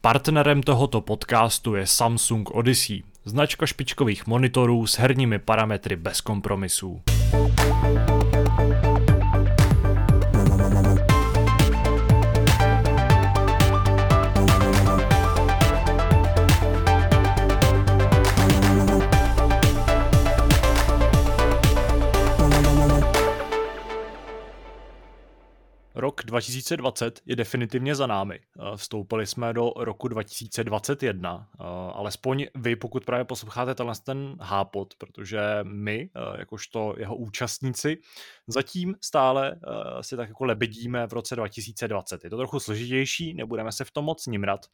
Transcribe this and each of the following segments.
Partnerem tohoto podcastu je Samsung Odyssey, značka špičkových monitorů s herními parametry bez kompromisů. Rok 2020 je definitivně za námi. Eh, vstoupili jsme do roku 2021. Eh, alespoň vy, pokud právě posloucháte tenhle ten hápot, protože my, eh, jakožto jeho účastníci, zatím stále si tak jako lebedíme v roce 2020. Je to trochu složitější, nebudeme se v tom moc nimrat.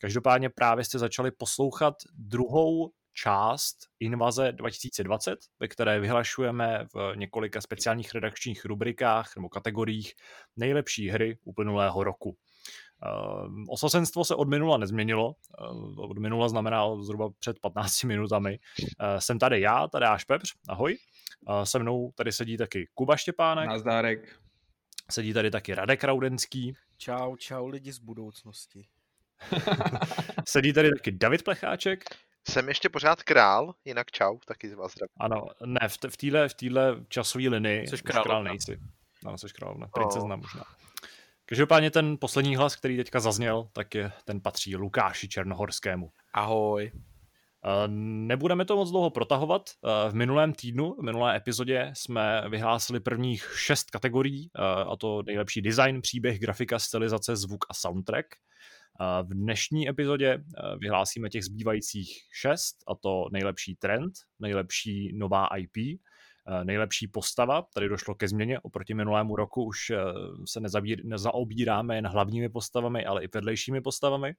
Každopádně právě jste začali poslouchat druhou část Invaze 2020, ve které vyhlašujeme v několika speciálních redakčních rubrikách nebo kategoriích nejlepší hry uplynulého roku. Uh, osazenstvo se od minula nezměnilo. Uh, od minula znamená zhruba před 15 minutami. Uh, jsem tady já, tady Až Pepř, ahoj. Se mnou tady sedí taky Kuba Štěpánek. Nazdárek. Sedí tady taky Radek Raudenský. Čau, čau lidi z budoucnosti. sedí tady taky David Plecháček. Jsem ještě pořád král, jinak čau, taky z vás zdravím. Ano, ne, v, v téhle v týhle časové linii jsi král, král nejsi. Ano, jsi královna, princezna oh. možná. Každopádně ten poslední hlas, který teďka zazněl, tak je, ten patří Lukáši Černohorskému. Ahoj. Nebudeme to moc dlouho protahovat. V minulém týdnu, v minulé epizodě jsme vyhlásili prvních šest kategorií, a to nejlepší design, příběh, grafika, stylizace, zvuk a soundtrack. V dnešní epizodě eh, vyhlásíme těch zbývajících šest, a to nejlepší trend, nejlepší nová IP, eh, nejlepší postava. Tady došlo ke změně oproti minulému roku, už eh, se nezaobíráme jen hlavními postavami, ale i vedlejšími postavami,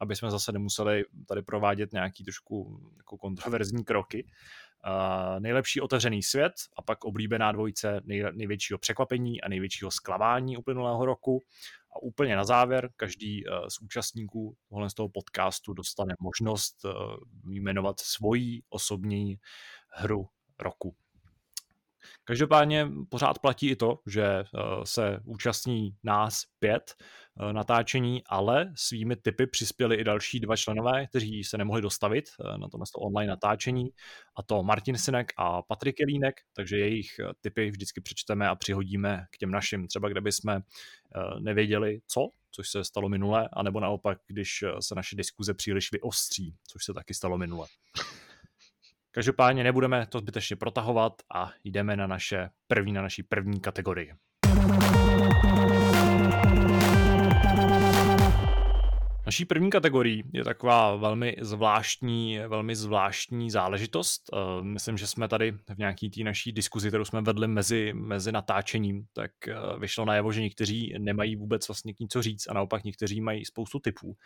aby jsme zase nemuseli tady provádět nějaký trošku jako kontroverzní kroky. Uh, nejlepší otevřený svět a pak oblíbená dvojice nej, největšího překvapení a největšího sklavání uplynulého roku a úplně na závěr každý eh, z účastníků tohle z toho podcastu dostane možnost eh, jmenovat svoji osobní hru roku. Každopádně pořád platí i to, že eh, se účastní nás pět eh, natáčení, ale svými typy přispěli i další dva členové, kteří se nemohli dostavit eh, na tomhle online natáčení, a to Martin Sinek a Patrik Jelínek, takže jejich typy vždycky přečteme a přihodíme k těm našim, třeba kde bychom nevěděli co, což se stalo minule, anebo naopak, když se naše diskuze příliš vyostří, což se taky stalo minule. Každopádně nebudeme to zbytečně protahovat a jdeme na naše první, na naší první kategorii. Naší první kategorií je taková velmi zvláštní, velmi zvláštní záležitost. Eh, myslím, že jsme tady v nějaký té naší diskuzi, kterou jsme vedli mezi, mezi natáčením, tak eh, vyšlo najevo, že někteří nemají vůbec vlastně něco říct a naopak někteří mají spoustu typů.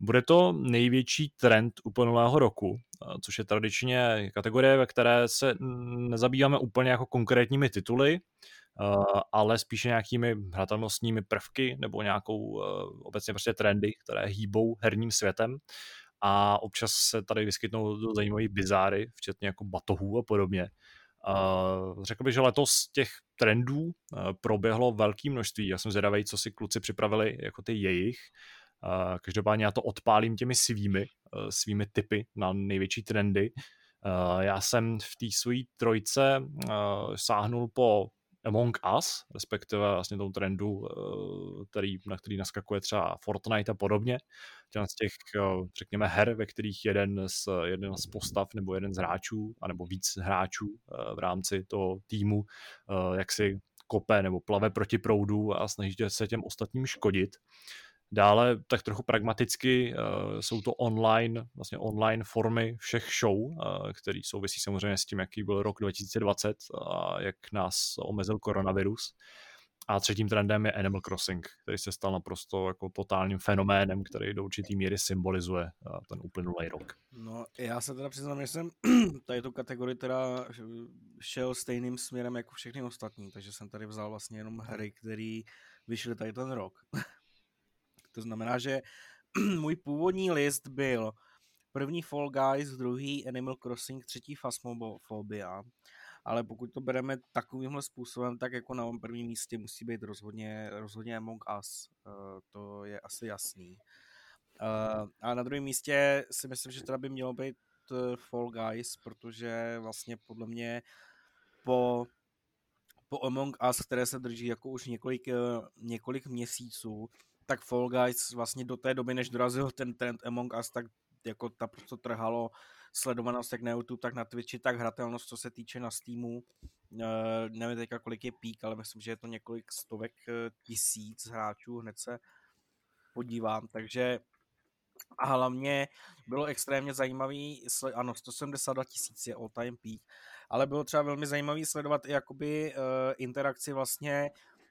Bude to největší trend uplynulého roku, eh, což je tradičně kategorie, ve které se nezabýváme úplně jako konkrétními tituly, ale spíše nějakými hratelnostními prvky nebo nějakou eh, obecně prostě trendy, které hýbou herním světem a občas se tady vyskytnou zajímavé bizáry, včetně jako batohů a podobně. Uh, řekl bych, že letos těch trendů proběhlo velké množství. Já jsem zvědavý, co si kluci připravili jako ty jejich. Každopádně já to odpálím těmi svými, svými typy na největší trendy. Já jsem v té své trojce sáhnul po Among Us, respektive vlastně tomu trendu, eh, který, na který naskakuje třeba Fortnite a podobně. z těch, eh, řekněme, her, ve kterých jeden z, jeden z postav nebo jeden z hráčů, anebo víc hráčů eh, v rámci toho týmu, jak si kope nebo plave proti proudu a snaží se těm ostatním škodit. Dále tak trochu pragmaticky uh, jsou to online, vlastně online formy všech show, uh, který souvisí samozřejmě s tím, jaký byl rok 2020 a jak nás omezil koronavirus. A třetím trendem je Animal Crossing, který se stal naprosto jako totálním fenoménem, který do určitý míry symbolizuje uh, ten uplynulý rok. No, já se teda přiznám, že jsem tady tu kategorii teda šel stejným směrem jako všechny ostatní, takže jsem tady vzal vlastně jenom hry, které vyšly tady ten rok. To znamená, že můj původní list byl první Fall Guys, druhý Animal Crossing, třetí Phasmophobia, ale pokud to bereme takovýmhle způsobem, tak jako na prvním místě musí být rozhodně, rozhodně Among Us, uh, to je asi jasný. Uh, a na druhém místě si myslím, že teda by mělo být uh, Fall Guys, protože vlastně podle mě po, po Among Us, které se drží jako už několik, několik měsíců, tak Fall Guys vlastně do té doby, než dorazil ten trend Among Us, tak jako ta prostě trhalo sledovanost jak na YouTube, tak na Twitchi, tak hratelnost, co se týče na Steamu. Uh, nevím teďka, kolik je pík, ale myslím, že je to několik stovek tisíc hráčů, hned se podívám, takže a hlavně bylo extrémně zajímavý, ano, 172 tisíc je all time peak, ale bylo třeba velmi zajímavý sledovat i jakoby uh, interakci vlastně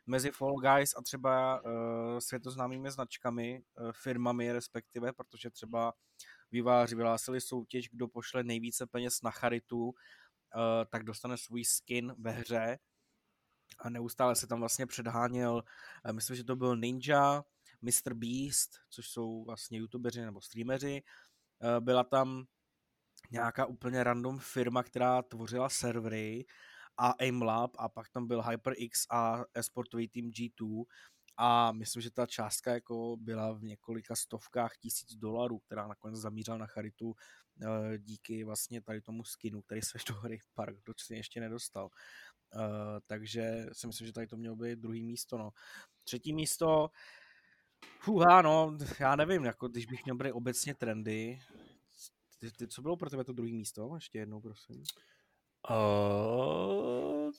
mezi Fall Guys a třeba uh, světoznámými značkami, uh, firmami respektive, protože třeba výváři vyhlásili soutěž, kdo pošle nejvíce peněz na charitu, uh, tak dostane svůj skin ve hře a neustále se tam vlastně předháněl, uh, myslím, že to byl Ninja, Mr. Beast, což jsou vlastně youtubeři nebo streameři. Eh, byla tam nějaká úplně random firma, která tvořila servery a AimLab a pak tam byl HyperX a esportový tým G2 a myslím, že ta částka jako byla v několika stovkách tisíc dolarů, která nakonec zamířila na charitu eh, díky vlastně tady tomu skinu, který se do hry paradoxně ještě nedostal. Uh, takže si myslím, že tady to mělo být druhý místo. No. Třetí místo, Fuha, no, já nevím, jako když bych měl být obecně trendy, ty, ty, co bylo pro tebe to druhé místo? Ještě jednou, prosím. Uh,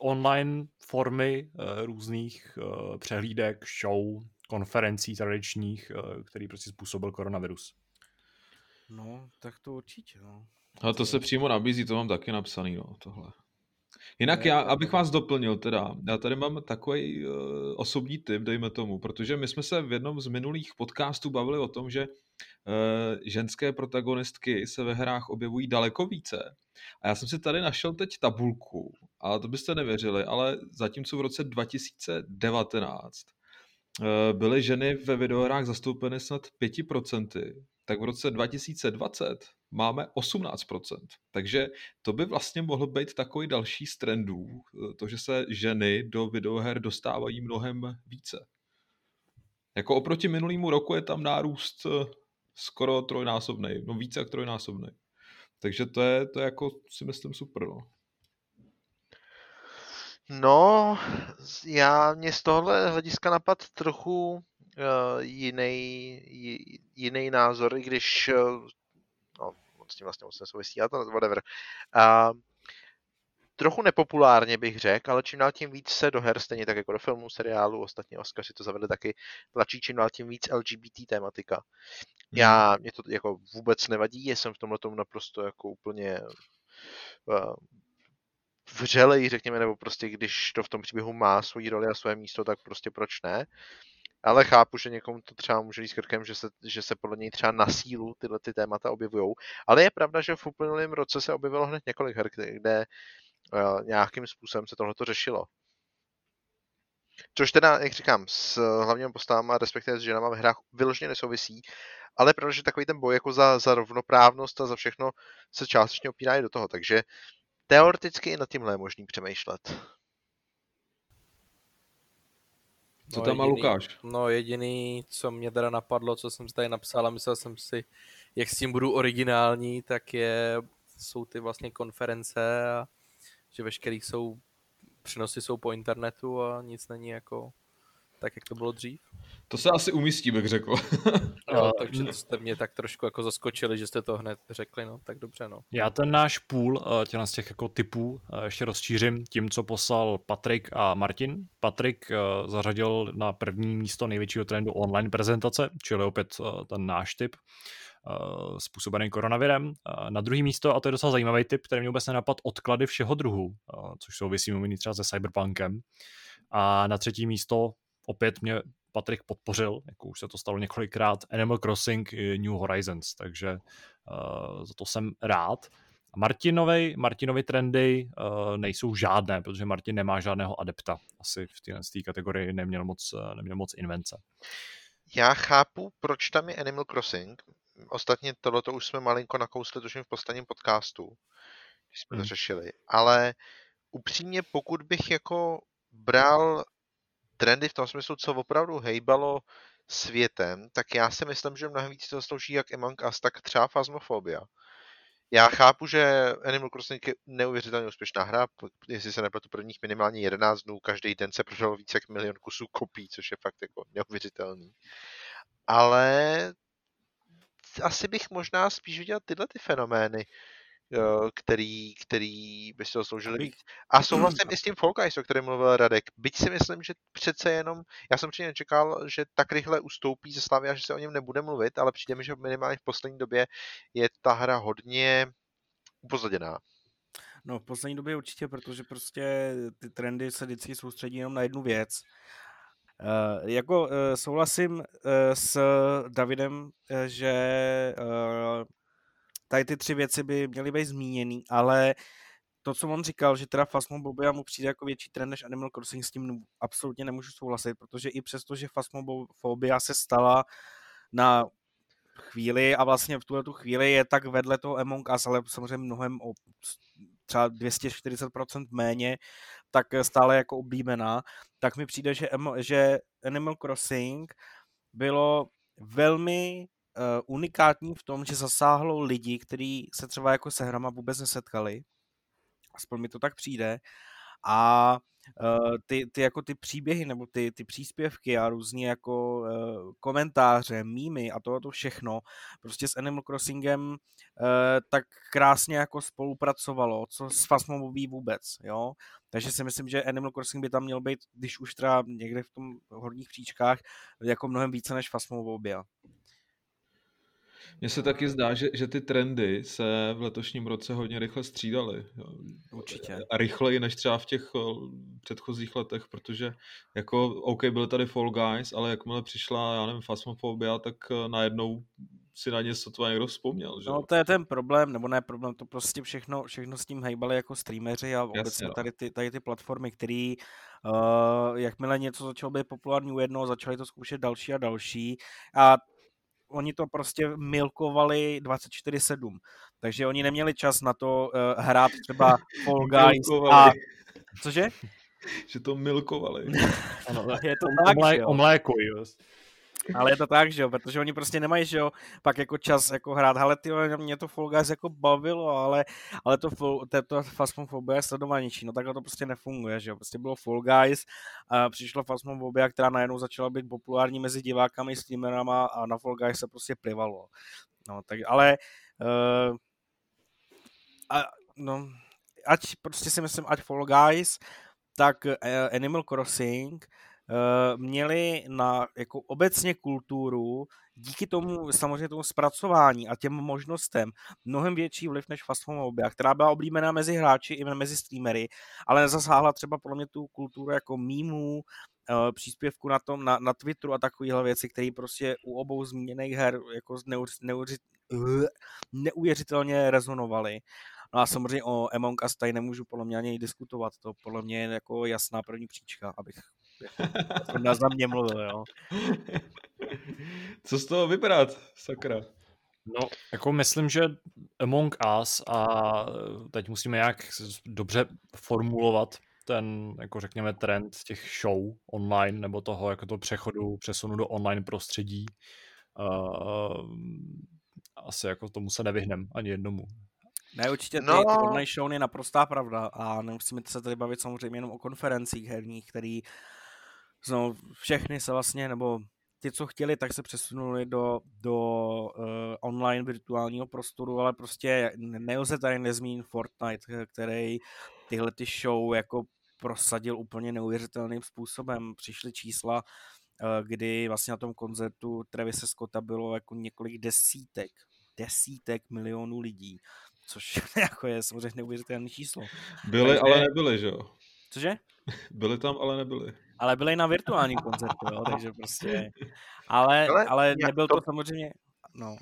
online formy uh, různých uh, přehlídek, show, konferencí tradičních, uh, který prostě způsobil koronavirus. No, tak to určitě, no. A to se přímo nabízí, to mám taky napsaný, no, tohle. Jinak já, abych vás doplnil teda, já tady mám takový uh, osobní tip, dejme tomu, protože my jsme se v jednom z minulých podcastů bavili o tom, že uh, ženské protagonistky se ve hrách objevují daleko více. A já jsem si tady našel teď tabulku, ale to byste nevěřili, ale zatímco v roce 2019 uh, eh, byly ženy ve videohrách zastoupeny snad 5%, tak v roce 2020 máme 18%. Takže to by vlastně mohl být takový další z trendů, eh, to, že se ženy do videoher dostávají mnohem více. Jako oproti minulému roku je tam nárůst eh, skoro trojnásobný, no více jak trojnásobný. Takže to je, to je jako si myslím super. No. No, já mě z tohohle hlediska napad trochu uh, jiný, jiný názor, i když uh, s tím vlastně moc nesouvisí, ale to whatever. Uh, trochu nepopulárně bych řekl, ale čím dál tím víc se do her, stejně tak jako do filmů, seriálu, ostatně Oscary to zavedli taky, tlačí čím dál tím víc LGBT tématika. Já, hmm. mě to jako vůbec nevadí, jsem v tomhle tomu naprosto jako úplně uh, vřelej, řekněme, nebo prostě když to v tom příběhu má svoji roli a své místo, tak prostě proč ne. Ale chápu, že někomu to třeba může jít krkem, že se, že se podle něj třeba na sílu tyhle ty témata objevují. Ale je pravda, že v uplynulém roce se objevilo hned několik her, kde, uh, nějakým způsobem se tohle řešilo. Což teda, jak říkám, s hlavními postavami, respektive s ženama v hrách vyloženě nesouvisí, ale protože takový ten boj jako za, za rovnoprávnost a za všechno se částečně opírá i do toho, takže teoreticky i nad tímhle je možný přemýšlet. Co no tam má Lukáš? No jediný, co mě teda napadlo, co jsem si tady napsal a myslel jsem si, jak s tím budu originální, tak je, jsou ty vlastně konference a že veškerý jsou, přenosy jsou po internetu a nic není jako tak, jak to bylo dřív. To se asi umístí, bych řekl. jo, takže jste mě tak trošku jako zaskočili, že jste to hned řekli, no, tak dobře, no. Já ten náš půl eh, těchto z těch jako typů eh, ještě rozšířím tím, co poslal Patrik a Martin. Patrik zařadil na první místo největšího trendu online prezentace, čili opět ten náš typ způsobený koronavirem. Na druhý místo, a to je docela zajímavý typ, který mě vůbec nenapad, odklady všeho druhu, což souvisí mimo třeba se Cyberpunkem. A na třetí místo opět mě Patrik podpořil, jako už se to stalo několikrát, Animal Crossing New Horizons, takže uh, za to jsem rád. Martinovi, Martinovi trendy uh, nejsou žádné, protože Martin nemá žádného adepta. Asi v téhle kategorii neměl moc, neměl moc invence. Já chápu, proč tam je Animal Crossing. Ostatně tohleto už jsme malinko nakousli tuším v posledním podcastu, když jsme hmm. to řešili. Ale upřímně, pokud bych jako bral trendy v tom smyslu, co opravdu hejbalo světem, tak já si myslím, že mnohem víc to zaslouží jak Among Us, tak třeba Phasmophobia. Já chápu, že Animal Crossing je neuvěřitelně úspěšná hra, jestli se nepletu prvních minimálně 11 dnů, každý den se prodalo více jak milion kusů kopí, což je fakt jako neuvěřitelný. Ale asi bych možná spíš viděl tyhle ty fenomény, který, který by si zasloužili víc. A souhlasím i s tím Fall Guys, o kterém mluvil Radek. Byť si myslím, že přece jenom, já jsem přijde nečekal, že tak rychle ustoupí ze slavy a že se o něm nebude mluvit, ale přijde mi, že minimálně v poslední době je ta hra hodně upozaděná. No v poslední době určitě, protože prostě ty trendy se vždycky soustředí jenom na jednu věc Uh, jako uh, souhlasím uh, s Davidem, uh, že uh, tady ty tři věci by měly být zmíněny, ale to, co on říkal, že teda Phasmophobia mu přijde jako větší trend než Animal Crossing, s tím absolutně nemůžu souhlasit, protože i přesto, že Phasmophobia se stala na chvíli a vlastně v tuhle tu chvíli je tak vedle toho Among Us, ale samozřejmě mnohem o třeba 240% méně, tak stále jako oblíbená, tak mi přijde, že, že Animal Crossing bylo velmi uh, unikátní v tom, že zasáhlo lidi, kteří se třeba jako se hrama vůbec nesetkali. Aspoň mi to tak přijde. A uh, ty, ty jako ty příběhy nebo ty, ty příspěvky a různě jako uh, komentáře, mýmy a tohle všechno prostě s Animal Crossingem uh, tak krásně jako spolupracovalo, co s Fasmomový vůbec, jo. Takže si myslím, že Animal Crossing by tam měl být, když už teda někde v tom horních příčkách, jako mnohem více než Fasmovobia. Mně se taky zdá, že, že ty trendy se v letošním roce hodně rychle střídaly. Určitě. A rychleji než třeba v těch předchozích letech, protože jako OK, byly tady Fall Guys, ale jakmile přišla, já nevím, Phasmophobia, tak e, najednou si na ně sotva někdo vzpomněl. Že? No to je ten problém, nebo ne problém, to prostě všechno, všechno s tím hejbali jako streameři a obecně no. tady ty, tady ty platformy, které uh, jakmile něco začalo být populární u jednoho, začali to zkoušet další a další a oni to prostě milkovali 24-7. Takže oni neměli čas na to uh, hrát třeba Fall Guys a... Cože? že to milkovali. ano, je to tak, Omlé, Omlékuj, jo. Ale je to tak, že jo, protože oni prostě nemají, že jo, pak jako čas jako hrát, ale ty mě to Fall Guys jako bavilo, ale, ale to, to, to Phasmophobia je sledovanější, no takhle to prostě nefunguje, že jo, prostě bylo Fall Guys, a přišla Phasmophobia, která najednou začala být populární mezi divákami, streamerama a na Fall Guys se prostě plivalo. No, tak, ale uh, a, no, ať prostě si myslím, ať Fall Guys, tak uh, Animal Crossing, Eh, měli na jako obecně kulturu díky tomu samozřejmě tomu zpracování a těm možnostem mnohem větší vliv než Phasmophobia, která byla oblíbená mezi hráči i mezi streamery, ale nezasáhla třeba podle mě tu kulturu jako mýmů, eh, příspěvku na tom, na, na Twitteru a takovéhle věci, které prostě u obou zmíněných her jako neuvěřitelně rezonovaly. No a samozřejmě o Among Us tady nemůžu podle mě ani diskutovat, to podle mě je jako jasná první příčka, abych to na za mě mluvil, jo. Co z toho vybrat, sakra? No, jako myslím, že Among Us a teď musíme nějak dobře formulovat ten, jako řekněme, trend těch show online, nebo toho, jako to přechodu, přesunu do online prostředí. Uh, asi jako tomu se nevyhnem ani jednomu. Ne, určitě ty, no. ty online show je naprostá pravda a nemusíme se tady bavit samozřejmě jenom o konferencích herních, který no, všechny se vlastně, nebo ty, co chtěli, tak se přesunuli do, do uh, online virtuálního prostoru, ale prostě nelze tady nezmínit Fortnite, který tyhle ty show jako prosadil úplně neuvěřitelným způsobem. Přišly čísla, uh, kdy vlastně na tom koncertu Travise Scotta bylo jako několik desítek, desítek milionů lidí, což jako je samozřejmě neuvěřitelné číslo. Byly, Takže... ale nebyly, že jo? Cože? Byli tam, ale nebyli. Ale byli na virtuálním koncertu, jo, takže prostě... Ale, ale, ale nebyl to, to samozřejmě... No.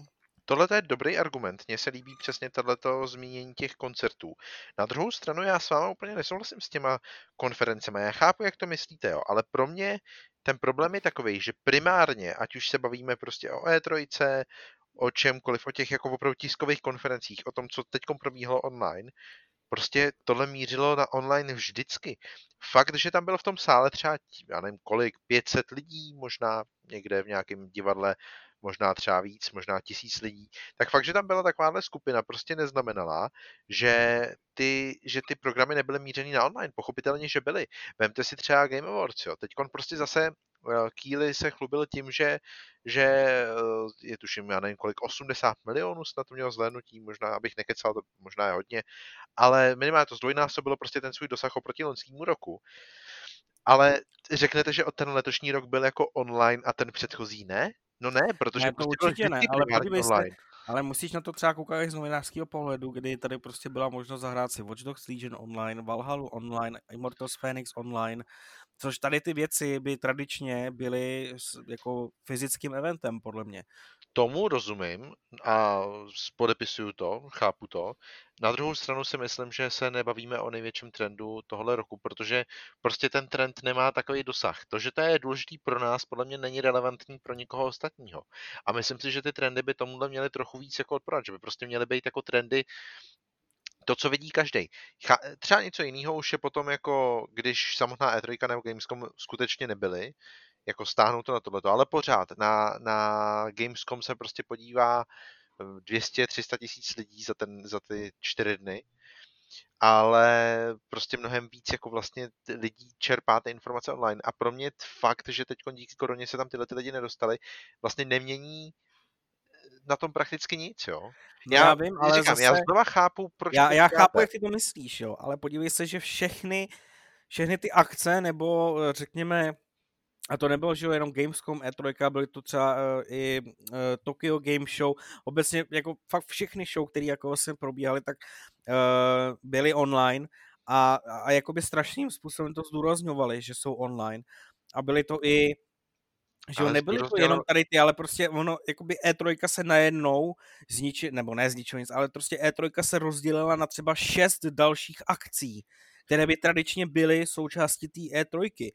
Tohle je dobrý argument. Mně se líbí přesně tohleto zmínění těch koncertů. Na druhou stranu já s váma úplně nesouhlasím s těma konferencemi. Já chápu, jak to myslíte, jo, ale pro mě ten problém je takový, že primárně, ať už se bavíme prostě o E3, o čemkoliv, o těch jako opravdu tiskových konferencích, o tom, co teď probíhalo online, Prostě tohle mířilo na online vždycky. Fakt, že tam bylo v tom sále třeba, já nevím kolik, 500 lidí, možná někde v nějakém divadle, možná třeba víc, možná tisíc lidí, tak fakt, že tam byla takováhle skupina, prostě neznamenala, že ty, že ty programy nebyly mířený na online. Pochopitelně, že byly. Vemte si třeba Game Awards, jo. Teď prostě zase Eh, Keely se chlubil tím, že, že eh, je tuším, já nevím kolik, 80 milionů snad to mělo zhlédnutí, možná, abych nekecal, to možná je hodně, ale minimálně to zdvojnásobilo prostě ten svůj dosah oproti loňskému roku. Ale řeknete, že ten letošní rok byl jako online a ten předchozí ne? No ne, protože ne, to prostě určitě ne, ale podívej se, ale musíš na to třeba koukat i z novinářského pohledu, kdy tady prostě byla možnost zahrát si Watch Dogs Legion online, Valhalla online, Immortals Phoenix online, což tady ty věci by tradičně byly jako fyzickým eventem, podle mě. Tomu rozumím a podepisuju to, chápu to. Na druhou stranu si myslím, že se nebavíme o největším trendu tohle roku, protože prostě ten trend nemá takový dosah. To, že to je důležitý pro nás, podle mě není relevantní pro nikoho ostatního. A myslím si, že ty trendy by tomuhle měly trochu víc jako odporat, že by prostě měly být jako trendy to, co vidí každý. Třeba něco jiného už je potom jako, když samotná E3 nebo Gamescom skutečně nebyly, jako stáhnout to na tohleto, ale pořád na, na Gamescom se prostě podívá 200-300 tisíc lidí za, ten, za ty čtyři dny, ale prostě mnohem víc jako vlastně lidí čerpá ty informace online a pro mě fakt, že teď díky koroně se tam tyhle ty lidi nedostali, vlastně nemění na tom prakticky nic, jo. No já, já vím, ale říkám, zase... já znova chápu, proč Já, já chápu, jak ty to myslíš, jo, ale podívej se, že všechny, všechny ty akce, nebo eh, řekněme, a to nebylo, že jo, jenom Gamescom, E3, byly to třeba uh, i uh, Tokyo Game Show, obecně jako fakt všechny show, které jako vlastně probíhaly, tak uh, byly online a, a jakoby strašným způsobem to zdůrazňovali, že jsou online a byly to i že ale nebyly to jenom tady ty, ale prostě ono, jakoby E3 se najednou zničil, nebo ne zničil nic, ale prostě E3 se rozdělila na třeba šest dalších akcí, které by tradičně byly součástí té E3.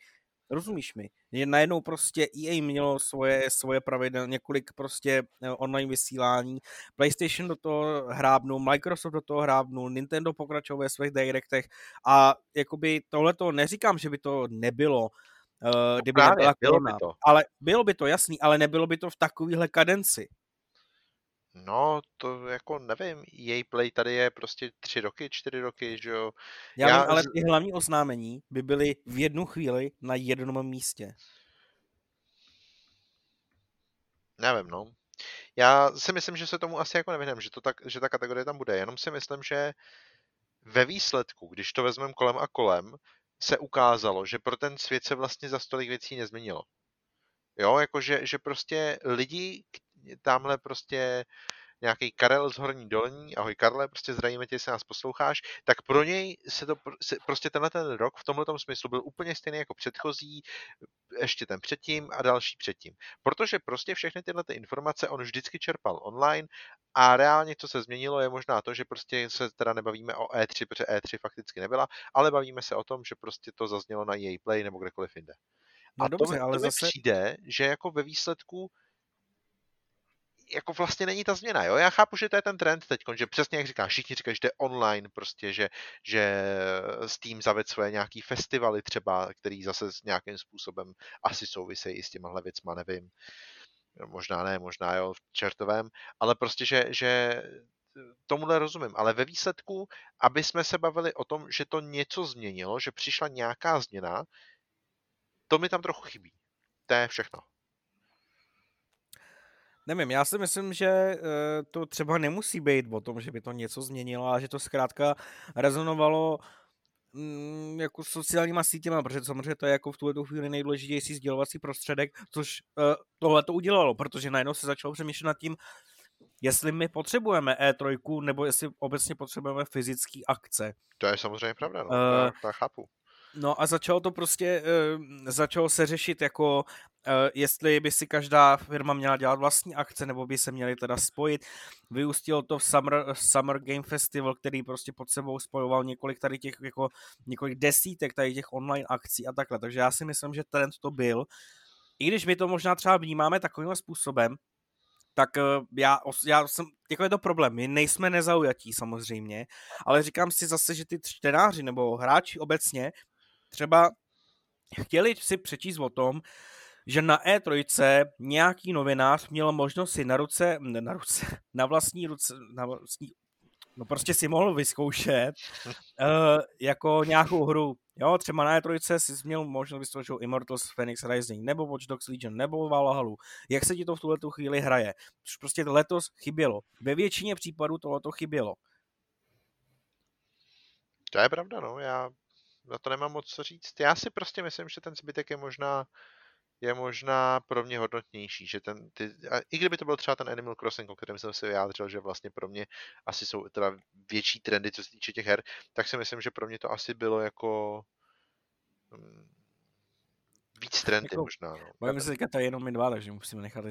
Rozumíš mi? Je najednou prostě EA mělo svoje, svoje pravidel, několik prostě eh, online vysílání, PlayStation do toho hrábnul, Microsoft do toho hrábnul, Nintendo pokračoval ve svých directech a jakoby tohle to neříkám, že by to nebylo, uh, kdyby Právě, nebyla korona. By to. Ale bylo by to jasný, ale nebylo by to v takovéhle kadenci. No, to jako nevím, její play tady je prostě tři roky, čtyři roky, že jo. Já, Já vím, ale ty hlavní oznámení by byly v jednu chvíli na jednom místě. Nevím, no. Já si myslím, že se tomu asi jako nevyhnem, že, to tak, že ta kategorie tam bude. Jenom si myslím, že ve výsledku, když to vezmeme kolem a kolem, se ukázalo, že pro ten svět se vlastně za stolik věcí nezměnilo. Jo, jakože že prostě lidi tamhle prostě nějaký Karel z Horní Dolní, ahoj Karle, prostě zdravíme tě, se nás posloucháš, tak pro něj se to se, prostě tenhle ten rok v tomhle smyslu byl úplně stejný jako předchozí, ještě ten předtím a další předtím. Protože prostě všechny tyhle ty informace on vždycky čerpal online a reálně, co se změnilo, je možná to, že prostě se teda nebavíme o E3, protože E3 fakticky nebyla, ale bavíme se o tom, že prostě to zaznělo na její play nebo kdekoliv jinde. No a dobře, to, ale to zase... přijde, že jako ve výsledku jako vlastně není ta změna, jo? Já chápu, že to je ten trend teď, že přesně jak říkáš, všichni říkají, že to je online, prostě, že, že Steam zaved svoje nějaký festivaly třeba, který zase s nějakým způsobem asi souvisejí s těmahle věcma, nevím. Možná ne, možná jo, v čertovém, ale prostě, že, že tomuhle rozumím, ale ve výsledku, aby jsme se bavili o tom, že to něco změnilo, že přišla nějaká změna, to mi tam trochu chybí. To je všechno. Nevím, já si myslím, že eh, to třeba nemusí být o tom, že by to něco změnilo a že to zkrátka rezonovalo mm, jako sociálníma sítěma, protože samozřejmě to je jako v tuhle chvíli nejdůležitější sdělovací prostředek, což uh, tohle to udělalo, protože najednou se začalo přemýšlet nad tím, jestli my potřebujeme E3, nebo jestli obecně potřebujeme fyzické akce. To je samozřejmě pravda, no. Uh, to, to chápu. No a začalo to prostě, uh, začalo se řešit jako, uh, jestli by si každá firma měla dělat vlastní akce, nebo by se měly teda spojit. Vyústilo to v Summer, Summer Game Festival, který prostě pod sebou spojoval několik tady těch, jako několik desítek tady těch online akcí a takhle. Takže já si myslím, že trend to byl. I když my to možná třeba vnímáme takovým způsobem, tak eh, já, já jsem, jako je to problém, my nejsme nezaujatí samozřejmě, ale říkám si zase, že ty čtenáři nebo hráči obecně třeba chtěli si přečíst o tom, že na E3 nějaký novinář měl možnost si na ruce, ne, na ruce, na vlastní ruce, na vlastní, no prostě si mohl vyzkoušet uh, jako nějakou hru. Jo, třeba na E3 si měl možnost vyzkoušet Immortals Phoenix Rising, nebo Watch Dogs Legion, nebo Valhalla. Jak se ti to v tuhle chvíli hraje? Což prostě letos chybělo. Ve většině případů tohle chybělo. To je pravda, no. Já na to nemám moc co říct. Já si prostě myslím, že ten zbytek je možná je možná pro mě hodnotnější, že ten, ty, a i kdyby to byl třeba ten Animal Crossing, o kterém jsem si vyjádřil, že vlastně pro mě asi jsou teda větší trendy, co se týče těch her, tak si myslím, že pro mě to asi bylo jako mm, víc trendy jako, možná. No. Bavíme se teďka tady jenom my dva, takže musíme nechat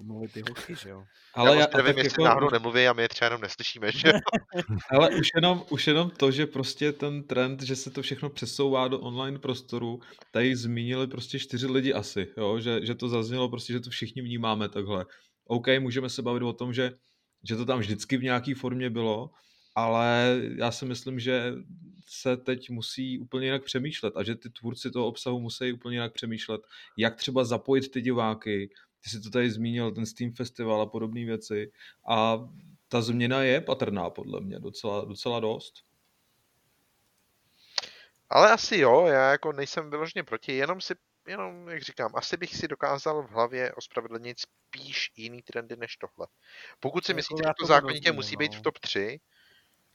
mluvit ty hoky, že jo. Ale já, já nevím, jestli jako... náhodou nemluví a my je třeba jenom neslyšíme, že Ale už jenom, už jenom to, že prostě ten trend, že se to všechno přesouvá do online prostoru, tady zmínili prostě čtyři lidi asi, jo? Že, že to zaznělo prostě, že to všichni vnímáme takhle. OK, můžeme se bavit o tom, že, že to tam vždycky v nějaké formě bylo, ale já si myslím, že se teď musí úplně jinak přemýšlet a že ty tvůrci toho obsahu musí úplně jinak přemýšlet, jak třeba zapojit ty diváky, ty jsi to tady zmínil, ten Steam Festival a podobné věci a ta změna je patrná podle mě docela, docela dost. Ale asi jo, já jako nejsem vyloženě proti, jenom si, jenom jak říkám, asi bych si dokázal v hlavě ospravedlnit spíš jiný trendy než tohle. Pokud si jako myslíte, že to zákonitě musí být v no. top 3,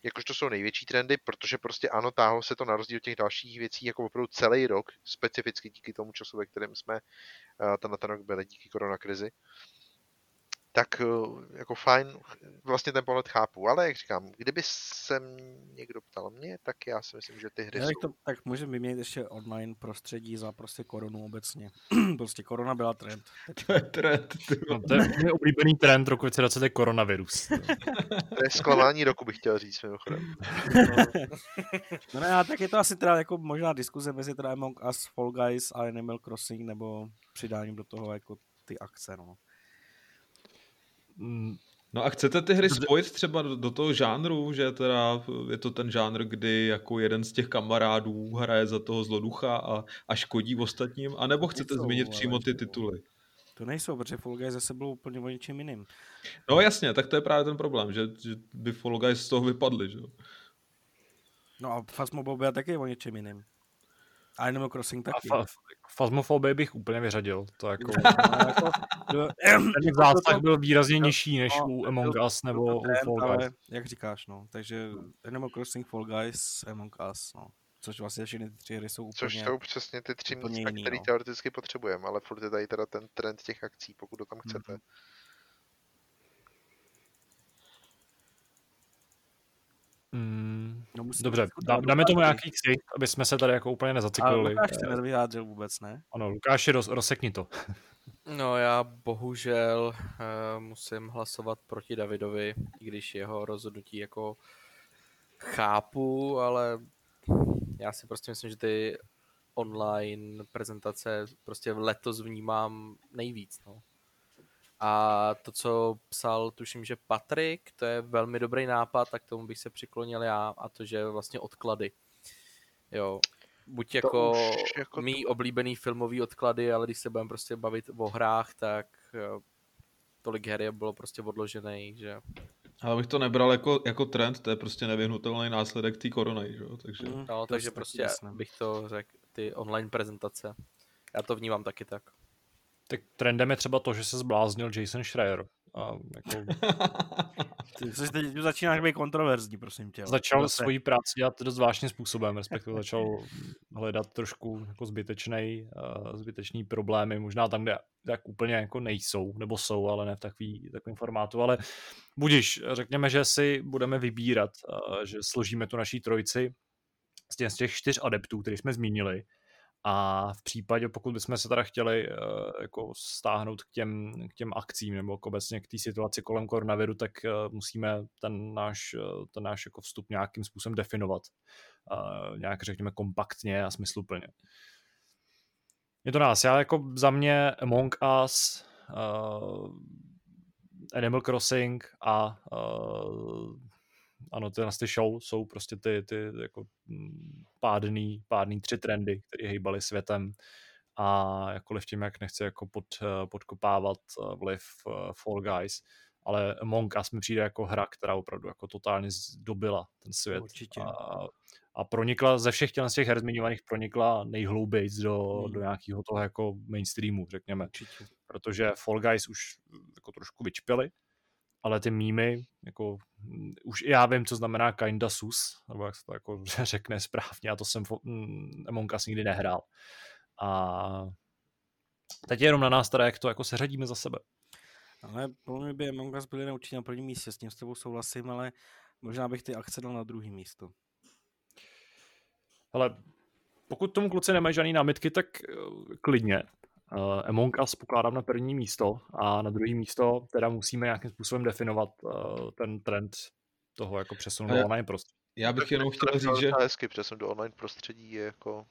jakož to jsou největší trendy, protože prostě ano, táhlo se to na rozdíl těch dalších věcí jako opravdu celý rok, specificky díky tomu času, ve kterém jsme uh, ten, ten rok byli díky koronakrizi tak eh, jako fajn, vlastně ten pohled chápu, ale jak říkám, kdyby se někdo ptal mě, tak já si myslím, že ty hry já, jsou... To, tak můžeme vyměnit ještě online prostředí za prostě koronu obecně. prostě korona byla trend. To je trend. No, to je můj oblíbený trend roku 2020 je koronavirus. to je zklamání roku, bych chtěl říct mimochodem. no ne, tak je to asi teda jako možná diskuze mezi teda Among Us, Fall Guys a Animal Crossing, nebo přidáním do toho jako ty akce, no. No a chcete ty hry spojit třeba do, do toho žánru, že teda je to ten žánr, kdy jako jeden z těch kamarádů hraje za toho zloducha a, a škodí ostatním, anebo chcete nejsou, změnit přímo ty tituly? To nejsou, protože Fall Guys zase bylo úplně o něčem jiným. No jasně, tak to je právě ten problém, že, že by Fall Guys z toho vypadly, že No a Phasmophobia byl taky o něčem jiným. A Animal Crossing taky. A fa- Fasmofobii bych úplně vyřadil. To jako, no, jako ten zásah byl výrazně nižší než no, u Among Us nebo u Fall Guys. Ale, jak říkáš, no. Takže Animal Crossing, Fall Guys, Among Us, no. Což vlastně všechny ty tři hry jsou úplně Což jsou přesně ty tři místa, které no. teoreticky potřebujeme, ale furt je tady teda ten trend těch akcí, pokud to tam chcete. Mm-hmm. Mm, no dobře, dá, dáme tomu nějaký ksich, aby jsme se tady jako úplně nezaciklili. A Lukáš se nevyjádřil vůbec, ne? Ano, Lukáši, roz, rozsekni to. No já bohužel uh, musím hlasovat proti Davidovi, i když jeho rozhodnutí jako chápu, ale já si prostě myslím, že ty online prezentace prostě letos vnímám nejvíc. No. A to, co psal, tuším, že Patrik, to je velmi dobrý nápad, tak tomu bych se přiklonil já a to, že vlastně odklady. Jo, buď jako, jako mý to... oblíbený filmový odklady, ale když se budeme prostě bavit o hrách, tak tolik her je bylo prostě odložený, že... Ale bych to nebral jako, jako trend, to je prostě nevyhnutelný následek té korony, že jo? Takže... Mm, no, takže prostě bych to řekl, ty online prezentace. Já to vnímám taky tak. Tak trendem je třeba to, že se zbláznil Jason Schreier. A jako... Ty jsi teď začínáš být kontroverzní, prosím tě. Začal Zase. svoji práci dělat dost zvláštním způsobem, respektive začal hledat trošku jako zbytečný, uh, zbytečný problémy, možná tam, kde tak úplně jako nejsou, nebo jsou, ale ne v takový, takovém formátu, ale budiš, řekněme, že si budeme vybírat, uh, že složíme tu naší trojici z těch, z těch čtyř adeptů, který jsme zmínili, a v případě, pokud bychom se teda chtěli uh, jako stáhnout k těm, k těm akcím nebo k obecně k té situaci kolem koronaviru, tak uh, musíme ten náš, uh, ten náš jako vstup nějakým způsobem definovat. Uh, nějak řekněme kompaktně a smysluplně. Je to nás. Já jako za mě Among Us uh, Animal Crossing a uh, ano, ty, ty show jsou prostě ty, ty jako mm, pádný, pádný tři trendy, které hýbaly světem a jakkoliv tím, jak nechci jako pod, eh, podkopávat eh, vliv Fall Guys, ale Among Us mi přijde jako hra, která opravdu jako totálně dobila ten svět. Určitě. A, a pronikla ze všech těch, těch her zmiňovaných pronikla nejhlouběji do, hmm. do nějakého toho jako mainstreamu, řekněme. Určitě. Protože Fall Guys už jako trošku vyčpěli, ale ty mýmy, jako už já vím, co znamená kinda sus, nebo jak se to jako řekne správně, a to jsem mm, Among Us nikdy nehrál. A teď je jenom na nás teda, jak to jako seřadíme za sebe. Ale podle mě by Among Us byly určitě na prvním místě, s tím s tebou souhlasím, ale možná bych ty akce dal na druhý místo. Ale pokud tomu kluci nemají žádný námitky, tak eh, klidně. Uh, Among Us pokládám na první místo a na druhé místo teda musíme nějakým způsobem definovat uh, ten trend toho jako přesunu do online prostředí. Já bych jenom chtěl říct, že... Hezky přesun do online prostředí je jako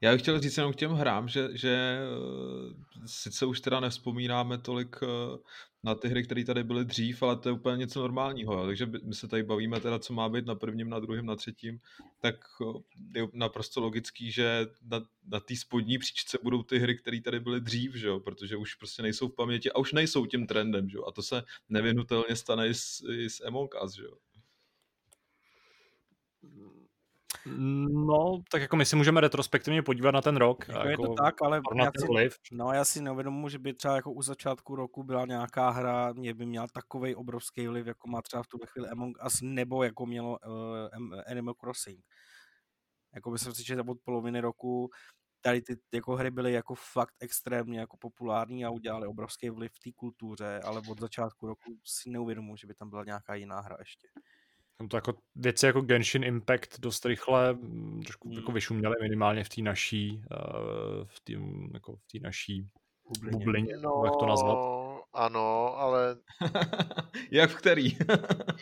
já bych chtěl říct jenom k těm hrám, že, že eh, sice už teda nespomínáme tolik eh, na ty hry, které tady byly dřív, ale to je úplně něco normálního. Jo. Takže my se tady bavíme teda, co má být na prvním, na druhém, na třetím, tak eh, je naprosto logický, že na, na té spodní příčce budou ty hry, které tady byly dřív, že jo, protože už prostě nejsou v paměti a už nejsou tím trendem, že jo. A to se nevyhnutelně stane i s, i s Among Us, že jo. No, tak jako my si můžeme retrospektivně podívat na ten rok. Jako, jako je to tak, ale já si, vliv. no, já si neuvědomuji, že by třeba jako u začátku roku byla nějaká hra, mě by měla takový obrovský vliv, jako má třeba v tuhle chvíli Among Us, nebo jako mělo uh, Animal Crossing. Jako myslím si, že od poloviny roku tady ty jako hry byly jako fakt extrémně jako populární a udělali obrovský vliv v té kultuře, ale od začátku roku si neuvědomuji, že by tam byla nějaká jiná hra ještě. Tam to jako věci jako Genshin Impact dost rychle mm, trošku hmm. jako vyšuměly minimálně v té naší, uh, v té jako v té naší bublině, bublině no, jak to nazvat. Ano, ale... jak v který?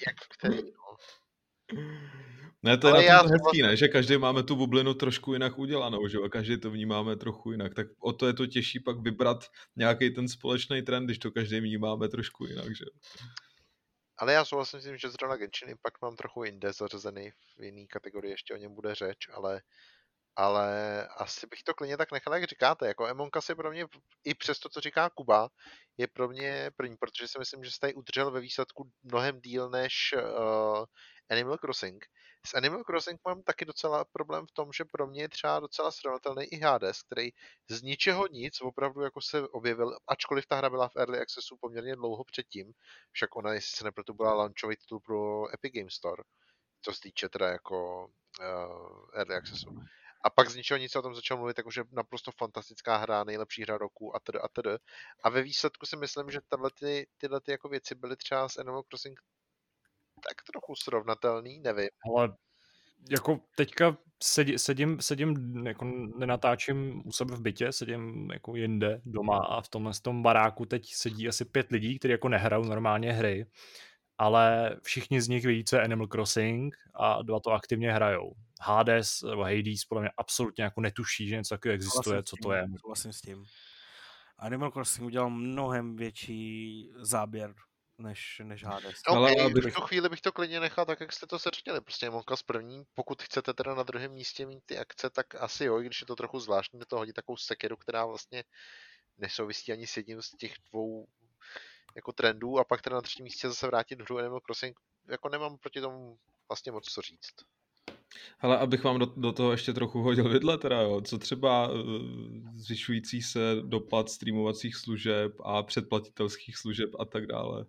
jak v který, no. Ne, to je na tom hezký, ne? že každý máme tu bublinu trošku jinak udělanou, že a každý to vnímáme trochu jinak. Tak o to je to těžší pak vybrat nějaký ten společný trend, když to každý vnímáme trošku jinak, že ale já souhlasím s tím, že zrovna Genshin Impact mám trochu jinde zařazený v jiný kategorii, ještě o něm bude řeč, ale ale asi bych to klidně tak nechal, jak říkáte. Jako Us je pro mě, i přes to, co říká Kuba, je pro mě první, protože si myslím, že se tady udržel ve výsledku mnohem díl než uh, Animal Crossing. S Animal Crossing mám taky docela problém v tom, že pro mě je třeba docela srovnatelný i Hades, který z ničeho nic opravdu jako se objevil, ačkoliv ta hra byla v Early Accessu poměrně dlouho předtím, však ona, jestli se neproto byla launchový titul pro Epic Game Store, co se týče teda jako uh, Early Accessu. A pak z ničeho nic o tom začal mluvit, jakože naprosto fantastická hra, nejlepší hra roku a tedy a tedy. A ve výsledku si myslím, že tyhle, ty, tyhle ty jako věci byly třeba s Animal Crossing tak trochu srovnatelný, nevím. Ale jako teďka sedí, sedím, sedím, jako nenatáčím u sebe v bytě, sedím jako jinde doma a v tomhle tom baráku teď sedí asi pět lidí, kteří jako nehrajou normálně hry, ale všichni z nich ví, co je Animal Crossing a dva to aktivně hrajou. Hades nebo Hades podle mě absolutně jako netuší, že něco takového existuje, co to je. Vlastně s tím. Animal Crossing udělal mnohem větší záběr než, než Hades. No, ale okay, v tu chvíli bych to klidně nechal tak, jak jste to seřadili. Prostě Monka z první, pokud chcete teda na druhém místě mít ty akce, tak asi jo, když je to trochu zvláštní, to hodí takovou sekeru, která vlastně nesouvisí ani s jedním z těch dvou jako trendů a pak teda na třetím místě zase vrátit hru Animal Crossing, jako nemám proti tomu vlastně moc co říct. Ale abych vám do, do toho ještě trochu hodil vidle teda, jo. co třeba uh, zvyšující se dopad streamovacích služeb a předplatitelských služeb a tak dále.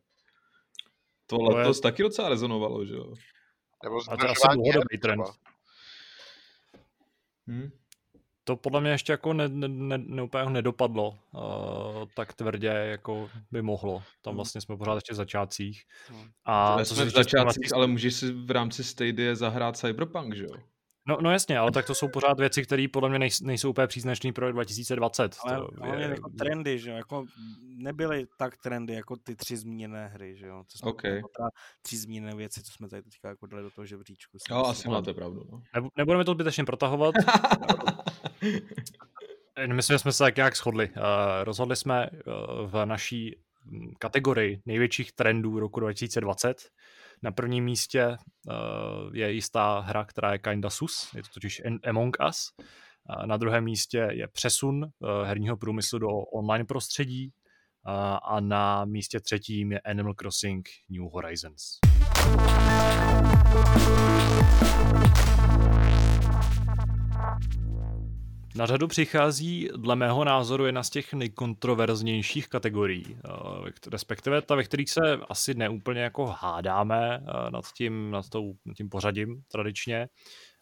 To letos je... taky docela rezonovalo, že jo? Nebo a to je asi dlouhodobý trend. Hmm? To podle mě ještě jako ne, ne, ne, ne úplně nedopadlo uh, tak tvrdě, jako by mohlo. Tam hmm. vlastně jsme pořád ještě v začátcích. Hmm. A jsme v začátcích, ale můžeš si v rámci Stadia zahrát Cyberpunk, že jo? No, no jasně, ale tak to jsou pořád věci, které podle mě nejsou úplně příznačné pro 2020. Ale, to ale je... jako trendy, že jo, jako nebyly tak trendy jako ty tři zmíněné hry, že jo. To jsme okay. jako tři zmíněné věci, co jsme tady teďka jako dali do toho žebříčku. Jo, asi máte pravdu. No. Nebudeme to zbytečně protahovat. Myslím, že jsme se tak nějak shodli. Uh, rozhodli jsme uh, v naší kategorii největších trendů roku 2020. Na prvním místě uh, je jistá hra, která je kinda sus, je to totiž Among Us. Na druhém místě je přesun uh, herního průmyslu do online prostředí a na místě třetím je Animal Crossing New Horizons. Na řadu přichází dle mého názoru jedna z těch nejkontroverznějších kategorií, eh, respektive ta, ve kterých se asi neúplně jako hádáme eh, nad tím, nad, tou, nad tím pořadím tradičně,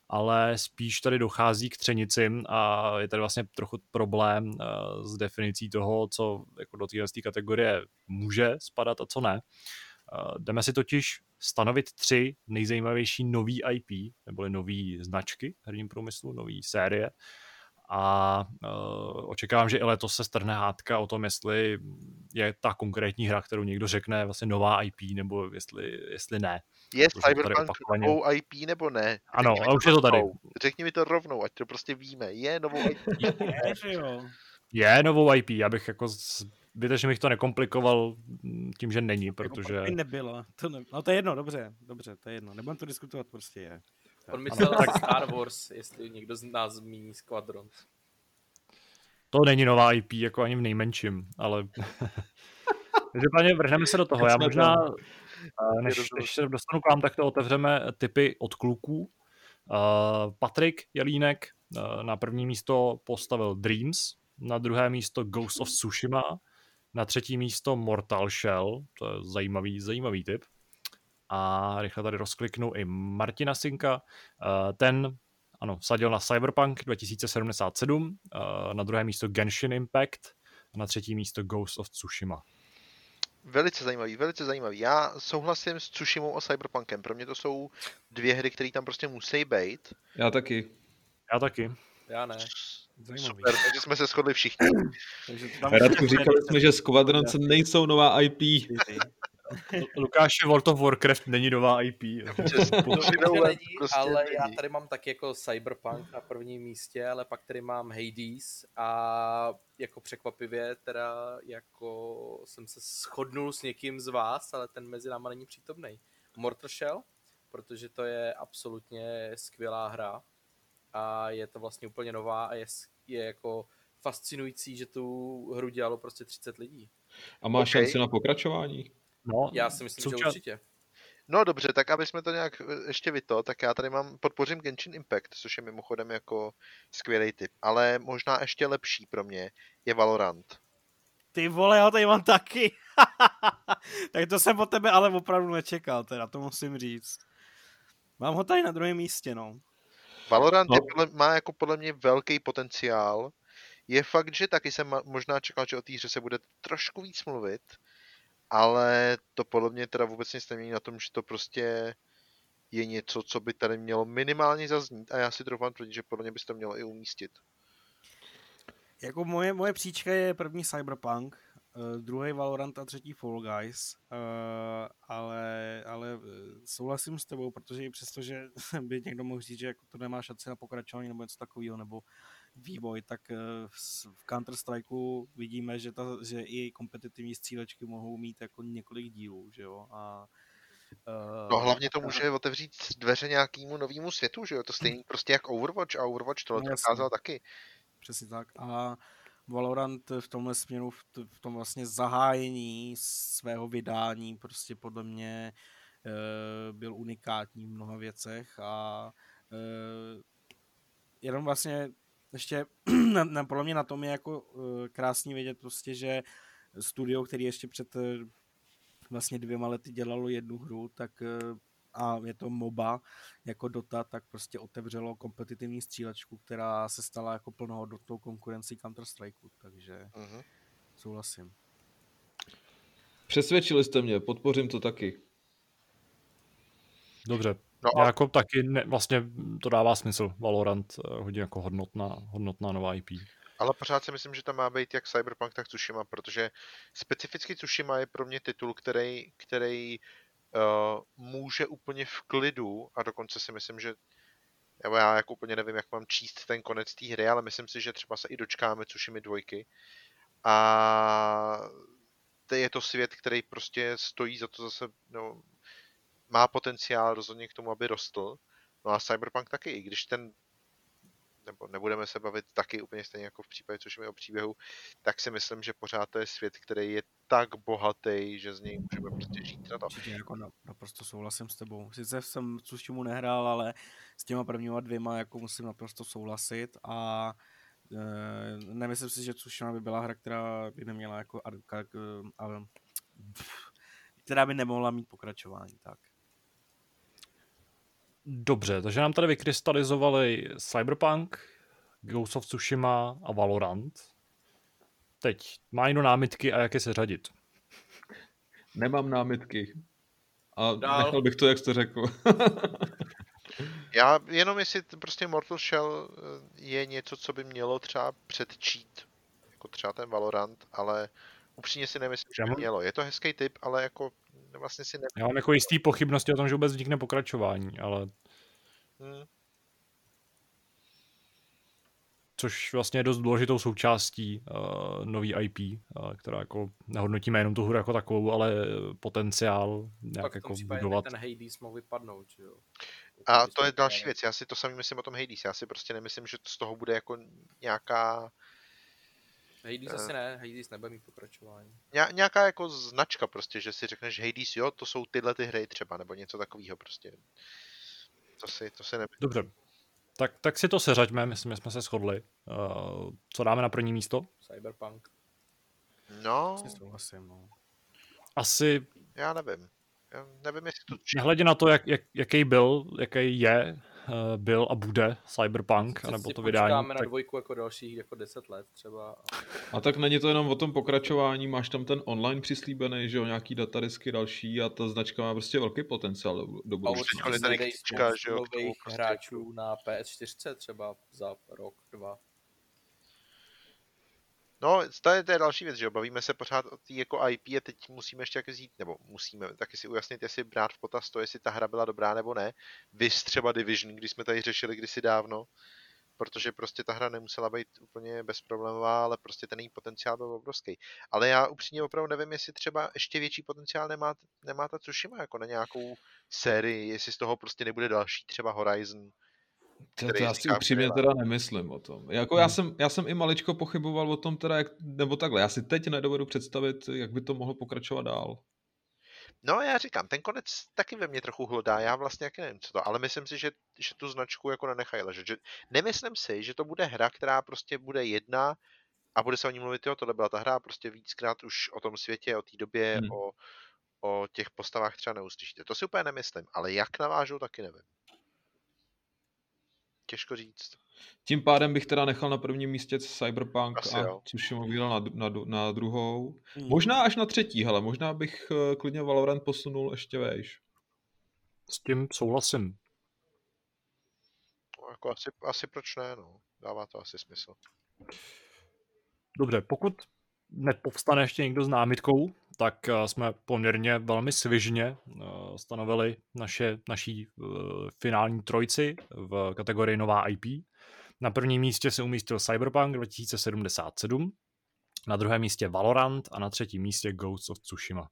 ale spíš tady dochází k třenicím a je tady vlastně trochu problém eh, s definicí toho, co jako do téhle kategorie může spadat a co ne. Jdeme si totiž stanovit tři nejzajímavější nový IP, neboli nový značky herním průmyslu, nový série, a uh, očekávám, že i letos se strhne hádka o tom, jestli je ta konkrétní hra, kterou někdo řekne, vlastně nová IP, nebo jestli, jestli ne. Je Cyberpunk opakovaně... novou IP nebo ne? Řekni ano, a už je to tady. Řekni mi to rovnou, ať to prostě víme. Je novou IP? je, je novou IP, já bych jako zbytečně bych to nekomplikoval tím, že není, jako protože... Jako nebylo. To ne... No to je jedno, dobře, dobře, to je jedno. Nebudem to diskutovat, prostě je. On myslel tak... Star Wars, jestli někdo z nás zmíní Squadrons. To není nová IP, jako ani v nejmenším, ale... Každopádně vrhneme se do toho. Já možná, než, než se dostanu k vám, tak to otevřeme typy od kluků. Uh, Patrik Jelínek uh, na první místo postavil Dreams, na druhé místo Ghost of Tsushima, na třetí místo Mortal Shell, to je zajímavý, zajímavý typ a rychle tady rozkliknu i Martina Sinka. Eh, ten ano, vsadil na Cyberpunk 2077, eh, na druhé místo Genshin Impact a na třetí místo Ghost of Tsushima. Velice zajímavý, velice zajímavý. Já souhlasím s Tsushimou a Cyberpunkem. Pro mě to jsou dvě hry, které tam prostě musí být. Já taky. Já taky. Já ne. Zajímavý. Super, takže jsme se shodli všichni. Radku, říkali jsme, že Squadrons nejsou nová IP. Lukáš, World of Warcraft není nová IP. není, prostě ale není. já tady mám tak jako Cyberpunk na prvním místě, ale pak tady mám Hades a jako překvapivě teda jako jsem se shodnul s někým z vás, ale ten mezi náma není přítomný. Mortal Shell, protože to je absolutně skvělá hra a je to vlastně úplně nová a je, je jako fascinující, že tu hru dělalo prostě 30 lidí. A má okay. šanci na pokračování? No, já si myslím, součas... že určitě. No dobře, tak aby jsme to nějak eh, ještě vyto, tak já tady mám, podpořím Genshin Impact, což je mimochodem jako skvělý typ, ale možná ještě lepší pro mě je Valorant. Ty vole, já tady mám taky. tak to jsem po tebe ale opravdu nečekal, teda to musím říct. Mám ho tady na druhém místě, no. Valorant no. Je podle, má jako podle mě velký potenciál. Je fakt, že taky jsem možná čekal, že o té hře se bude trošku víc mluvit, ale to podle mě teda vůbec nic nemění na tom, že to prostě je něco, co by tady mělo minimálně zaznít a já si troufám tvrdit, že podle mě by to mělo i umístit. Jako moje, moje příčka je první Cyberpunk, uh, druhý Valorant a třetí Fall Guys, uh, ale, ale eh, souhlasím s tebou, protože i přesto, že by někdo mohl říct, že jako to nemá šanci na pokračování nebo něco takového, nebo vývoj, tak eh, v Counter-Strikeu vidíme, že, ta, že i kompetitivní střílečky mohou mít jako několik dílů, že jo, a Uh, no hlavně to může otevřít dveře nějakému novému světu, že jo? To stejný prostě jak Overwatch a Overwatch no, dokázal taky. Přesně tak. A Valorant v tomhle směru, v tom vlastně zahájení svého vydání prostě podle mě byl unikátní v mnoha věcech a jenom vlastně ještě na, na, podle mě na tom je jako uh, krásný vědět prostě, že studio, který ještě před uh, vlastně dvěma lety dělalo jednu hru, tak uh, a je to MOBA jako Dota, tak prostě otevřelo kompetitivní střílečku, která se stala jako plnohodnotnou konkurencí Counter-Strikeu, takže uh-huh. souhlasím. Přesvědčili jste mě, podpořím to taky. Dobře, No a... Jako taky ne, vlastně to dává smysl. Valorant eh, hodně jako hodnotná, hodnotná nová IP. Ale pořád si myslím, že to má být jak Cyberpunk, tak Tsushima, protože specificky Tsushima je pro mě titul, který, který uh, může úplně v klidu a dokonce si myslím, že nebo já jako úplně nevím, jak mám číst ten konec té hry, ale myslím si, že třeba se i dočkáme Tsushima dvojky. A to je to svět, který prostě stojí za to zase, no, má potenciál rozhodně k tomu, aby rostl. No a Cyberpunk taky, i když ten nebo nebudeme se bavit taky úplně stejně jako v případě, což je o příběhu, tak si myslím, že pořád to je svět, který je tak bohatý, že z něj můžeme prostě žít na to. Určitě jako naprosto souhlasím s tebou. Sice jsem Tsushimu nehrál, ale s těma prvníma dvěma jako musím naprosto souhlasit a e, nemyslím si, že Tsushima by byla hra, která by neměla jako a, a, která by nemohla mít pokračování, tak. Dobře, takže nám tady vykrystalizovali Cyberpunk, Ghost of Tsushima a Valorant. Teď, má někdo námitky a jak je se řadit? Nemám námitky. A Dál. nechal bych to, jak jste řekl. Já jenom jestli prostě Mortal Shell eh, je něco, co by mělo třeba předčít, jako třeba ten Valorant, ale upřímně si nemyslím, že by mělo. Je to hezký typ, ale jako vlastně si ne... Já mám jako jistý pochybnosti o tom, že vůbec vznikne pokračování, ale... Hmm. Což vlastně je dost důležitou součástí uh, nový IP, uh, která jako nehodnotíme jenom tu hru jako takovou, ale potenciál nějak Pak jako budovat. ten Hades mohl vypadnout, že jo? A to je další věc, já si to samý myslím o tom Hades, já si prostě nemyslím, že z toho bude jako nějaká Hades uh, asi ne, Hades nebude mít pokračování. Nějaká jako značka prostě, že si řekneš Hades, jo, to jsou tyhle ty hry třeba, nebo něco takového prostě. To si, to si nemyslím. Dobře. Tak, tak si to seřaďme, myslím, že jsme se shodli. Uh, co dáme na první místo? Cyberpunk. No. souhlasím, no. Asi... Já nevím. Já nevím, jestli to... Nehledě na to, jak, jak, jaký byl, jaký je, byl a bude Cyberpunk, nebo to vydání. na tak... dvojku jako dalších jako 10 let třeba. A tak není to jenom o tom pokračování, máš tam ten online přislíbený, že jo, nějaký datadisky další a ta značka má prostě velký potenciál do, do budoucna. A určitě tady že jo, nových prostě... hráčů na PS4 třeba za rok, dva. No, to je, to je další věc, že bavíme se pořád o té jako IP a teď musíme ještě jak zjít, nebo musíme taky si ujasnit, jestli brát v potaz to, jestli ta hra byla dobrá nebo ne. Vys třeba Division, když jsme tady řešili kdysi dávno, protože prostě ta hra nemusela být úplně bezproblémová, ale prostě ten její potenciál byl obrovský. Ale já upřímně opravdu nevím, jestli třeba ještě větší potenciál nemá, nemá ta Tsushima jako na nějakou sérii, jestli z toho prostě nebude další třeba Horizon, to, to já si upřímně teda nemyslím o tom. Jako hmm. já, jsem, já jsem i maličko pochyboval o tom teda, jak, nebo takhle, já si teď nedovedu představit, jak by to mohlo pokračovat dál. No já říkám, ten konec taky ve mně trochu hlodá, já vlastně jaký nevím co to, ale myslím si, že, že tu značku jako nenechají ležet. Že, nemyslím si, že to bude hra, která prostě bude jedna a bude se o ní mluvit, jo, tohle byla ta hra, prostě víckrát už o tom světě, o té době, hmm. o, o těch postavách třeba neuslyšíte. To si úplně nemyslím, ale jak navážou, taky nevím. Těžko říct. Tím pádem bych teda nechal na prvním místě Cyberpunk Asi a jo. Tsushima udělal na, na, na druhou. Hmm. Možná až na třetí, hele, možná bych uh, klidně Valorant posunul ještě vejš. S tím souhlasím. No, jako asi, asi proč ne, no. Dává to asi smysl. Dobře, pokud nepovstane ještě někdo s námitkou, tak eh, jsme poměrně velmi svižně eh, stanovili naše, naší eh, finální trojci v kategorii nová IP. Na prvním místě se umístil Cyberpunk 2077, na druhém místě Valorant a na třetím místě Ghost of Tsushima.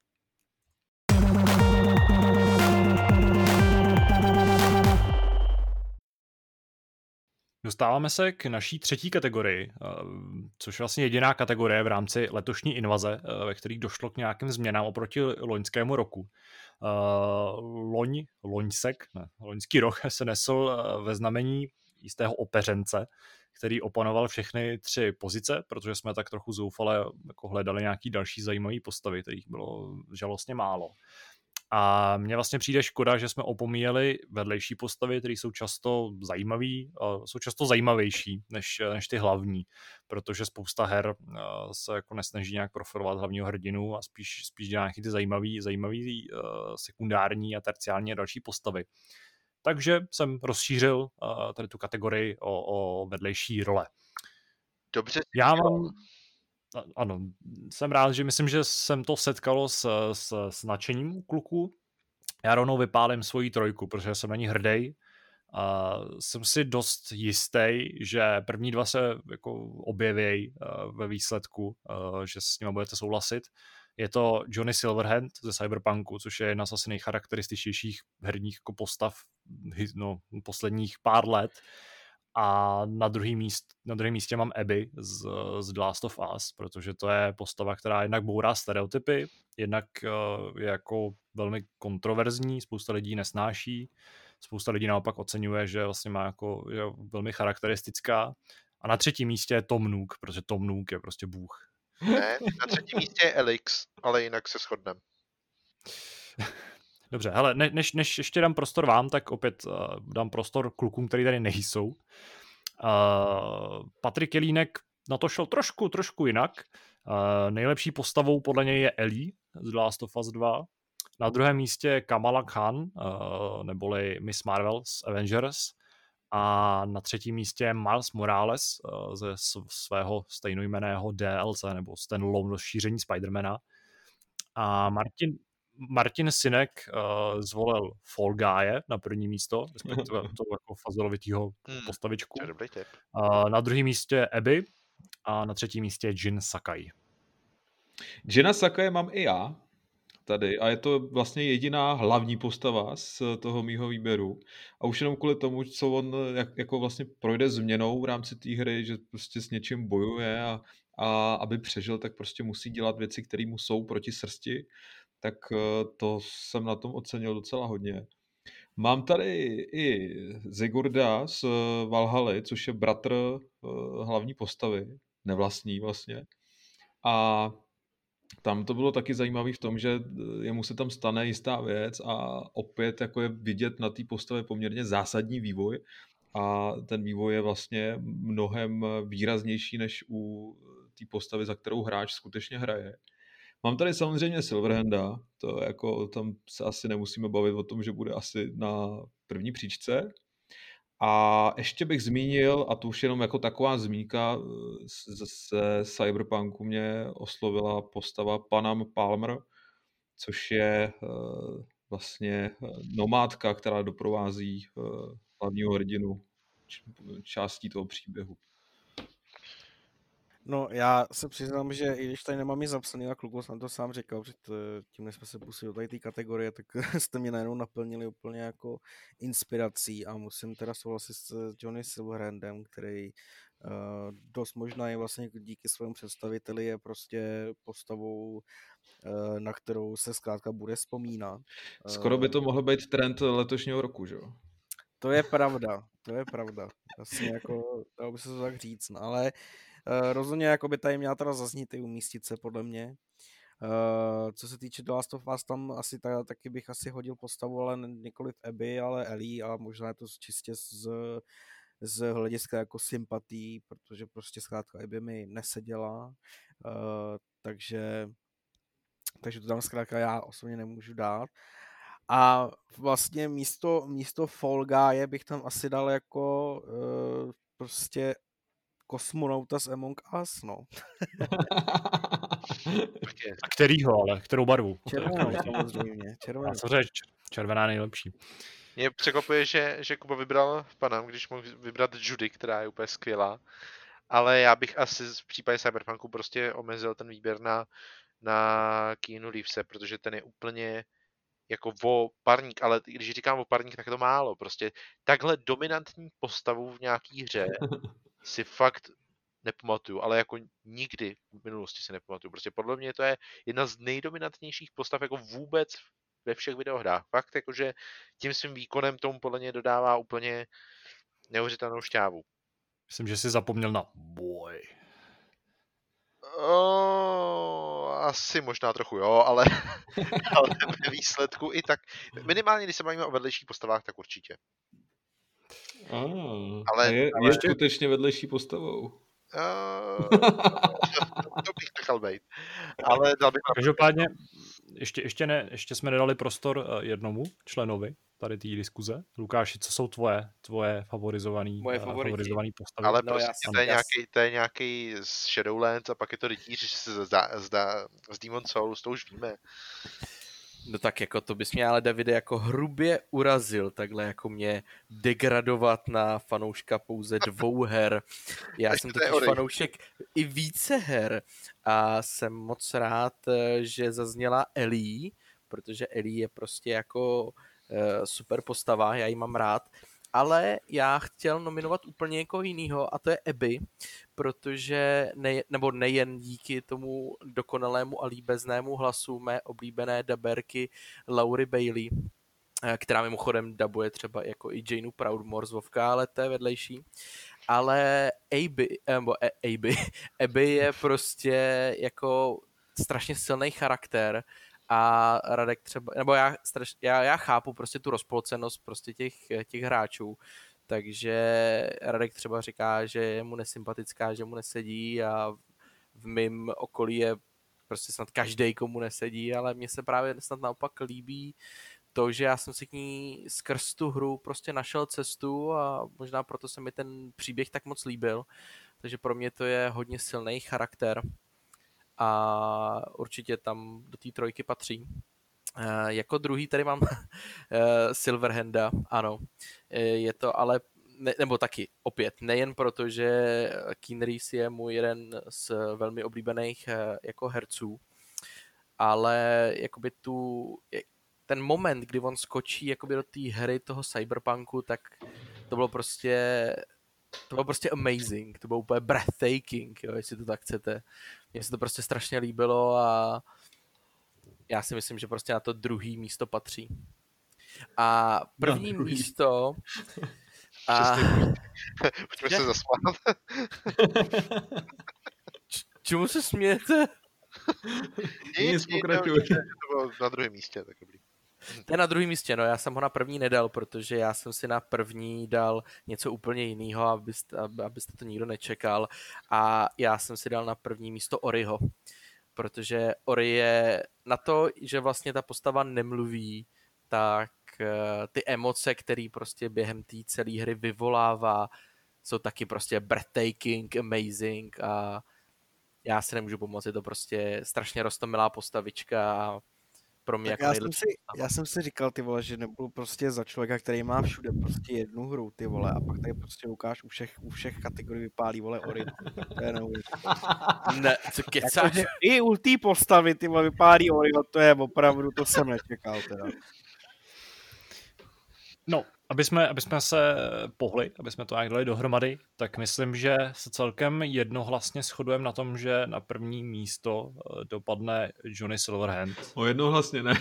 Dostáváme se k naší třetí kategorii, eh, což je vlastně jediná kategorie v rámci letošní invaze, eh, ve kterých došlo k nějakým změnám oproti loňskému roku. Eh, loň, loňsek, ne, loňský rok se nesl ve znamení jistého opeřence, který opanoval všechny tři pozice, protože jsme tak trochu zoufale jako hledali nějaký další zajímavý postavy, kterých bylo žalostně málo. A mně vlastně přijde škoda, že jsme opomíjeli vedlejší postavy, které jsou často zajímavé, jsou často zajímavější než, než ty hlavní, protože spousta her se jako nesnaží nějak profilovat hlavního hrdinu a spíš, spíš dělá nějaký ty zajímavý, zajímavý sekundární a terciální a další postavy. Takže jsem rozšířil tady tu kategorii o, o vedlejší role. Dobře. Já mám, ano, jsem rád, že myslím, že jsem to setkalo s, s, s nadšením kluků. Já rovnou vypálím svoji trojku, protože jsem na ní hrdý. A jsem si dost jistý, že první dva se jako objeví ve výsledku, že s nimi budete souhlasit. Je to Johnny Silverhand ze Cyberpunku, což je jedna z asi nejcharakterističtějších herních jako postav no, posledních pár let. A na druhý, míst, na druhý místě mám Abby z, z The Last of Us, protože to je postava, která jednak bourá stereotypy, jednak uh, je jako velmi kontroverzní, spousta lidí nesnáší, spousta lidí naopak oceňuje, že vlastně má jako, je velmi charakteristická. A na třetím místě je Tom Nook, protože Tom Nook je prostě bůh. Ne, na třetím místě je Elix, ale jinak se shodneme. Dobře, hele, ne, než, než ještě dám prostor vám, tak opět uh, dám prostor klukům, který tady nejsou. Uh, Patrik Jelínek na to šel trošku, trošku jinak. Uh, nejlepší postavou podle něj je Ellie z Last of Us 2. Na druhém místě Kamala Khan, uh, neboli Miss Marvel z Avengers. A na třetím místě Miles Morales uh, ze svého stejnojmeného DLC, nebo z ten lov šíření Spidermana. A Martin, Martin Sinek uh, zvolil Fall Guy na první místo, respektive to jako fazelovitýho hmm, postavičku. Uh, na druhém místě Abby a na třetím místě Jin Sakai. Jina Sakai mám i já tady a je to vlastně jediná hlavní postava z toho mýho výběru. A už jenom kvůli tomu, co on jak, jako vlastně projde změnou v rámci té hry, že prostě s něčím bojuje a, a aby přežil, tak prostě musí dělat věci, které mu jsou proti srsti tak eh, to jsem na tom ocenil docela hodně. Mám tady i Zigurda z eh, Valhaly, což je bratr eh, hlavní postavy, nevlastní vlastně. A tam to bylo taky zajímavé v tom, že jemu se tam stane jistá věc a opět jako je vidět na té postavě poměrně zásadní vývoj a ten vývoj je vlastně mnohem výraznější než u té postavy, za kterou hráč skutečně hraje. Mám tady samozřejmě Silverhanda, to jako tam se asi nemusíme bavit o tom, že bude asi na první příčce. A ještě bych zmínil, a to už jenom jako taková zmínka, ze Cyberpunku mě oslovila postava Panam Palmer, což je eh, vlastně eh, nomádka, která doprovází hlavního hrdinu částí toho příběhu. No, já se přiznám, že i když tady nemám nic zapsaný a kluku jsem to sám říkal, že tím, než jsme se pustili do tady té kategorie, tak jste mě najednou naplnili úplně jako inspirací a musím teda souhlasit s Johnny Silverhandem, který uh, dost možná je vlastně díky svému představiteli je prostě postavou, uh, na kterou se zkrátka bude vzpomínat. Skoro by to mohl být trend letošního roku, že jo? To je pravda, to je pravda. Vlastně jako, dalo by se to tak říct, no, ale uh, Uh, rozhodně jako by tady měla teda zaznít i umístit se, podle mě. Uh, co se týče The Last of Us, tam asi ta, taky bych asi hodil postavu, ale nikoliv Abby, ale Ellie a možná je to čistě z, z hlediska jako sympatí, protože prostě zkrátka Abby mi neseděla, uh, takže takže to tam zkrátka já osobně nemůžu dát. A vlastně místo, místo Fall Guy bych tam asi dal jako uh, prostě kosmonauta z Among Us, no. A kterýho ale? Kterou barvu? Červenou samozřejmě. Červenou. červená nejlepší. Mě překvapuje, že, že Kuba vybral Panam, když mohl vybrat Judy, která je úplně skvělá. Ale já bych asi v případě Cyberpunku prostě omezil ten výběr na, na Keanu Reevese, protože ten je úplně jako o parník, ale když říkám o parník, tak je to málo. Prostě takhle dominantní postavu v nějaký hře si fakt nepamatuju, ale jako nikdy v minulosti si nepamatuju. Prostě podle mě to je jedna z nejdominantnějších postav jako vůbec ve všech videohrách. Fakt jakože tím svým výkonem tomu podle mě dodává úplně neuvěřitelnou šťávu. Myslím, že jsi zapomněl na boj. Oh, asi možná trochu jo, ale, ale ve výsledku i tak, minimálně když se bavíme o vedlejších postavách, tak určitě. Ah, ale, je, ale... je skutečně vedlejší postavou. Uh, to bych nechal být. Ale dal bych Každopádně, ještě, ještě, ne, ještě jsme nedali prostor eh, jednomu členovi tady té diskuze. Lukáši, co jsou tvoje, tvoje favorizovaný, Moje uh, favorizovaný postavy? Ale no, prostě to, je nějaký, to je nějaký z Shadowlands a pak je to rytíř z, z, z, z Demon Souls, to už víme. No tak jako to bys mě ale Davide jako hrubě urazil, takhle jako mě degradovat na fanouška pouze dvou her. Já jsem totiž fanoušek i více her a jsem moc rád, eh, že zazněla Ellie, protože Ellie je prostě jako eh, super postava, já ji mám rád. Ale já chtěl nominovat úplně někoho jiného a to je Abby, protože ne, nebo nejen díky tomu dokonalému a líbeznému hlasu mé oblíbené daberky Laury Bailey, eh, která mimochodem dabuje třeba jako i Janeu Proudmore z Vovka, ale to je vedlejší. Ale Abby, eh, nebo A- Abby, Abby je prostě jako strašně silný charakter a Radek třeba, nebo já, straš, já, já chápu prostě tu rozpolcenost prostě těch, těch hráčů, takže Radek třeba říká, že je mu nesympatická, že mu nesedí a v mém okolí je prostě snad každý, komu nesedí, ale mně se právě snad naopak líbí to, že já jsem si k ní skrz tu hru prostě našel cestu a možná proto se mi ten příběh tak moc líbil. Takže pro mě to je hodně silný charakter a určitě tam do té trojky patří. Eh, jako druhý tady mám eh, Silverhanda, ano. Eh, Je to ale, ne, nebo taky, opět, nejen proto, že Keen Reese je můj jeden z velmi oblíbených jako herců, ale jakoby tu, ten moment, kdy on skočí jakoby do té hry toho cyberpunku, tak to bylo prostě to bylo prostě amazing, to bylo úplně breathtaking, jo, jestli to tak chcete. Mně se to prostě strašně líbilo a já si myslím, že prostě na to druhý místo patří. A první druhý. místo a. Pojďme se zasmát. čemu se smějete? Nic, pokračuj. To bylo na druhém místě, tak dobrý. To je na druhém místě, no já jsem ho na první nedal, protože já jsem si na první dal něco úplně jiného, abyste, aby- abyste to nikdo nečekal. A já jsem si dal na první místo Oriho, protože Ori je na to, že vlastně ta postava nemluví, tak eh, ty emoce, které prostě během té celé hry vyvolává, jsou taky prostě breathtaking, amazing a já si nemůžu pomoct, je to prostě strašně rostomilá postavička a pro mě Tak jako já, jsem si, já jsem si říkal, ty vole, že nebudu prostě za člověka, který má všude prostě jednu hru, ty vole, a pak tady prostě Lukáš u všech, u všech kategorií vypálí, vole, Ori. To je neuvěřitelné. Ne, co kecáš? Jakože I u té postavy, ty vole, vypálí Ori, to je opravdu, to jsem nečekal teda. No, aby jsme, aby jsme se pohli, aby jsme to nějak dali dohromady, tak myslím, že se celkem jednohlasně shodujeme na tom, že na první místo eh, dopadne Johnny Silverhand. O jednohlasně ne.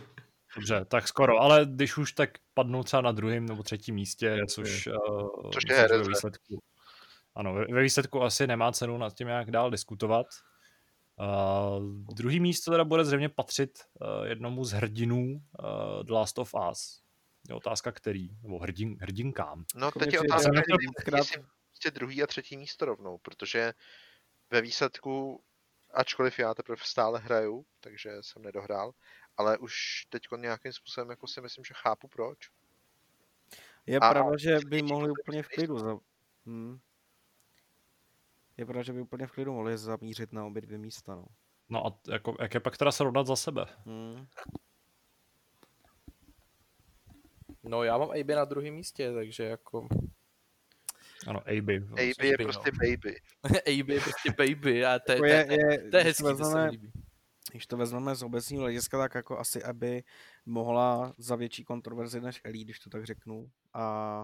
Dobře, tak skoro, ale když už tak padnou třeba na druhém nebo třetím místě, Jasně. což, uh, Což je ve výsledku. Ano, ve, ve výsledku asi nemá cenu nad tím nějak dál diskutovat. Uh, druhý místo teda bude zřejmě patřit uh, jednomu z hrdinů uh, The Last of Us. Je otázka který, nebo hrdin, hrdinkám. No Jako teď je otázka, že to jestli- prostě druhý a třetí místo rovnou, protože ve výsledku, ačkoliv já teprve stále hraju, takže jsem nedohrál, ale už teď nějakým způsobem jako si myslím, že chápu proč. Je A- pravda, že by mohli úplně v nejsou. klidu za... Hmm. Je pravda, že by úplně v klidu mohli zamířit na obě dvě místa, no. No a jako, jak je pak teda srovnat za sebe? Hmm. No já mám AB na druhém místě, takže jako Ano, AB. AB je prostě no. baby. AB je prostě baby a to je, Jako to je, to to hezký, to se líbí. Když to vezmeme z obecního hlediska, tak jako asi aby mohla za větší kontroverzi než Ellie, když to tak řeknu. A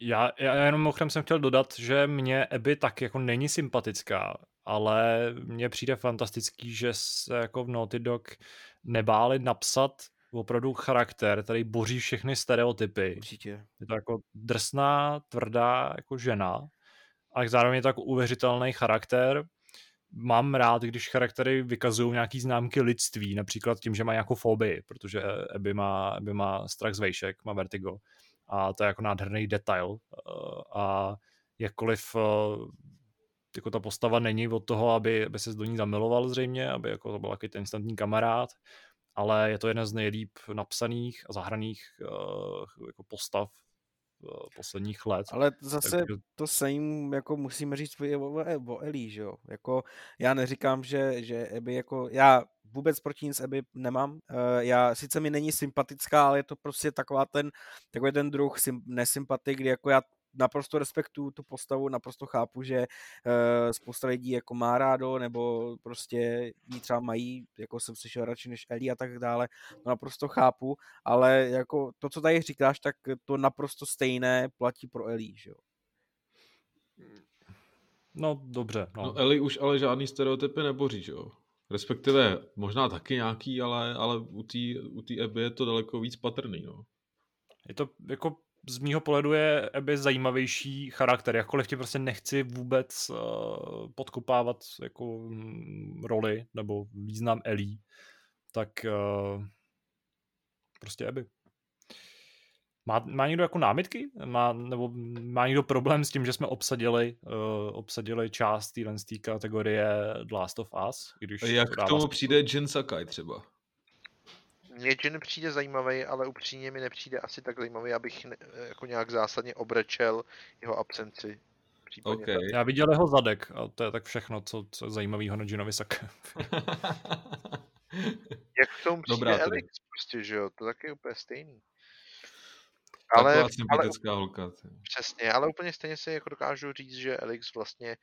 Já, já jenom mimochodem jsem chtěl dodat, že mě Abby tak jako není sympatická, ale mně přijde fantastický, že se jako v Naughty Dog nebáli napsat opravdu charakter, který boří všechny stereotypy. určitě. Je to jako drsná, tvrdá jako žena, ale zároveň je to jako uvěřitelný charakter. Mám rád, když charaktery vykazují nějaký známky lidství, například tím, že má nějakou fobii, protože Abby má, Abby má strach z vejšek, má vertigo. A to je jako nádherný detail. Eh, A jakkoliv eh, jako ta postava není od toho, aby, aby se do ní zamiloval zřejmě, aby jako to byl takový ten instantní kamarád, ale je to jeden z nejlíp napsaných a zahraných uh, jako postav posledních let. Ale zase Takže- to same jako musíme říct o, o, o Elí, že jo. Jako, já neříkám, že, že Abby jako, já vůbec proti nic Abby nemám. Eh, Já, sice mi není sympatická, ale je to prostě taková ten, takový ten druh sym, nesympatik, kdy jako já naprosto respektuju tu postavu, naprosto chápu, že uh, spousta lidí jako má rádo, nebo prostě jí třeba mají, jako jsem slyšel radši než Ellie a tak dále, to naprosto chápu, ale jako to, co tady říkáš, tak to naprosto stejné platí pro Ellie, že jo. No dobře, no. No Eli už ale žádný stereotypy neboří, že jo? Respektive možná taky nějaký, ale, ale u té u tý Abby je to daleko víc patrný, no. Je to jako z mýho pohledu je Abby zajímavější charakter, jakkoliv ti prostě nechci vůbec uh, podkopávat jako mm, roli nebo význam Ellie, tak uh, prostě Abby. Má, má někdo jako námitky? Má, nebo má někdo problém s tím, že jsme obsadili, uh, obsadili část téhle z té kategorie The Last of Us? Když Jak k tomu smysl? přijde Jin Sakai třeba? Mně Jin přijde zajímavý, ale upřímně mi nepřijde asi tak zajímavý, abych ne, jako nějak zásadně obrečel jeho absenci. Případně OK. tak. Já viděl jeho zadek a to je tak všechno, co, co je zajímavého na Jinovi Saka. Jak k tomu přijde Dobrá. Elix, prostě, že jo, to taky je úplně stejný. Taková Ale, ale sympatická holka. ty. přesně, ale úplně stejně si jako dokážu říct, že Elix vlastně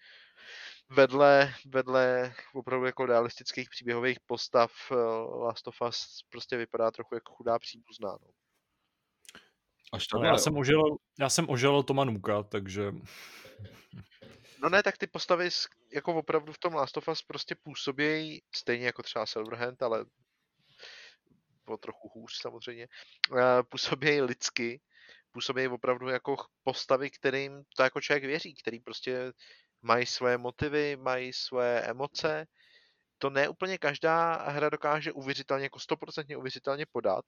vedle, vedle opravdu jako realistických příběhových postav eh, Last of Us prostě vypadá trochu jako chudá příbuzná. No. Až No, takhle, já, jsem oželel, já jsem oželel Toma Nuka, takže No ne, tak ty postavy jako opravdu v tom Last of Us prostě působějí stejně jako třeba Silverhand, ale o trochu hůř samozřejmě, eh, působějí lidsky, působějí opravdu jako postavy, kterým to jako člověk věří, který prostě mají své motivy, mají své emoce. To ne úplně každá hra dokáže uvěřitelně, jako stoprocentně uvěřitelně podat.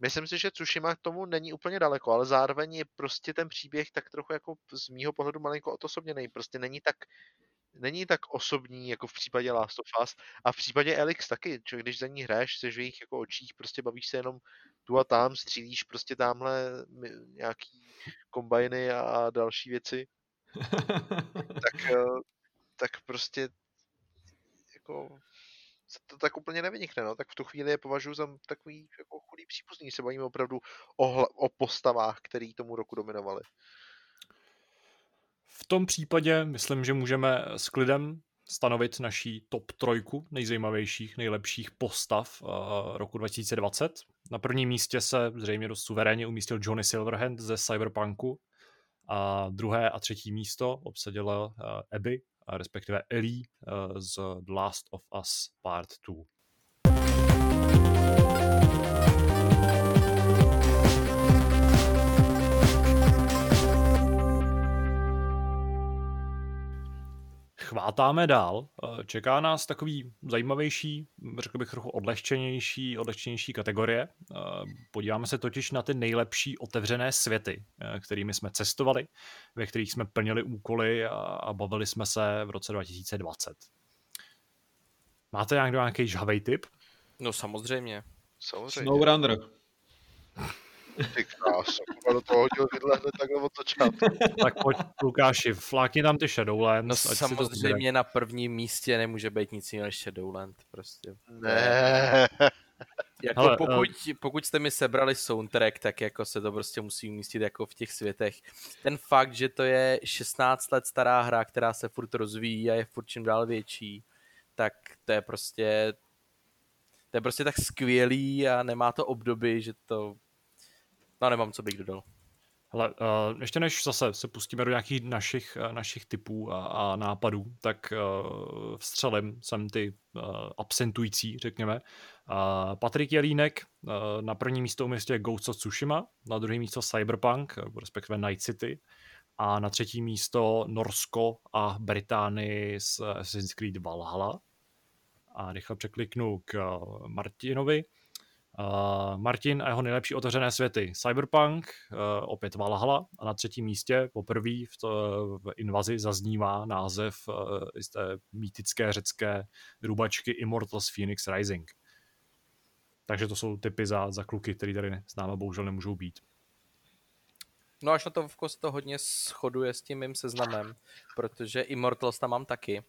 Myslím si, že Tsushima k tomu není úplně daleko, ale zároveň je prostě ten příběh tak trochu jako z mýho pohledu malinko odosobněný. Prostě není tak, není tak osobní jako v případě Last of Us a v případě Elix taky, že když za ní hraješ, v jejich jako očích, prostě bavíš se jenom tu a tam, střílíš prostě tamhle nějaký kombajny a další věci, tak, eh, tak prostě jako se to tak úplně nevynikne, no. tak v tu chvíli je považuji za takový jako chudý příbuzný, když se bavíme opravdu o, hla, o postavách, který tomu roku dominovaly. v tom případě myslím, že můžeme s klidem stanovit naší top trojku nejzajímavějších, nejlepších postav uh, roku 2020. Na prvním místě se zřejmě dost suverénně umístil Johnny Silverhand ze Cyberpunku a druhé a třetí místo obsadila uh, Abby, a respektive Ellie uh, z The Last of Us Part 2. chvátáme dál. Eh, Čeká nás takový zajímavější, řekl bych trochu odlehčenější, odlehčenější kategorie. Eh, Podíváme se totiž na ty nejlepší otevřené světy, eh, kterými jsme cestovali, ve kterých jsme plnili úkoly a, a bavili jsme se v roce 2020. Máte nějak nějaký žhavej tip? No samozřejmě. Samozřejmě. Snowrunner. Ty kráso, kurva, do toho hodil vidle hned takhle od začátku. Tak pojď, Lukáši, flákni tam ty Shadowlands. No samozřejmě na prvním místě nemůže být nic jiného než Shadowland. Prostě. Ne. Jako Hele, pokud, pokud jste mi sebrali soundtrack, tak jako se to prostě musí umístit jako v těch světech. Ten fakt, že to je 16 let stará hra, která se furt rozvíjí a je furt čím dál větší, tak to je prostě to je prostě tak skvělý a nemá to obdoby, že to no nemám, co bych dodal. Hele, uh, ještě než zase se pustíme do nějakých našich, uh, našich typů a, a nápadů, tak uh, vstřelím sem ty uh, absentující, řekněme. Uh, Patrik Jelínek uh, na první místo umístil Ghost of Tsushima, na druhé místo Cyberpunk, respektive Night City, a na třetí místo Norsko a Británii z Assassin's Creed Valhalla. A rychle překliknu k Martinovi. Uh, Martin a jeho nejlepší otevřené světy. Cyberpunk, uh, opět Valhalla a na třetím místě poprvé v, to, v invazi zaznívá název uh, z té mýtické řecké rubačky Immortals Phoenix Rising. Takže to jsou typy za, za kluky, které tady s náma bohužel nemůžou být. No až na to se to hodně shoduje s tím mým seznamem, protože Immortals tam mám taky.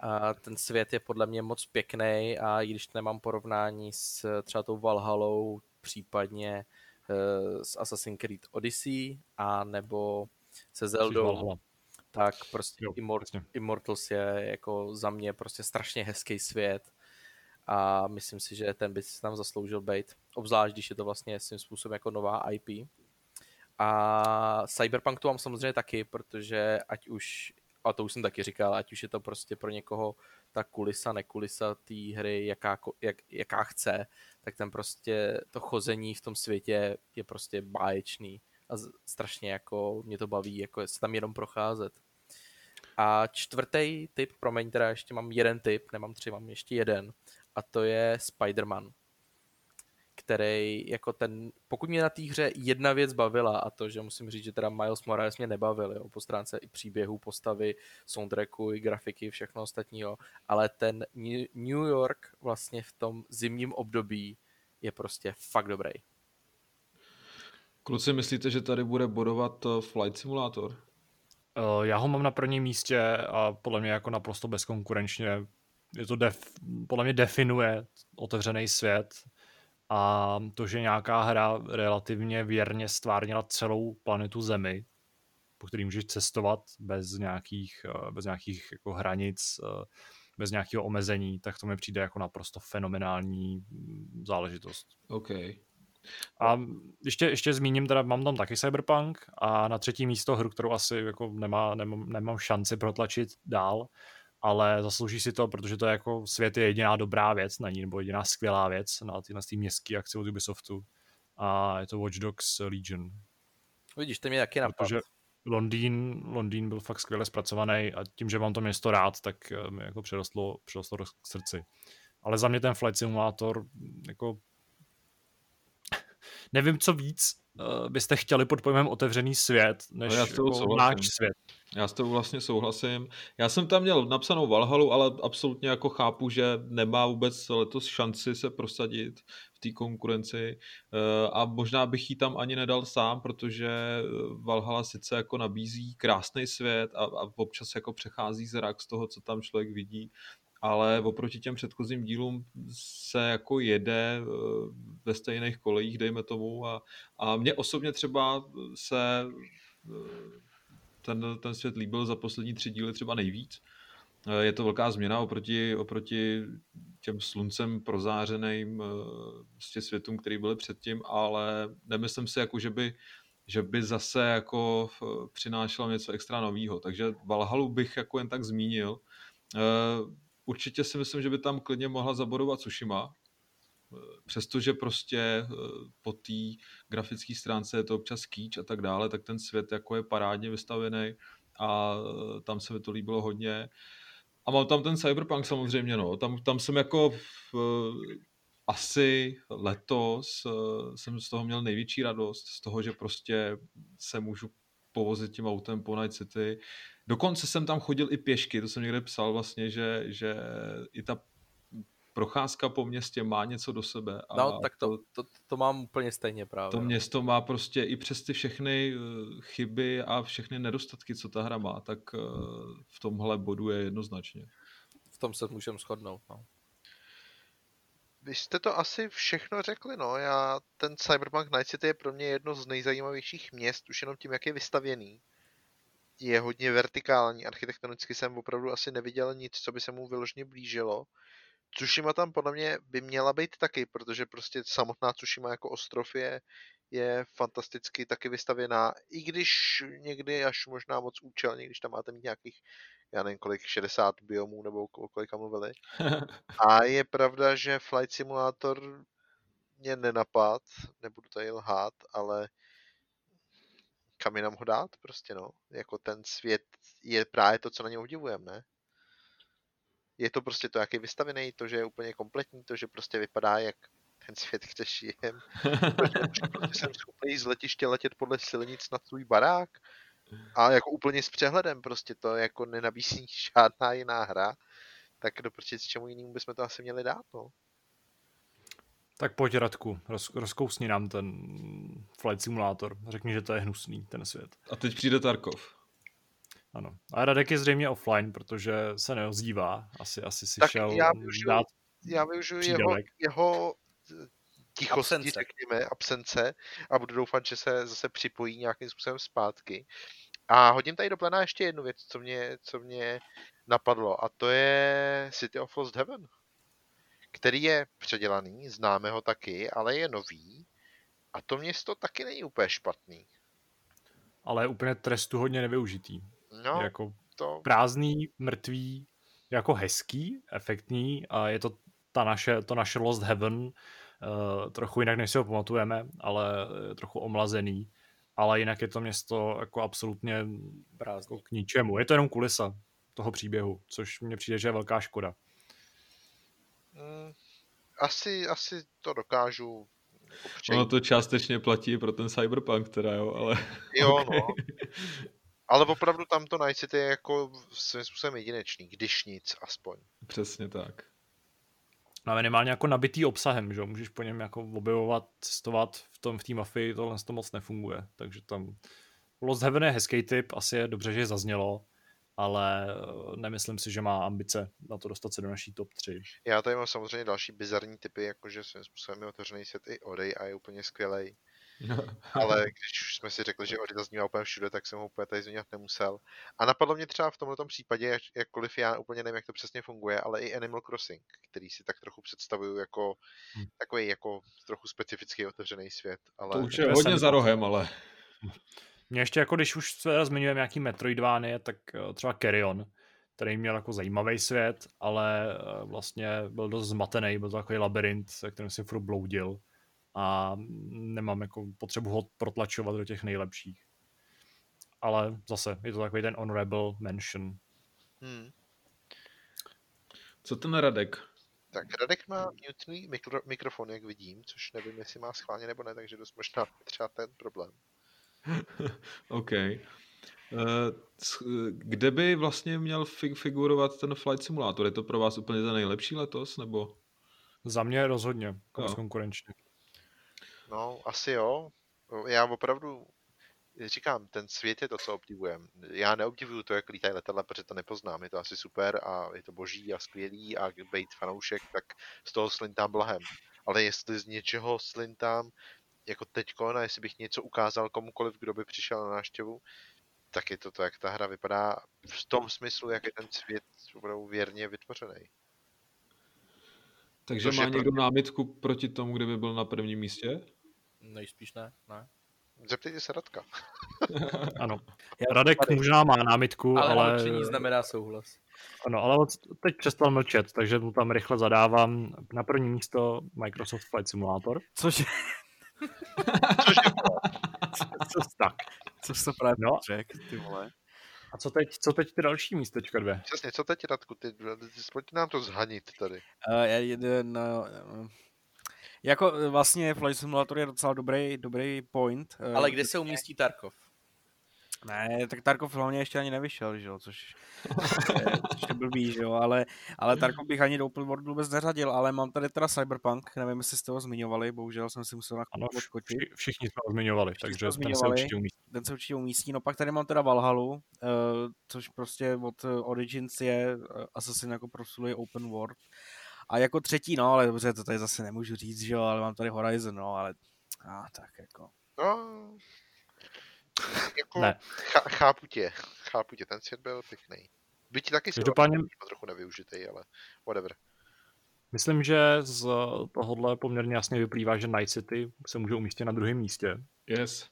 A ten svět je podle mě moc pěkný a i když nemám porovnání s třeba tou Valhalou, případně uh, s Assassin's Creed Odyssey a nebo se Zeldou, tak prostě jo, Immort- Immortals je jako za mě prostě strašně hezký svět a myslím si, že ten by si tam zasloužil být, obzvlášť když je to vlastně svým způsobem jako nová IP. A Cyberpunk tu mám samozřejmě taky, protože ať už, a to už jsem taky říkal, ať už je to prostě pro někoho ta kulisa, nekulisa té hry, jaká, jak, jaká chce, tak ten prostě to chození v tom světě je prostě báječný a strašně jako mě to baví, jako se tam jenom procházet. A čtvrtý typ, promiň, teda ještě mám jeden typ, nemám tři, mám ještě jeden, a to je Spider-Man který jako ten, pokud mě na té hře jedna věc bavila a to, že musím říct, že teda Miles Morales mě nebavil, jo, po stránce i příběhu, postavy, soundtracku, i grafiky, všechno ostatního, ale ten New York vlastně v tom zimním období je prostě fakt dobrý. Kluci, myslíte, že tady bude bodovat eh, Flight Simulator? Eh, já ho mám na prvním místě a podle mě jako naprosto bezkonkurenčně. Je to def, podle mě definuje otevřený svět a to, že nějaká hra relativně věrně stvárnila celou planetu Zemi, po který můžeš cestovat bez nějakých, eh, bez nějakých jako hranic, bez nějakého omezení, tak to mi přijde jako naprosto fenomenální mm, záležitost. Okay. A ještě, ještě zmíním, teda mám tam taky Cyberpunk a na třetí místo hru, kterou asi jako nemá, nemám, nemám šanci protlačit dál, ale zaslouží si to, protože to je jako svět je jediná dobrá věc na ní, nebo jediná skvělá věc na tyhle ty městské akce od Ubisoftu a je to Watch Dogs Legion. Vidíš, to mě taky napadlo. Protože Londýn, Londýn byl fakt skvěle zpracovaný a tím, že mám to město rád, tak eh, mi jako přerostlo, přerostlo k srdci. Ale za mě ten Flight Simulator jako nevím, co víc uh, byste chtěli pod pojmem otevřený svět, než no já jako náš svět. Já s tou vlastně souhlasím. Já jsem tam měl napsanou Valhalu, ale absolutně jako chápu, že nemá vůbec letos šanci se prosadit v té konkurenci uh, a možná bych ji tam ani nedal sám, protože Valhala sice jako nabízí krásný svět a, a občas jako přechází zrak z toho, co tam člověk vidí, ale oproti těm předchozím dílům se jako jede eh, ve stejných kolejích, dejme tomu, a, a mně osobně třeba se eh, ten, ten svět líbil za poslední tři díly třeba nejvíc. Eh, je to velká změna oproti, oproti těm sluncem prozářeným prostě světům, který byly předtím, ale nemyslím si, jako, že by že by zase jako přinášelo něco extra nového. Takže Valhalu bych jako jen tak zmínil. Určitě si myslím, že by tam klidně mohla zabodovat Tsushima, přestože prostě eh, po té grafické stránce je to občas kýč a tak dále, tak ten svět jako je parádně vystavený a eh, tam se mi to líbilo hodně. A mám tam ten Cyberpunk samozřejmě, no. Tam, tam jsem jako v, asi letos jsem z toho měl největší radost, z toho, že prostě se můžu povozit tím autem po Night City. Dokonce jsem tam chodil i pěšky, to jsem někde psal vlastně, že, že i ta procházka po městě má něco do sebe. A no, tak to, to, to mám úplně stejně právě. To no. město má prostě i přes ty všechny eh, chyby a všechny nedostatky, co ta hra má, tak eh, v tomhle bodu je jednoznačně. V tom se můžeme shodnout, no. Vy jste to asi všechno řekli, no. Já, ten Cyberpunk Night City je pro mě jedno z nejzajímavějších měst, už jenom tím, jak je vystavěný je hodně vertikální. Architektonicky jsem opravdu asi neviděl nic, co by se mu vyložně blížilo. Tsushima tam podle mě by měla být taky, protože prostě samotná Tsushima jako ostrov je, je fantasticky taky vystavěná, i když někdy až možná moc účelně, když tam máte mít nějakých, já nevím kolik, 60 biomů nebo o kolika mluvili. A je pravda, že Flight Simulator mě nenapad, nebudu tady lhát, ale kam jinam ho dát prostě, no. Jako ten svět je právě to, co na něm obdivujeme, ne? Je to prostě to, jak je vystavený, to, že je úplně kompletní, to, že prostě vypadá jak ten svět, kde žijem. Protože jsem schopný z letiště letět podle silnic na svůj barák a jako úplně s přehledem prostě to jako nenabízí žádná jiná hra, tak do prostě čemu jinému bychom to asi měli dát, no. Tak pojď Radku, roz, rozkousni nám ten Flight Simulator. Řekni, že to je hnusný, ten svět. A teď přijde Tarkov. Ano. A Radek je zřejmě offline, protože se neozdívá. Asi, asi si Tak šel já využiju- dát Já využiju jeho, jeho eh, tichosti, Absence. řekněme, absence a budu doufat, že se zase připojí nějakým způsobem zpátky. A hodím tady do plena ještě jednu věc, co mě, co mě napadlo, a to je City of Lost Heaven, který je předělaný, známe ho taky, ale je nový a to město taky není úplně špatný. ale je úplně trestu hodně nevyužitý. No, Jako to, prázdný, mrtvý, jako hezký, efektní a je to ta naše, to naše Lost Heaven, uh, trochu jinak, než si ho pamatujeme, ale je trochu omlazený, ale jinak je to město jako absolutně Prázdný. jako k ničemu. Je to jenom kulisa toho příběhu, což mně přijde, že je velká škoda. Mm, asi, asi to dokážu přejít. Ono to částečně platí pro ten Cyberpunk teda, jo, ale... Jo, no. Ale opravdu tam to Night City je jako svým způsobem jedinečný, když nic aspoň. Přesně tak. No minimálně jako nabitý obsahem, že jo? můžeš po něm jako objevovat, cestovat v tom v té mafii, tohle to moc nefunguje, takže tam Lost Heaven je hezký typ, asi je dobře, že je zaznělo, ale eh, nemyslím si, že má ambice na to dostat se do naší top 3. Já tady mám samozřejmě další bizarní typy, jakože svým způsobem je otevřený svět i Ody a je úplně skvělej. Ale když už jsme si řekli, že Ody zaznívá úplně všude, tak jsem ho úplně tady zmiňovat nemusel. A napadlo mě třeba v tomto případě, jak- jakkoliv já úplně nevím, jak to přesně funguje, ale i Animal Crossing, který si tak trochu představuju jako Hm. takový jako trochu specifický otevřený svět. Ale To už je hodně za rohem, ale... Mě ještě jako, když už se zmiňujeme nějaký Metroidvány, tak eh, třeba Carrion, který měl jako zajímavý svět, ale eh, vlastně byl dost zmatený, byl to takový labirint, se kterým si furt bloudil a nemám jako potřebu ho protlačovat do těch nejlepších. Ale zase, je to takový ten honorable mention. hmm. Co ten Radek? Tak Radek má mutený mikro, mikrofon, jak vidím, což nevím, jestli má schválně nebo ne, takže dost možná třeba ten problém. OK. Eh, Kde by vlastně měl fig- figurovat ten Flight Simulator? Je to pro vás úplně ten nejlepší letos, nebo? Za mě rozhodně, jako Jo. bezkonkurenčně. No, asi jo. Já opravdu říkám, ten svět je to, co obdivujem. Já neobdivuju to, jak lítají letadla, protože to nepoznám. Je to asi super a je to boží a skvělý a být fanoušek, tak z toho slintám blahem. Ale jestli z něčeho slintám jako teďko, a jestli bych něco ukázal komukoliv, kdo by přišel na návštěvu, tak je to to, jak ta hra vypadá v tom smyslu, jak je ten svět opravdu věrně vytvořený. Takže Což má je pro- někdo námitku proti tomu, kde by byl na prvním místě? Nejspíš ne, ne. Zeptejte se Radka. Ano. Já- Radek možná má námitku, Ale, ale, ale... znamená souhlas. ano, ale teď přestal mlčet, takže mu tam rychle zadávám na první místo Microsoft Flight Simulator. Což, Což je Co tak. což to právě No. řekl, ty vole. A co teď, co teď ty další místečka dvě? přesně, co teď Radku, ty, ty, pojď nám to zhanit tady. Uh, jeden, uh, jako eh, vlastně Flight Simulator je docela dobrý, dobrý point. Ale kde se umístí Tarkov? Ne, tak Tarkov hlavně ještě ani nevyšel, že jo, což, je- což je blbý, že jo, ale, ale Tarkov bych ani do Open World vůbec neřadil, ale mám tady teda Cyberpunk, nevím, jestli jste ho zmiňovali, bohužel jsem si musel na Ano, odskočit, vši, všichni jsme ho zmiňovali, Všichni takže jsme ho ten se zmiňovali. určitě umístí. ten se určitě umístí, no pak tady mám teda Valhalu, uh, což prostě od eh, Origins je uh, Assassin jako prosluje Open World, a jako třetí, no, ale dobře, to tady zase nemůžu říct, že jo, ale mám tady Horizon, no, ale a tak jako. No, jako Ne. chá, chápu tě, chápu tě, ten svět byl pěkný. Byť taky si Každopádně trochu nevyužitý, ale whatever. myslím, že z tohohle poměrně jasně vyplývá, že Night City se může umístit na druhém místě. Yes.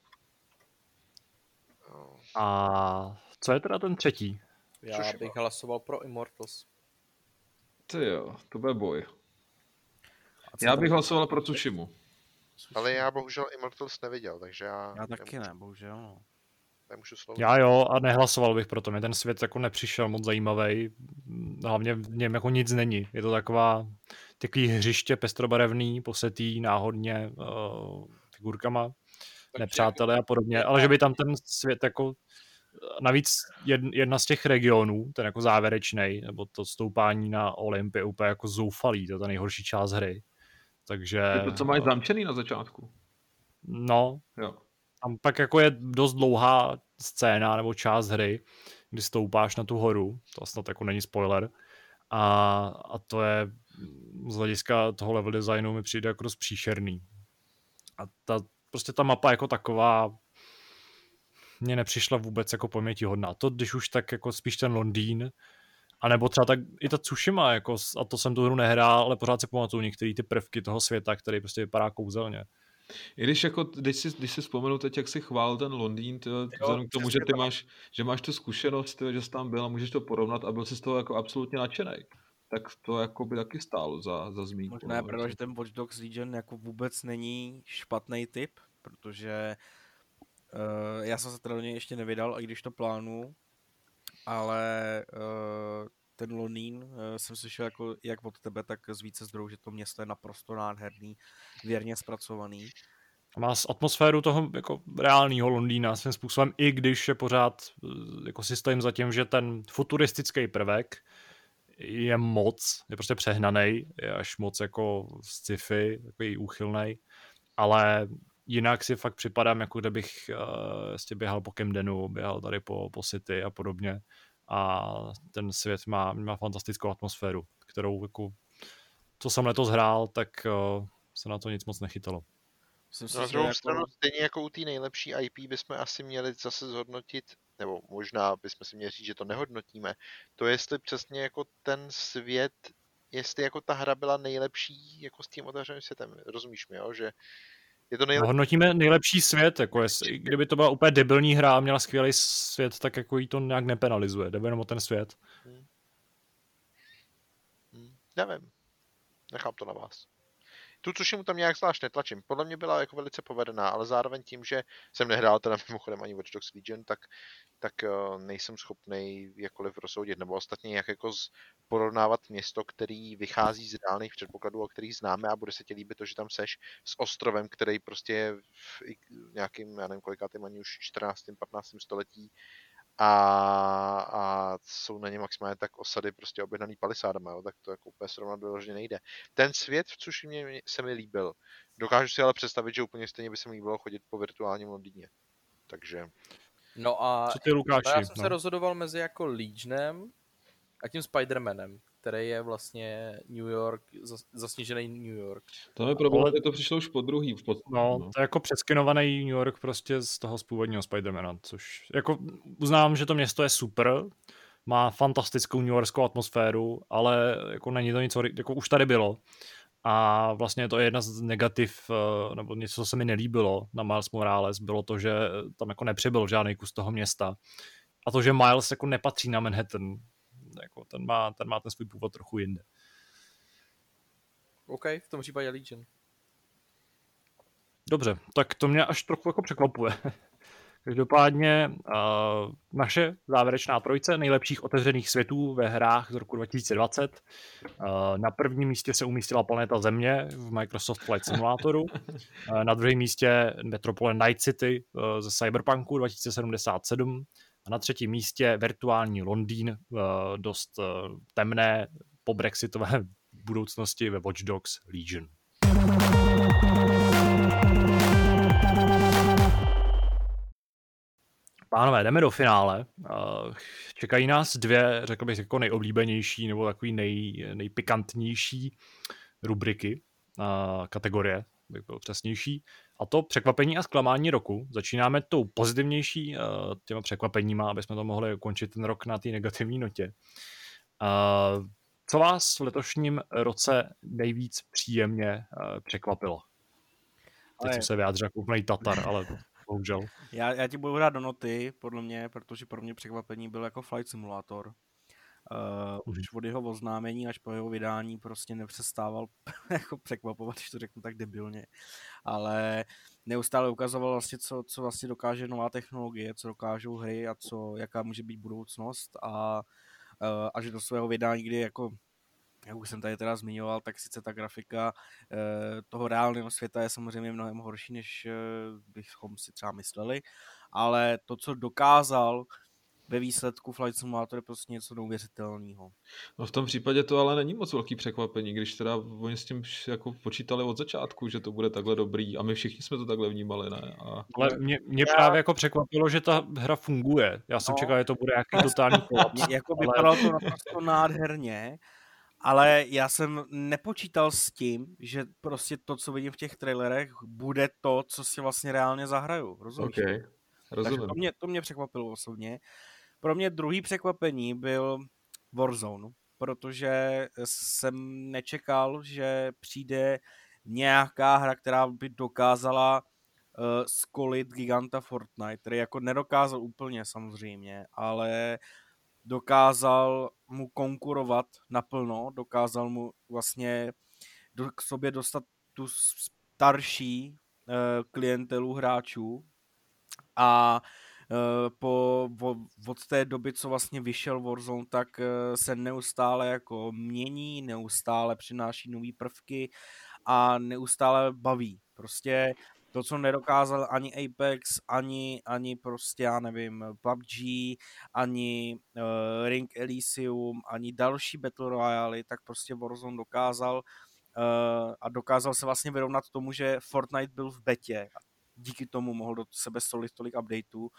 No, A co je teda ten třetí? Já Což bych hlasoval pro Immortals. Ty jo, to bude boj. Já tady- bych hlasoval pro Tsushimu. Ale já bohužel Immortals neviděl, takže já, Já taky nemůžu, ne, bohužel, no. nemůžu slovo. Já jo, a nehlasoval bych proto. Mě ten svět jako nepřišel moc zajímavý. Hlavně v něm jako nic není. Je to taková takový hřiště pestrobarevný, posetý náhodně uh, figurkama, nepřátelé a podobně, ale že by tam ten svět jako navíc jed- jedna z těch regionů, ten jako závěrečný, nebo to stoupání na Olympy je úplně jako zoufalý, to je ta nejhorší část hry. Takže... Je to, co máš zamčený na začátku. No, Jo. tam pak jako je dost dlouhá scéna nebo část hry, kdy stoupáš na tu horu, to snad jako není spoiler, a, a to je z hlediska toho level designu mi přijde jako dost příšerný. A ta, prostě ta mapa jako taková mě nepřišla vůbec jako pamětihodná. To, když už tak jako spíš ten Londýn, a nebo třeba tak i ta Tsushima, jako, a to jsem tu hru nehrál, ale pořád si pamatuju některé ty prvky toho světa, který prostě vypadá kouzelně. I když, jako, když, si, když si vzpomenu teď, jak si chválil ten Londýn, tyjo, vzhledem k tomu, že ty máš, že máš tu zkušenost, že jsi tam byl a můžeš to porovnat a byl jsi z toho jako absolutně nadšený, tak to jako by taky stálo za, za zmínku. Možná je no, pravda, že ten Watch Dogs Legion jako vůbec není špatný typ, protože uh, já jsem se teda do něj ještě nevydal, i když to plánu, ale uh, ten Londýn uh, jsem slyšel jako jak od tebe, tak z více zdrojů, že to město je naprosto nádherný, věrně zpracovaný. Má atmosféru toho jako reálného Londýna svým způsobem, i když je pořád jako systém za tím, že ten futuristický prvek je moc, je prostě přehnaný, je až moc jako sci-fi, takový úchylný, ale jinak si fakt připadám, jako kdybych uh, běhal po Camdenu, běhal tady po, po City a podobně a ten svět má, má fantastickou atmosféru, kterou jako, co jsem letos hrál, tak uh, se na to nic moc nechytalo. Myslím na druhou jako... stranu, stejně jako u té nejlepší IP bychom asi měli zase zhodnotit, nebo možná bychom si měli říct, že to nehodnotíme, to jestli přesně jako ten svět, jestli jako ta hra byla nejlepší jako s tím otevřeným světem. Rozumíš mi, jo? že je to nejlepší. Hodnotíme nejlepší svět, jako jestli, kdyby to byla úplně debilní hra a měla skvělý svět, tak jako jí to nějak nepenalizuje, jde jenom o ten svět. Hmm. Hmm. Nevím. Nechám to na vás. Tu mu tam nějak zvlášť netlačím. Podle mě byla jako velice povedená, ale zároveň tím, že jsem nehrál teda mimochodem ani Watch Dogs Legion, tak, tak uh, nejsem schopný jakkoliv rozsoudit, nebo ostatně jak jako porovnávat město, který vychází z reálných předpokladů, o kterých známe a bude se ti líbit to, že tam seš s ostrovem, který prostě je v nějakým, já nevím kolikátým ani už 14. 15. století a, a jsou na ně maximálně tak osady prostě objednaný palisádama, jo, tak to jako úplně srovnat vyloženě nejde. Ten svět, v což mě se mi líbil, dokážu si ale představit, že úplně stejně by se mi líbilo chodit po virtuálním Londýně. Takže... No a Co ty, Lukáši? já jsem no. se rozhodoval mezi jako Legionem a tím Spider-Manem který je vlastně New York, zasněžený New York. To je problém, ale to přišlo už po druhý. V pod... no, no, to je jako přeskenovaný New York prostě z toho z původního Spidermana, což jako uznám, že to město je super, má fantastickou New Yorkskou atmosféru, ale jako není to nic, jako už tady bylo. A vlastně to je jedna z negativ, eh, nebo něco, co se mi nelíbilo na Miles Morales, bylo to, že tam jako nepřibyl žádný kus toho města. A to, že Miles jako nepatří na Manhattan, jako ten, má, ten má ten svůj původ trochu jinde. OK, v tom případě Legion. Dobře, tak to mě až trochu jako překvapuje. Každopádně uh, naše závěrečná trojice nejlepších otevřených světů ve hrách z roku 2020. Uh, na prvním místě se umístila planeta Země v Microsoft Flight Simulatoru. Uh, na druhém místě metropole Night City uh, ze Cyberpunku 2077. A na třetím místě virtuální Londýn, eh, dost eh, temné po brexitové budoucnosti ve Watch Dogs Legion. Pánové, jdeme do finále. Eh, čekají nás dvě, řekl bych, jako nejoblíbenější nebo takový nej, nejpikantnější rubriky, kategorie, bych byl přesnější. A to překvapení a zklamání roku. Začínáme tou pozitivnější uh, těma překvapeníma, aby jsme to mohli ukončit ten rok na té negativní notě. Uh, co vás v letošním roce nejvíc příjemně uh, překvapilo? Teď ale... jsem se vyjádřil jako úplný Tatar, ale bohužel. Já, já ti budu hrát do noty, podle mě, protože pro mě překvapení byl jako Flight Simulator. Uh, už od jeho oznámení až po jeho vydání prostě nepřestával jako překvapovat, když to řeknu tak debilně. Ale neustále ukazoval vlastně, co, co vlastně dokáže nová technologie, co dokážou hry a co, jaká může být budoucnost. A uh, až do svého vydání, kdy jako jak už jsem tady teda zmiňoval, tak sice ta grafika uh, toho reálného světa je samozřejmě mnohem horší, než uh, bychom si třeba mysleli, ale to, co dokázal ve výsledku Flight Simulator je prostě něco neuvěřitelného. No v tom případě to ale není moc velký překvapení, když teda oni s tím jako počítali od začátku, že to bude takhle dobrý a my všichni jsme to takhle vnímali, ne? A... Ale mě, mě Já... právě jako překvapilo, že ta hra funguje. Já jsem no. čekal, že to bude nějaký totální kolaps. jako ale... vypadalo to naprosto nádherně, ale já jsem nepočítal s tím, že prostě to, co vidím v těch trailerech, bude to, co si vlastně reálně zahraju. Rozumíš? Okay. Rozumím. Takže to mě, to mě překvapilo osobně. Pro mě druhý překvapení byl Warzone, protože jsem nečekal, že přijde nějaká hra, která by dokázala uh, skolit giganta Fortnite, který jako nedokázal úplně samozřejmě, ale dokázal mu konkurovat naplno, dokázal mu vlastně do, k sobě dostat tu starší uh, klientelu hráčů. A uh, po, vo, od té doby, co vlastně vyšel Warzone, tak uh, se neustále jako mění, neustále přináší nové prvky a neustále baví. Prostě to, co nedokázal ani Apex, ani, ani prostě, já nevím, PUBG, ani uh, Ring Elysium, ani další Battle Royale, tak prostě Warzone dokázal uh, a dokázal se vlastně vyrovnat tomu, že Fortnite byl v betě díky tomu mohl do sebe solit tolik updateů,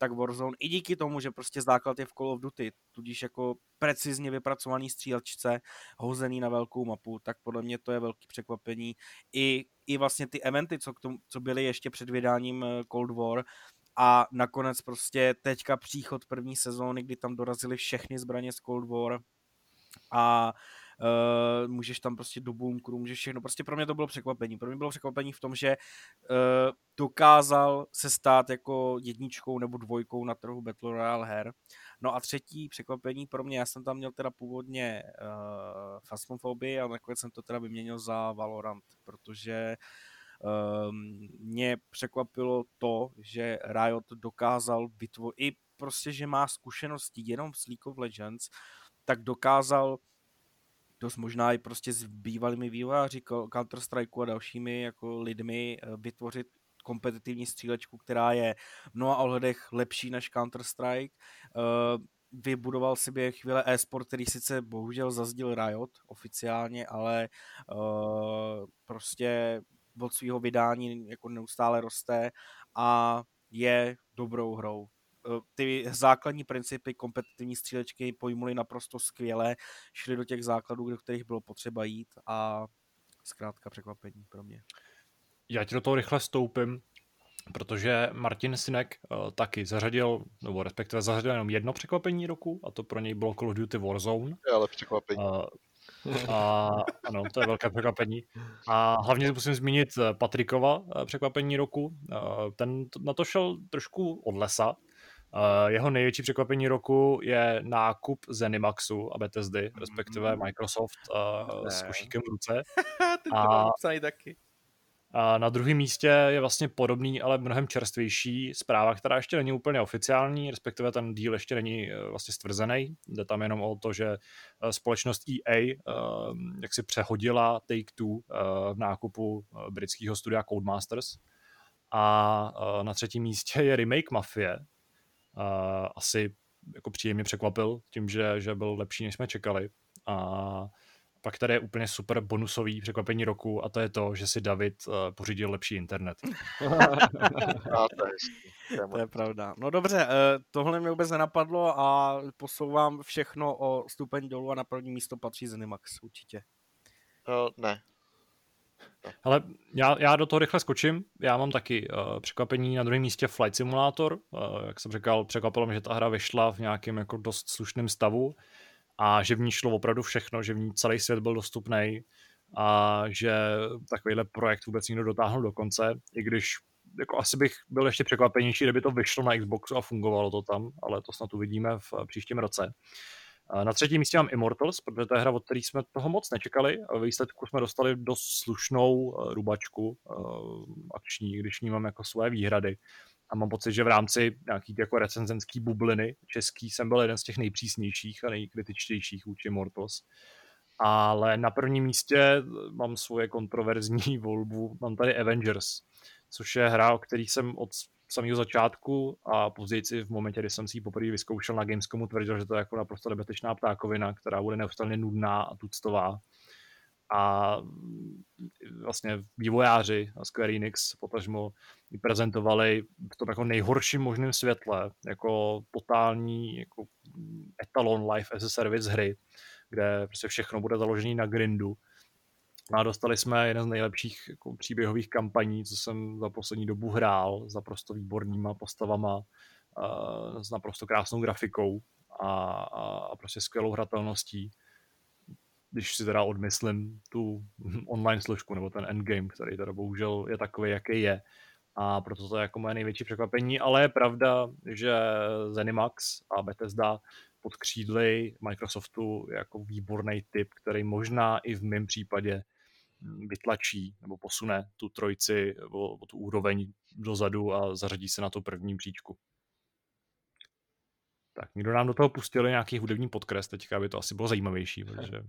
tak Warzone i díky tomu, že prostě základ je v Call of Duty, tudíž jako precizně vypracovaný střílečce, hozený na velkou mapu, tak podle mě to je velký překvapení. I, i vlastně ty eventy, co, k tomu, co byly ještě před vydáním eh, Cold War, a nakonec prostě teďka příchod první sezóny, kdy tam dorazily všechny zbraně z Cold War a uh, můžeš tam prostě do bunkru, můžeš všechno. Prostě pro mě to bylo překvapení. Pro mě bylo překvapení v tom, že uh, dokázal se stát jako jedničkou nebo dvojkou na trhu Battle Royale her. No a třetí překvapení pro mě, já jsem tam měl teda původně uh, Phasmophobia a nakonec jsem to teda vyměnil za Valorant, protože um, mě překvapilo to, že Riot dokázal vytvořit, i prostě, že má zkušenosti jenom s League of Legends, tak dokázal dost možná i prostě s bývalými vývojáři counter strike a dalšími jako lidmi eh, vytvořit kompetitivní střílečku, která je v mnoha ohledech lepší než Counter-Strike. Uh, vybudoval si během chvíle e-sport, který sice bohužel zazdil Riot oficiálně, ale uh, prostě od svého vydání jako neustále roste a je dobrou hrou. Eh, ty základní principy kompetitivní střílečky pojmuli naprosto skvěle, šli do těch základů, do kterých bylo potřeba jít a zkrátka překvapení pro mě. Já ti do toho rychle stoupím, protože Martin Sinek uh, taky zařadil, nebo respektive zařadil jenom jedno překvapení roku a to pro něj bylo Call of Duty Warzone. Je ale překvapení. Uh, a ano, to je velké překvapení. A hlavně musím zmínit Patrikova překvapení roku. Ten na to šel trošku od lesa, jeho největší překvapení roku je nákup Zenimaxu a Bethesdy, respektive mm-hmm. Microsoft uh, s košíkem v ruce. A, taky. A na druhém místě je vlastně podobný, ale mnohem čerstvější zpráva, která ještě není úplně oficiální, respektive ten díl ještě není uh, vlastně stvrzený. Jde tam jenom o to, že společnost EA jak si přehodila Take-Two v nákupu britského studia Codemasters. A na třetím místě je remake Mafie, asi jako příjemně překvapil tím, že, že byl lepší, než jsme čekali. A pak tady je úplně super bonusový překvapení roku a to je to, že si David uh, pořídil lepší internet. no, to, je, to je pravda. No dobře, uh, tohle mě vůbec nenapadlo a posouvám všechno o stupeň dolů a na první místo patří Zenimax určitě. Uh, ne, ale já, já do toho rychle skočím. Já mám taky uh, překvapení na druhém místě Flight Simulator. Uh, jak jsem říkal, překvapilo mě, že ta hra vyšla v nějakém jako dost slušném stavu a že v ní šlo opravdu všechno, že v ní celý svět byl dostupný a že takovýhle projekt vůbec někdo dotáhl do konce, i když jako asi bych byl ještě překvapenější, kdyby to vyšlo na Xboxu a fungovalo to tam, ale to snad uvidíme v příštím roce. Na třetím místě mám Immortals, protože to je hra, od které jsme toho moc nečekali. Ve výsledku jsme dostali dost slušnou eh, rubačku eh, akční, když ní mám jako své výhrady. A mám pocit, že v rámci nějaký jako recenzenský bubliny český jsem byl jeden z těch nejpřísnějších a nejkritičtějších vůči Immortals. Ale na prvním místě mám svoje kontroverzní volbu, mám tady Avengers, což je hra, o který jsem od samého začátku a později si v momentě, kdy jsem si ji poprvé vyzkoušel na Gamescomu, tvrdil, že to je jako naprosto nebezpečná ptákovina, která bude neustále nudná a tuctová. A vlastně vývojáři a Square Enix potažmo ji prezentovali v tom jako nejhorším možném světle, jako totální jako etalon life as a service hry, kde prostě všechno bude založené na grindu a dostali jsme jeden z nejlepších jako, příběhových kampaní, co jsem za poslední dobu hrál, s naprosto výbornýma postavama, uh, s naprosto krásnou grafikou a, a, a prostě skvělou hratelností. Když si teda odmyslím tu online složku nebo ten endgame, který teda bohužel je takový, jaký je. A proto to je jako moje největší překvapení, ale je pravda, že Zenimax a Bethesda pod křídly Microsoftu jako výborný typ, který možná i v mém případě vytlačí nebo posune tu trojici o, o tu úroveň dozadu a zařadí se na to první příčku. Tak, někdo nám do toho pustili nějaký hudební podkres teďka, aby to asi bylo zajímavější, protože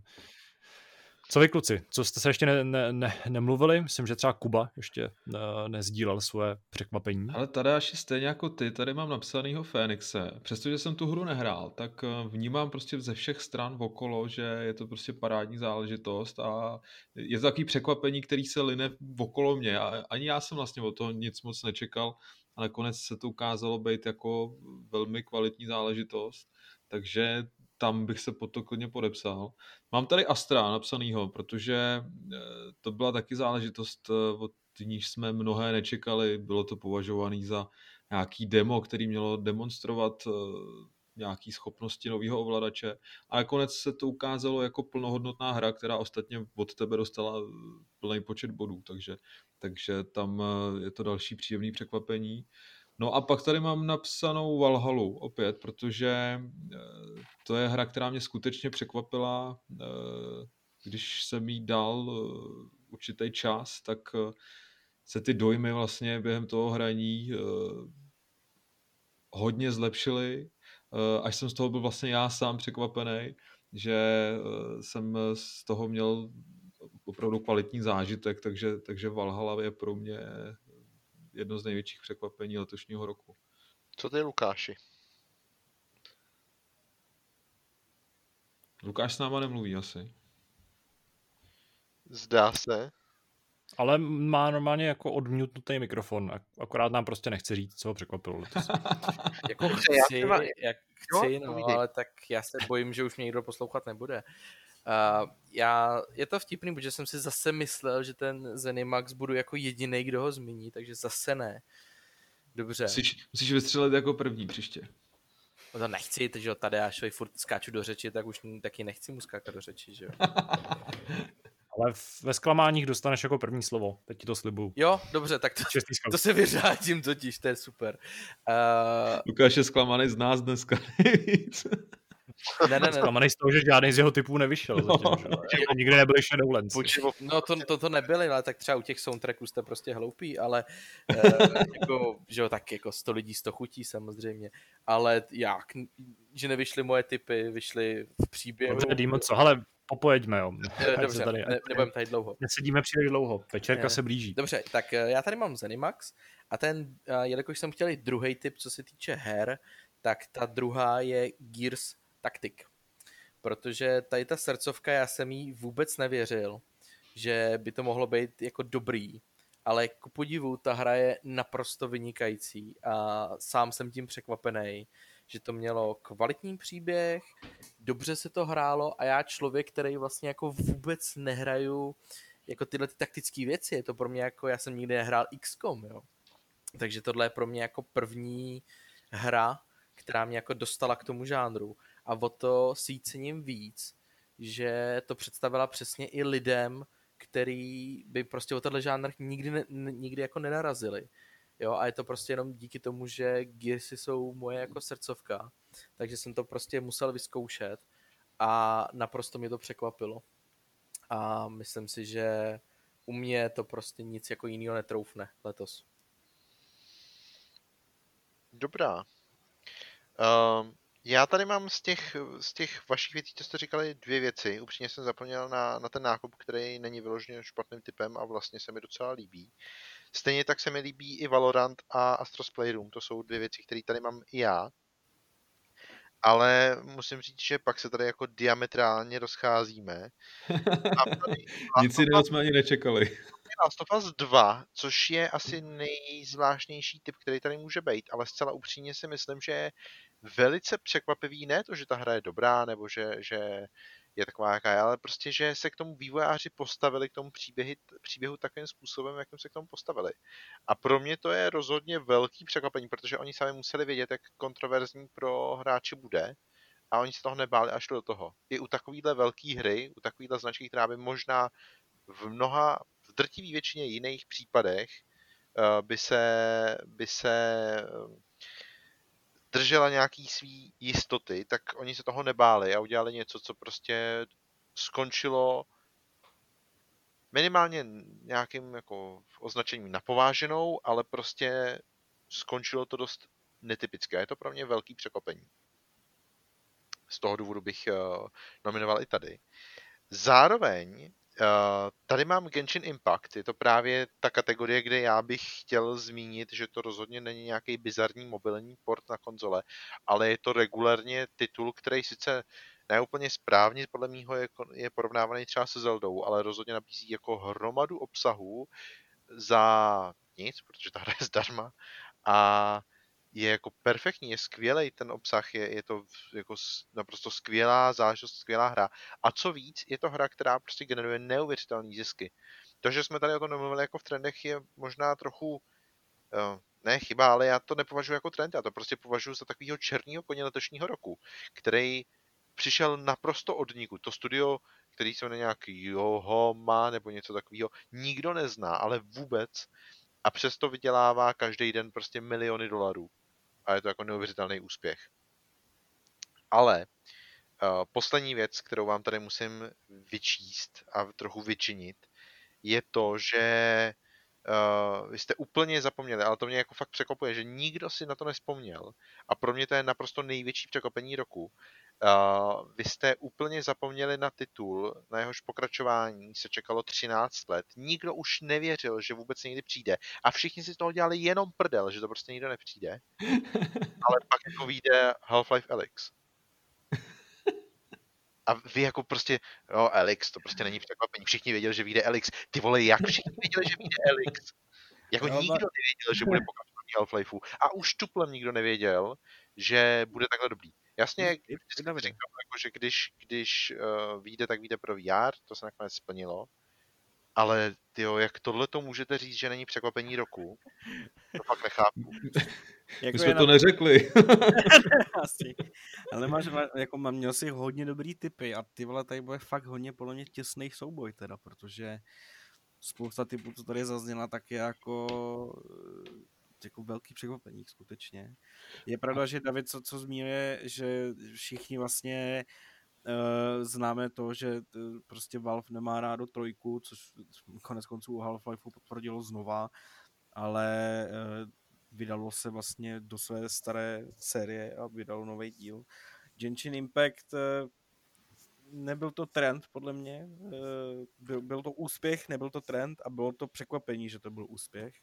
co vy kluci, co jste se ještě ne, ne, ne, nemluvili? Myslím, že třeba Kuba ještě ne, nezdílel svoje překvapení. Ale tady až stejně jako ty, tady mám napsanýho Fénixe. Přestože jsem tu hru nehrál, tak eh, vnímám prostě ze všech stran okolo, že je to prostě parádní záležitost a je to takový překvapení, který se line okolo mě. A ani já jsem vlastně o toho nic moc nečekal a nakonec se to ukázalo být jako velmi kvalitní záležitost. Takže tam bych se pod to klidně podepsal. Mám tady Astra napsanýho, protože eh, to byla taky záležitost, eh, od níž jsme mnohé nečekali. Bylo to považované za nějaký demo, který mělo demonstrovat eh, nějaký schopnosti nového ovladače. A nakonec se to ukázalo jako plnohodnotná hra, která ostatně od tebe dostala plný počet bodů, takže, takže tam je to další příjemný překvapení. No a pak tady mám napsanou Valhalu opět, protože eh, to je hra, která mě skutečně překvapila, eh, když jsem jí dal eh, určitý čas, tak se ty dojmy vlastně během toho hraní hodně zlepšily, až jsem z toho byl vlastně já sám překvapený, že jsem z toho měl opravdu kvalitní zážitek, takže, takže Valhalla je pro mě jedno z největších překvapení letošního roku. Co ty, Lukáši? Lukáš s náma nemluví asi. Zdá se. Ale má normálně jako odmutnutý mikrofon, akorát nám prostě nechce říct, co ho překvapilo jako chci, jak chci, no, ale tak já se bojím, že už mě někdo poslouchat nebude. Uh, já, je to vtipný, protože jsem si zase myslel, že ten Zenimax budu jako jediný, kdo ho zmíní, takže zase ne. Dobře. Musíš, musíš vystřelit jako první příště. No to nechci, takže tady já švej furt skáču do řeči, tak už taky nechci mu skákat do řeči, že jo. Ale ve zklamáních dostaneš jako první slovo, teď ti to slibuju. Jo, dobře, tak to, to se vyřádím totiž, to je super. Uh... Lukáš je zklamaný z nás dneska ne, ne, ne. Zklamaný z toho, že žádný z jeho typů nevyšel. No. Zatím, že? Nikdy nebyli Shadowlands. No to, to, to nebyly, ale tak třeba u těch soundtracků jste prostě hloupí, ale eh, jako, že jo, tak jako 100 lidí, 100 chutí samozřejmě. Ale jak, že nevyšly moje typy, vyšly v příběhu. Dobře, Dýmo, co, ale popojeďme, jo. Eh, dobře, tady, ne, nebudem tady dlouho. Nesedíme příliš dlouho, večerka ne. se blíží. Dobře, tak eh, já tady mám Zenimax a ten, eh, jelikož jsem chtěl druhý typ, co se týče her, tak ta druhá je Gears taktik. Protože tady ta srdcovka, já jsem jí vůbec nevěřil, že by to mohlo být jako dobrý, ale ku podivu ta hra je naprosto vynikající a sám jsem tím překvapený, že to mělo kvalitní příběh, dobře se to hrálo a já člověk, který vlastně jako vůbec nehraju jako tyhle ty taktické věci, je to pro mě jako, já jsem nikdy nehrál XCOM, jo. Takže tohle je pro mě jako první hra, která mě jako dostala k tomu žánru a o to si cením víc, že to představila přesně i lidem, který by prostě o tenhle žánr nikdy, ne, nikdy jako nenarazili. Jo, a je to prostě jenom díky tomu, že Gearsy jsou moje jako srdcovka, takže jsem to prostě musel vyzkoušet a naprosto mě to překvapilo. A myslím si, že u mě to prostě nic jako jiného netroufne letos. Dobrá. Um, já tady mám z těch, z těch vašich věcí, co jste říkali, dvě věci. Upřímně jsem zapomněl na, na ten nákup, který není vyloženě špatným typem a vlastně se mi docela líbí. Stejně tak se mi líbí i Valorant a Astros Playroom. To jsou dvě věci, které tady mám i já. Ale musím říct, že pak se tady jako diametrálně rozcházíme. A tady Nic jiného jsme ani nečekali. Last of Us 2, což je asi nejzvláštnější typ, který tady může být, ale zcela upřímně si myslím, že velice překvapivý, ne to, že ta hra je dobrá, nebo že, že je taková, jaká je, ale prostě, že se k tomu vývojáři postavili, k tomu příběhy, příběhu takovým způsobem, jakým se k tomu postavili. A pro mě to je rozhodně velký překvapení, protože oni sami museli vědět, jak kontroverzní pro hráče bude, a oni se toho nebáli až do toho. I u takovýhle velké hry, u takovýhle značky, která by možná v mnoha, v drtivé většině jiných případech uh, by se, by se držela nějaký svý jistoty, tak oni se toho nebáli a udělali něco, co prostě skončilo minimálně nějakým jako označením napováženou, ale prostě skončilo to dost netypické. Je to pro mě velký překvapení. Z toho důvodu bych uh, nominoval i tady. Zároveň tady mám Genshin Impact, je to právě ta kategorie, kde já bych chtěl zmínit, že to rozhodně není nějaký bizarní mobilní port na konzole, ale je to regulárně titul, který sice neúplně správně podle mýho je, je porovnávaný třeba se Zeldou, ale rozhodně nabízí jako hromadu obsahu za nic, protože ta hra je zdarma. A je jako perfektní, je skvělý ten obsah, je, je to jako naprosto skvělá záležitost, skvělá hra. A co víc, je to hra, která prostě generuje neuvěřitelné zisky. To, že jsme tady o tom nemluvili jako v trendech, je možná trochu uh, ne chyba, ale já to nepovažuji jako trend, já to prostě považuji za takového černého koně letošního roku, který přišel naprosto od niku. To studio, který se jmenuje nějaký Yohoma nebo něco takového, nikdo nezná, ale vůbec. A přesto vydělává každý den prostě miliony dolarů a je to jako neuvěřitelný úspěch. Ale uh, poslední věc, kterou vám tady musím vyčíst a trochu vyčinit, je to, že uh, vy jste úplně zapomněli, ale to mě jako fakt překopuje, že nikdo si na to nespomněl a pro mě to je naprosto největší překopení roku. Uh, vy jste úplně zapomněli na titul, na jehož pokračování se čekalo 13 let. Nikdo už nevěřil, že vůbec někdy přijde. A všichni si z toho dělali jenom prdel, že to prostě nikdo nepřijde. Ale pak jako vyjde Half-Life Alyx. A vy jako prostě, no Alyx, to prostě není překvapení. Všichni věděli, že vyjde Alyx. Ty vole, jak všichni věděli, že vyjde Alyx? Jako no, nikdo nevěděl, že bude pokračování Half-Lifeu. A už tuplem nikdo nevěděl, že bude takhle dobrý. Jasně, vždycky říkám, jako, že když, když uh, vyjde, tak vyjde pro VR, to se nakonec splnilo. Ale tyjo, jak tohle to můžete říct, že není překvapení roku? To fakt nechápu. jako My jsme to na... neřekli. Asi. Ale máš, jako mám, měl si hodně dobrý typy a ty vole, tady bude fakt hodně podle mě těsný souboj teda, protože spousta typů, co tady zazněla, tak je jako jako velký překvapení skutečně. Je pravda, že David co, co zmínuje, že všichni vlastně uh, známe to, že uh, prostě Valve nemá rádo trojku, což konec konců Half-Life potvrdilo znova, ale uh, vydalo se vlastně do své staré série a vydalo nový díl. Genshin Impact nebyl to trend, podle mě. Byl, byl to úspěch, nebyl to trend a bylo to překvapení, že to byl úspěch.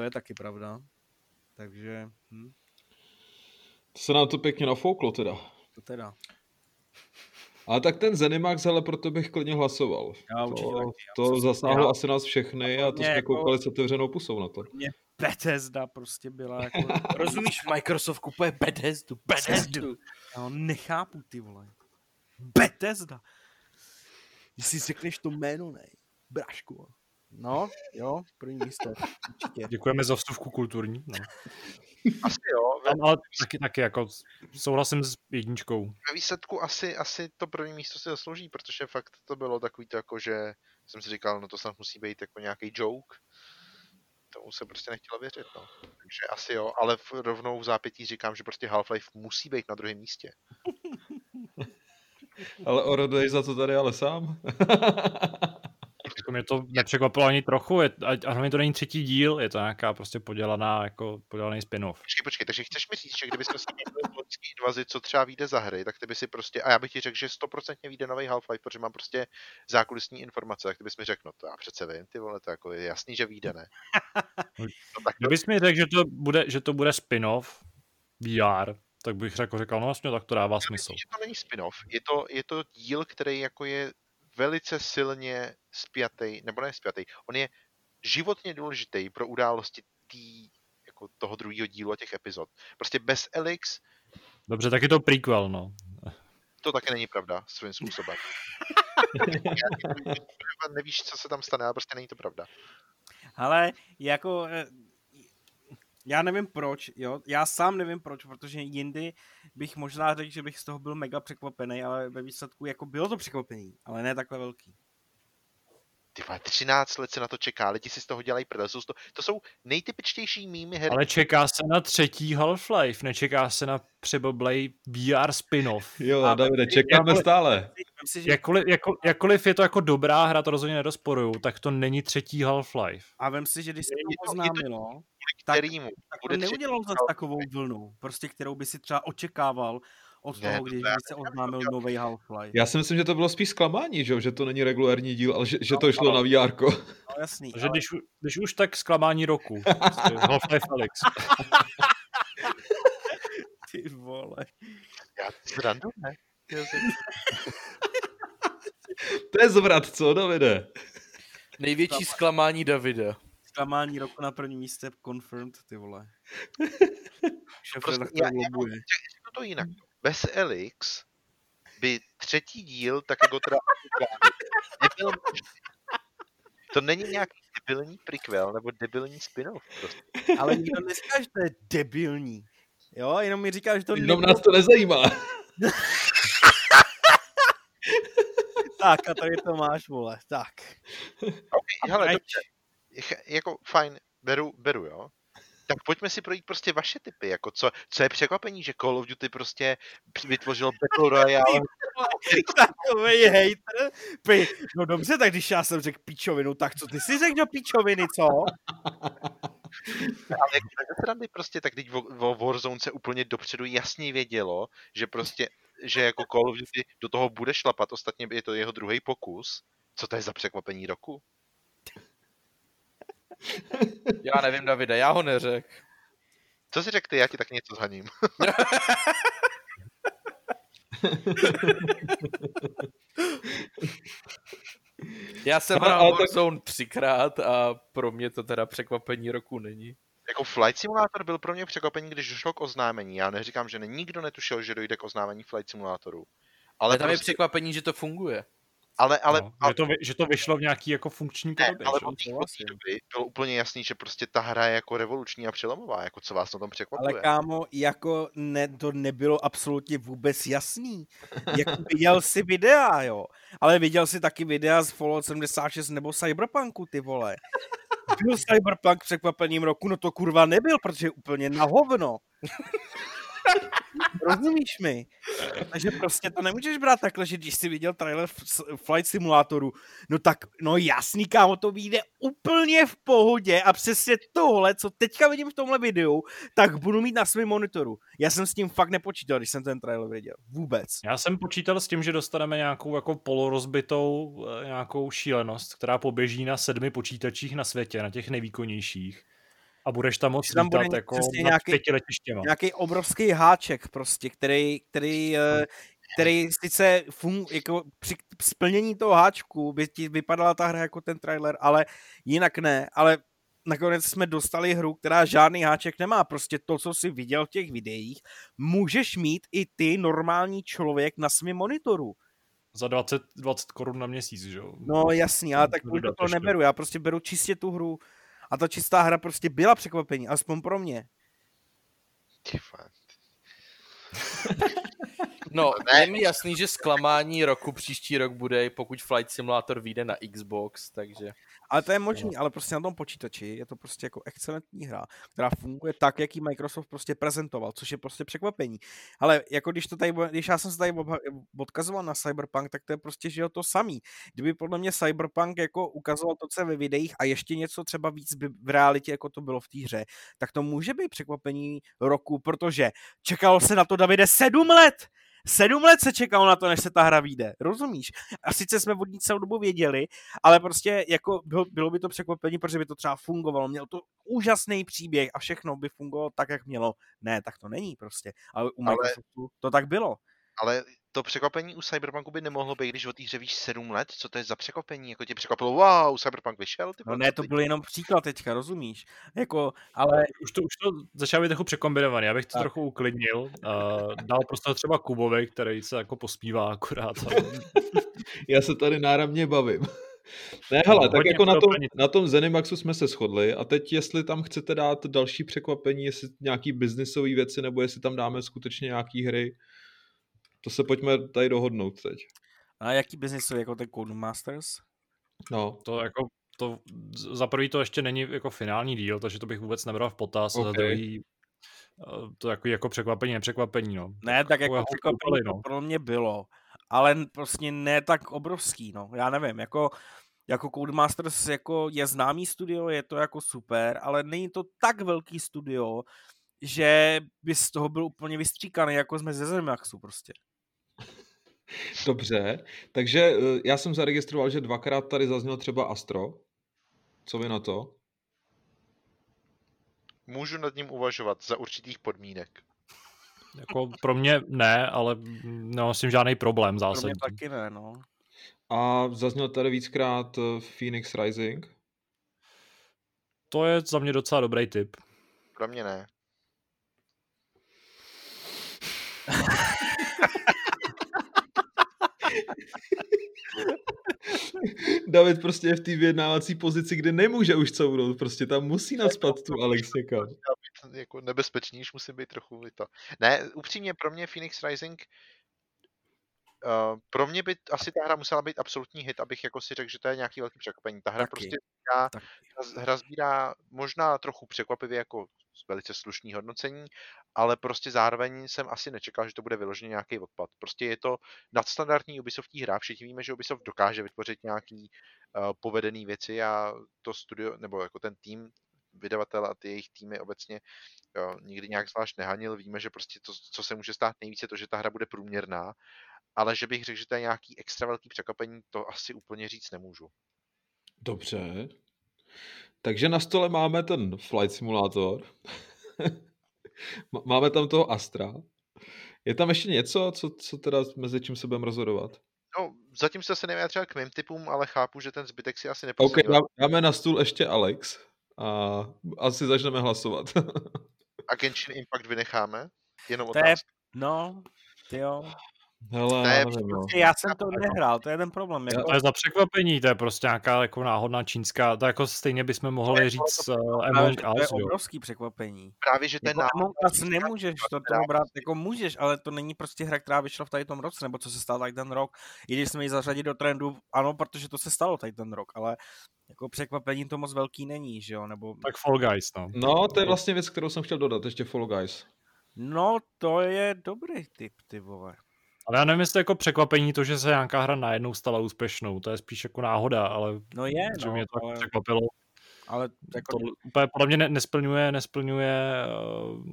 To je taky pravda. Takže... Hm. To se nám to pěkně nafouklo teda. To teda. Ale tak ten Zenimax, ale proto bych klidně hlasoval. Já určitě to, taky. to zasáhlo já. asi nás všechny a to jsme jako... koukali s otevřenou pusou na to. Mě Bethesda prostě byla jako... Rozumíš, Microsoft kupuje Bethesdu, Bethesdu. Já ho nechápu, ty vole. Bethesda. Když si řekneš to jméno, ne? Brašku. No, jo, první místo. Určitě. Děkujeme za vstupku kulturní. No. Asi jo. Ve... Ale taky, taky jako souhlasím s jedničkou. Ve výsledku asi, asi to první místo si zaslouží, protože fakt to bylo takový to jako, že jsem si říkal, no to snad musí být jako nějaký joke. Tomu se prostě nechtělo věřit, no. Takže asi jo, ale v, rovnou v zápětí říkám, že prostě Half-Life musí být na druhém místě. ale oroduješ za to tady ale sám. jako mě to nepřekvapilo ani trochu, je, a, hlavně to není třetí díl, je to nějaká prostě podělaná, jako podělaný spin-off. Počkej, počkej, takže chceš mi říct, že kdybychom si měli loňský invazi, co třeba vyjde za hry, tak ty by si prostě, a já bych ti řekl, že stoprocentně vyjde nový Half-Life, protože mám prostě zákulisní informace, tak ty bys mi řekl, no to já přece vím, ty vole, to jako je jasný, že vyjde, ne? No, tak to... Kdybys mi řekl, že to bude, že to bude spin-off VR, tak bych řekl, říkal, no vlastně, tak to dává smysl. Myslím, že to není spin-off, je to, je to díl, který jako je velice silně spjatý, nebo ne spjatý, on je životně důležitý pro události tý, jako toho druhého dílu a těch epizod. Prostě bez Elix... Dobře, tak je to prequel, no. To taky není pravda, svým způsobem. nevíš, co se tam stane, ale prostě není to pravda. Ale jako eh, já nevím proč, jo, já sám nevím proč, protože jindy bych možná řekl, že bych z toho byl mega překvapený, ale ve výsledku jako bylo to překvapení, ale ne takhle velký. Ty 13 let se na to čeká, lidi si z toho dělají prdel. To, to jsou nejtypičtější mýmy her. Ale čeká se na třetí Half-Life, nečeká se na přeboblej VR spin-off. Jo, a Davide, čekáme jakkoliv, stále. Jakkoliv, jakkoliv, jakkoliv je to jako dobrá hra, to rozhodně nerozporuju, tak to není třetí Half-Life. A vem si, že když se to oznámilo, tak, tak to neudělal zase takovou vlnu, prostě kterou by si třeba očekával od ne, toho, když to se oznámil nový Half-Life. Já si myslím, že to bylo spíš zklamání, že, že to není regulární díl, ale že, že to šlo na VR. No jasný. Že ale... když, když už tak zklamání roku. Prostě Half-Life Felix. Ty vole. Já zrandu, ne? to je zvrat, co, Davide? Největší zklamání Davida zklamání roku na prvním místě confirmed, ty vole. Šef prostě, já, jako, to jinak. Bez Elix by třetí díl, tak jako teda nebyl To není nějaký debilní prequel nebo debilní spin-off. Prostě. Ale nikdo neříká, že to je debilní. Jo, jenom mi říká, že to Jenom nás to nezajímá. tak a tady to máš, vole, tak. Okay, hele, dobře jako fajn, beru, beru, jo. Tak pojďme si projít prostě vaše typy, jako co, co je překvapení, že Call of Duty prostě vytvořil Battle Royale. Takový hater. No dobře, tak když já jsem řekl píčovinu, tak co ty si řekl do píčoviny, co? Ale srandy prostě, tak teď o Warzone se úplně dopředu jasně vědělo, že prostě, že jako Call of Duty do toho bude šlapat, ostatně je to jeho druhý pokus. Co to je za překvapení roku? Já nevím, Davide, já ho neřek. Co si řekl ty, já ti tak něco zhaním. já jsem hrál Warzone tak... třikrát a pro mě to teda překvapení roku není. Jako Flight Simulator byl pro mě překvapení, když došlo k oznámení. Já neříkám, že nikdo netušil, že dojde k oznámení Flight Simulátoru. Ale tam prostě... je překvapení, že to funguje. Ale, ale, no, že, to, že to vyšlo v nějaký jako funkční podobě. ale od doby bylo úplně jasný, že prostě ta hra je jako revoluční a přelomová, jako co vás na tom překvapuje. Ale kámo, jako ne, to nebylo absolutně vůbec jasný. Jako viděl si videa, jo. Ale viděl si taky videa z Fallout 76 nebo Cyberpunku, ty vole. Byl Cyberpunk překvapením roku? No to kurva nebyl, protože je úplně na hovno. Rozumíš mi? Takže prostě to nemůžeš brát takhle, že když jsi viděl trailer Flight Simulatoru, no tak, no jasný, kámo, to vyjde úplně v pohodě a přesně tohle, co teďka vidím v tomhle videu, tak budu mít na svém monitoru. Já jsem s tím fakt nepočítal, když jsem ten trailer viděl. Vůbec. Já jsem počítal s tím, že dostaneme nějakou jako polorozbitou eh, nějakou šílenost, která poběží na sedmi počítačích na světě, na těch nejvýkonnějších a budeš tam moc tam bude jako nějaký. Nějaký obrovský háček prostě, který, který, eh, který sice fun, jako při splnění toho háčku by ti vypadala ta hra jako ten trailer, ale jinak ne, ale nakonec jsme dostali hru, která žádný háček nemá. Prostě to, co jsi viděl v těch videích, můžeš mít i ty normální člověk na svém monitoru. Za 20, 20 korun na měsíc, že jo? No jasný, ale tak to, to neberu. Já prostě beru čistě tu hru. A ta čistá hra prostě byla překvapení, aspoň pro mě. No, je mi jasný, že zklamání roku příští rok bude, pokud Flight Simulator vyjde na Xbox, takže... Ale to je možný, ale prostě na tom počítači je to prostě jako excelentní hra, která funguje tak, jak ji Microsoft prostě prezentoval, což je prostě překvapení. Ale jako když to tady, když já jsem se tady odkazoval na Cyberpunk, tak to je prostě, že jo, to samý. Kdyby podle mě Cyberpunk jako ukazoval to, co je ve videích a ještě něco třeba víc by v realitě, jako to bylo v té hře, tak to může být překvapení roku, protože čekalo se na to Davide sedm let! Sedm let se čekalo na to, než se ta hra vyjde, rozumíš? A sice jsme od ní celou dobu věděli, ale prostě jako bylo, bylo by to překvapení, protože by to třeba fungovalo, mělo to úžasný příběh a všechno by fungovalo tak, jak mělo. Ne, tak to není prostě. Ale u Microsoftu ale... to tak bylo. Ale to překvapení u Cyberpunku by nemohlo být, když o té hře víš 7 let, co to je za překvapení, jako tě překvapilo, wow, Cyberpunk vyšel? Ty no ne, to byl jenom příklad teďka, rozumíš? Jako, ale... Už to, už to začalo být trochu překombinovaný, já bych to tak. trochu uklidnil, uh, dal prostě třeba Kubovi, který se jako pospívá akorát. já se tady náramně bavím. Ne, hele, tak jako na tom, na tom Zenimaxu jsme se shodli a teď jestli tam chcete dát další překvapení, jestli nějaký biznisové věci, nebo jestli tam dáme skutečně nějaký hry, to se pojďme tady dohodnout teď. A jaký biznis jako ten Codemasters? No. To jako, to, za prvý to ještě není jako finální díl, takže to bych vůbec nebral v potaz, okay. za druhý eh, to jako, jako překvapení, nepřekvapení, no. Ne, tak jako překvapení no. pro mě bylo, ale prostě ne tak obrovský, no. Já nevím, jako jako Codemasters jako je známý studio, je to jako super, ale není to tak velký studio, že by z toho byl úplně vystříkaný, jako jsme ze Zenimaxu prostě. Dobře, takže eh, já jsem zaregistroval, že dvakrát tady zazněl třeba Astro. Co vy na to? Můžu nad ním uvažovat za určitých podmínek. Jako pro mě ne, ale nemusím žádný problém zásadní. Pro mě taky ne, no. A zazněl tady víckrát eh, Phoenix Rising? To je za mě docela dobrý tip. Pro mě ne. David prostě je v té vyjednávací pozici, kde nemůže už couvnout, prostě tam musí naspat tu Alex někam. Jako nebezpečný, už musím být trochu to. Ne, upřímně pro mě Phoenix Rising Uh, pro mě by asi ta hra musela být absolutní hit, abych jako si řekl, že to je nějaký velký překvapení. Ta hra Taky. prostě sbírá, hra sbírá možná trochu překvapivě jako velice slušný hodnocení, ale prostě zároveň jsem asi nečekal, že to bude vyloženě nějaký odpad. Prostě je to nadstandardní Ubisoftí hra, všichni víme, že Ubisoft dokáže vytvořit nějaký uh, povedený věci a to studio, nebo jako ten tým vydavatel a ty jejich týmy obecně jo, nikdy nějak zvlášť nehanil. Víme, že prostě to, co se může stát nejvíce, to, že ta hra bude průměrná, ale že bych řekl, že to je nějaký extra velký překvapení, to asi úplně říct nemůžu. Dobře. Takže na stole máme ten flight simulátor. máme tam toho Astra. Je tam ještě něco, co, co teda mezi čím se budeme rozhodovat? No, zatím se se nevyjádřil k mým typům, ale chápu, že ten zbytek si asi neposlal. OK, dáme na stůl ještě Alex a asi začneme hlasovat. a Genshin Impact vynecháme? Jenom otázka. Je, no, jo. Hele, ne, nevím, no. Já jsem to nehrál, to je ten problém. Jako... To je za překvapení, to je prostě nějaká jako náhodná čínská, to jako stejně bychom mohli ne, říct to, uh, Among Us. To je obrovský překvapení. Právě, že ten jako Among Us nemůžeš to toho brát, jako můžeš, ale to není prostě hra, která vyšla v tady tom roce, nebo co se stalo tady ten rok. I když jsme ji zařadili do trendu, ano, protože to se stalo tady ten rok, ale jako překvapení to moc velký není, že jo, nebo... Tak Fall Guys, no. No, to je vlastně věc, kterou jsem chtěl dodat, ještě Fall Guys. No, to je dobrý typ, ty vole. Ale já nevím, jestli jako překvapení to, že se nějaká hra najednou stala úspěšnou, to je spíš jako náhoda, ale no je, že no, mě to ale... překvapilo. Ale jako... to úplně podle mě ne, nesplňuje, nesplňuje uh,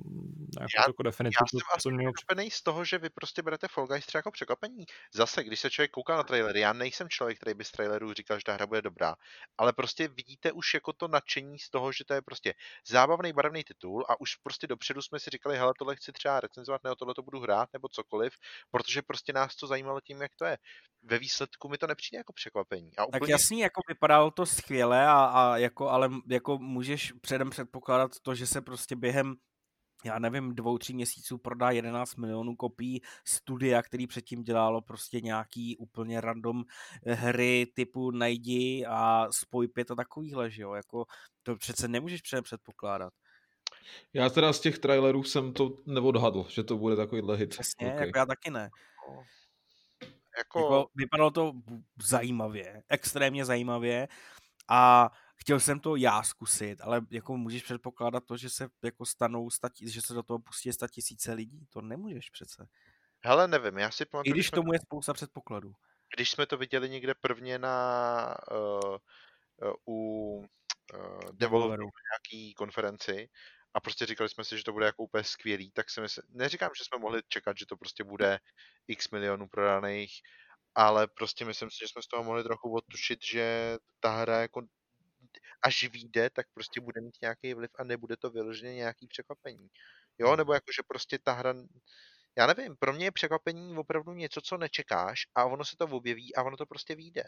nějakou já, jako definici. Já jsem mělo... překvapený z toho, že vy prostě berete Fall Guys třeba jako překvapení. Zase, když se člověk kouká na trailery, já nejsem člověk, který by z trailerů říkal, že ta hra bude dobrá, ale prostě vidíte už jako to nadšení z toho, že to je prostě zábavný barevný titul a už prostě dopředu jsme si říkali, hele, tohle chci třeba recenzovat, nebo tohle to budu hrát, nebo cokoliv, protože prostě nás to zajímalo tím, jak to je. Ve výsledku mi to nepřijde jako překvapení. A úplně... Tak jasný, jako vypadalo to skvěle, a, a jako, ale jako můžeš předem předpokládat to, že se prostě během já nevím, dvou, tří měsíců prodá 11 milionů kopií studia, který předtím dělalo prostě nějaký úplně random eh, hry typu najdi a spoj pět a takovýhle, že jo, jako to přece nemůžeš předem předpokládat. Já teda z těch trailerů jsem to neodhadl, že to bude takovýhle hit. Přesně, Okay. jako já taky ne. Jako, Jako, vypadalo to zajímavě, extrémně zajímavě a chtěl jsem to já zkusit, ale jako můžeš předpokládat to, že se jako stanou, stati, že se do toho pustí sta tisíce lidí, to nemůžeš přece. hele, nevím, já si I pamatuju, když když, tomu je spousta předpokladů. když jsme to viděli někde prvně na uh, uh, u uh, Devolveru. na nějaký konferenci a prostě říkali jsme si, že to bude jako úplně skvělý, tak si myslím, neříkám, že jsme mohli čekat, že to prostě bude x milionů prodaných, ale prostě myslím si, že jsme z toho mohli trochu odtušit, že ta hra jako až vyjde, tak prostě bude mít nějaký vliv a nebude to vyloženě nějaký překvapení. Jo, nebo jako, že prostě ta hra, já nevím, pro mě je překvapení opravdu něco, co nečekáš a ono se to objeví a ono to prostě vyjde.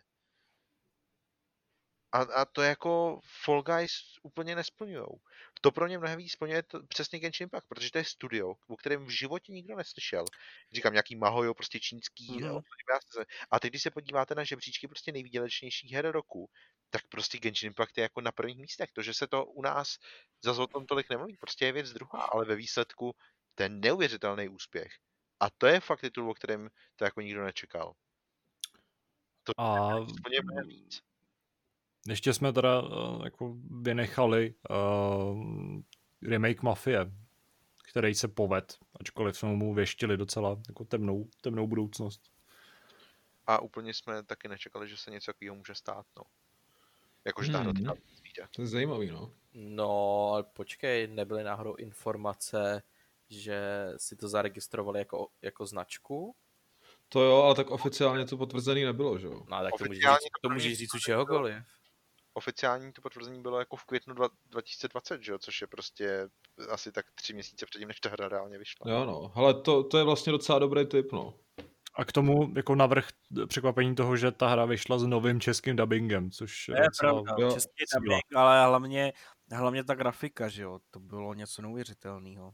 A, a to jako Fall Guys úplně nesplňujou. To pro ně mnohem víc splňuje to, přesně Genshin Impact, protože to je studio, o kterém v životě nikdo neslyšel. Říkám, nějaký Mahojo, prostě čínský. Mhm. Mm-hmm. A teď, když se podíváte na žebříčky prostě nejvýdělečnějších her roku, tak prostě Genshin Impact je jako na prvních místech. To, že se to u nás za o tom tolik nemluví, prostě je věc druhá, ale ve výsledku ten neuvěřitelný úspěch. A to je fakt titul, o kterém to jako nikdo nečekal. To A mnohem víc. Ještě jsme teda uh, jako vynechali uh, remake Mafie, který se poved, ačkoliv jsme mu věštili docela jako temnou, temnou budoucnost. A úplně jsme taky nečekali, že se něco takového může stát, no. Jakože ta hra Hmm. vyjde. To je zajímavý, no. No, ale počkej, nebyly náhodou informace, že si to zaregistrovali jako, jako značku? To jo, ale tak oficiálně to potvrzený nebylo, že jo? No, tak to můžeš Oficiálně říct, to můžeš říct u čehokoliv. Oficiální to potvrzení bylo jako v květnu dva- 2020, že jo? Což je prostě asi tak tři měsíce předtím, než ta hra reálně vyšla. Jo, no. Ale to, to je vlastně docela dobrý tip, no. A k tomu jako navrh překvapení toho, že ta hra vyšla s novým českým dubbingem, což je docela- pravda, jo, český síla. dubbing, ale hlavně, hlavně ta grafika, že jo, to bylo něco neuvěřitelného.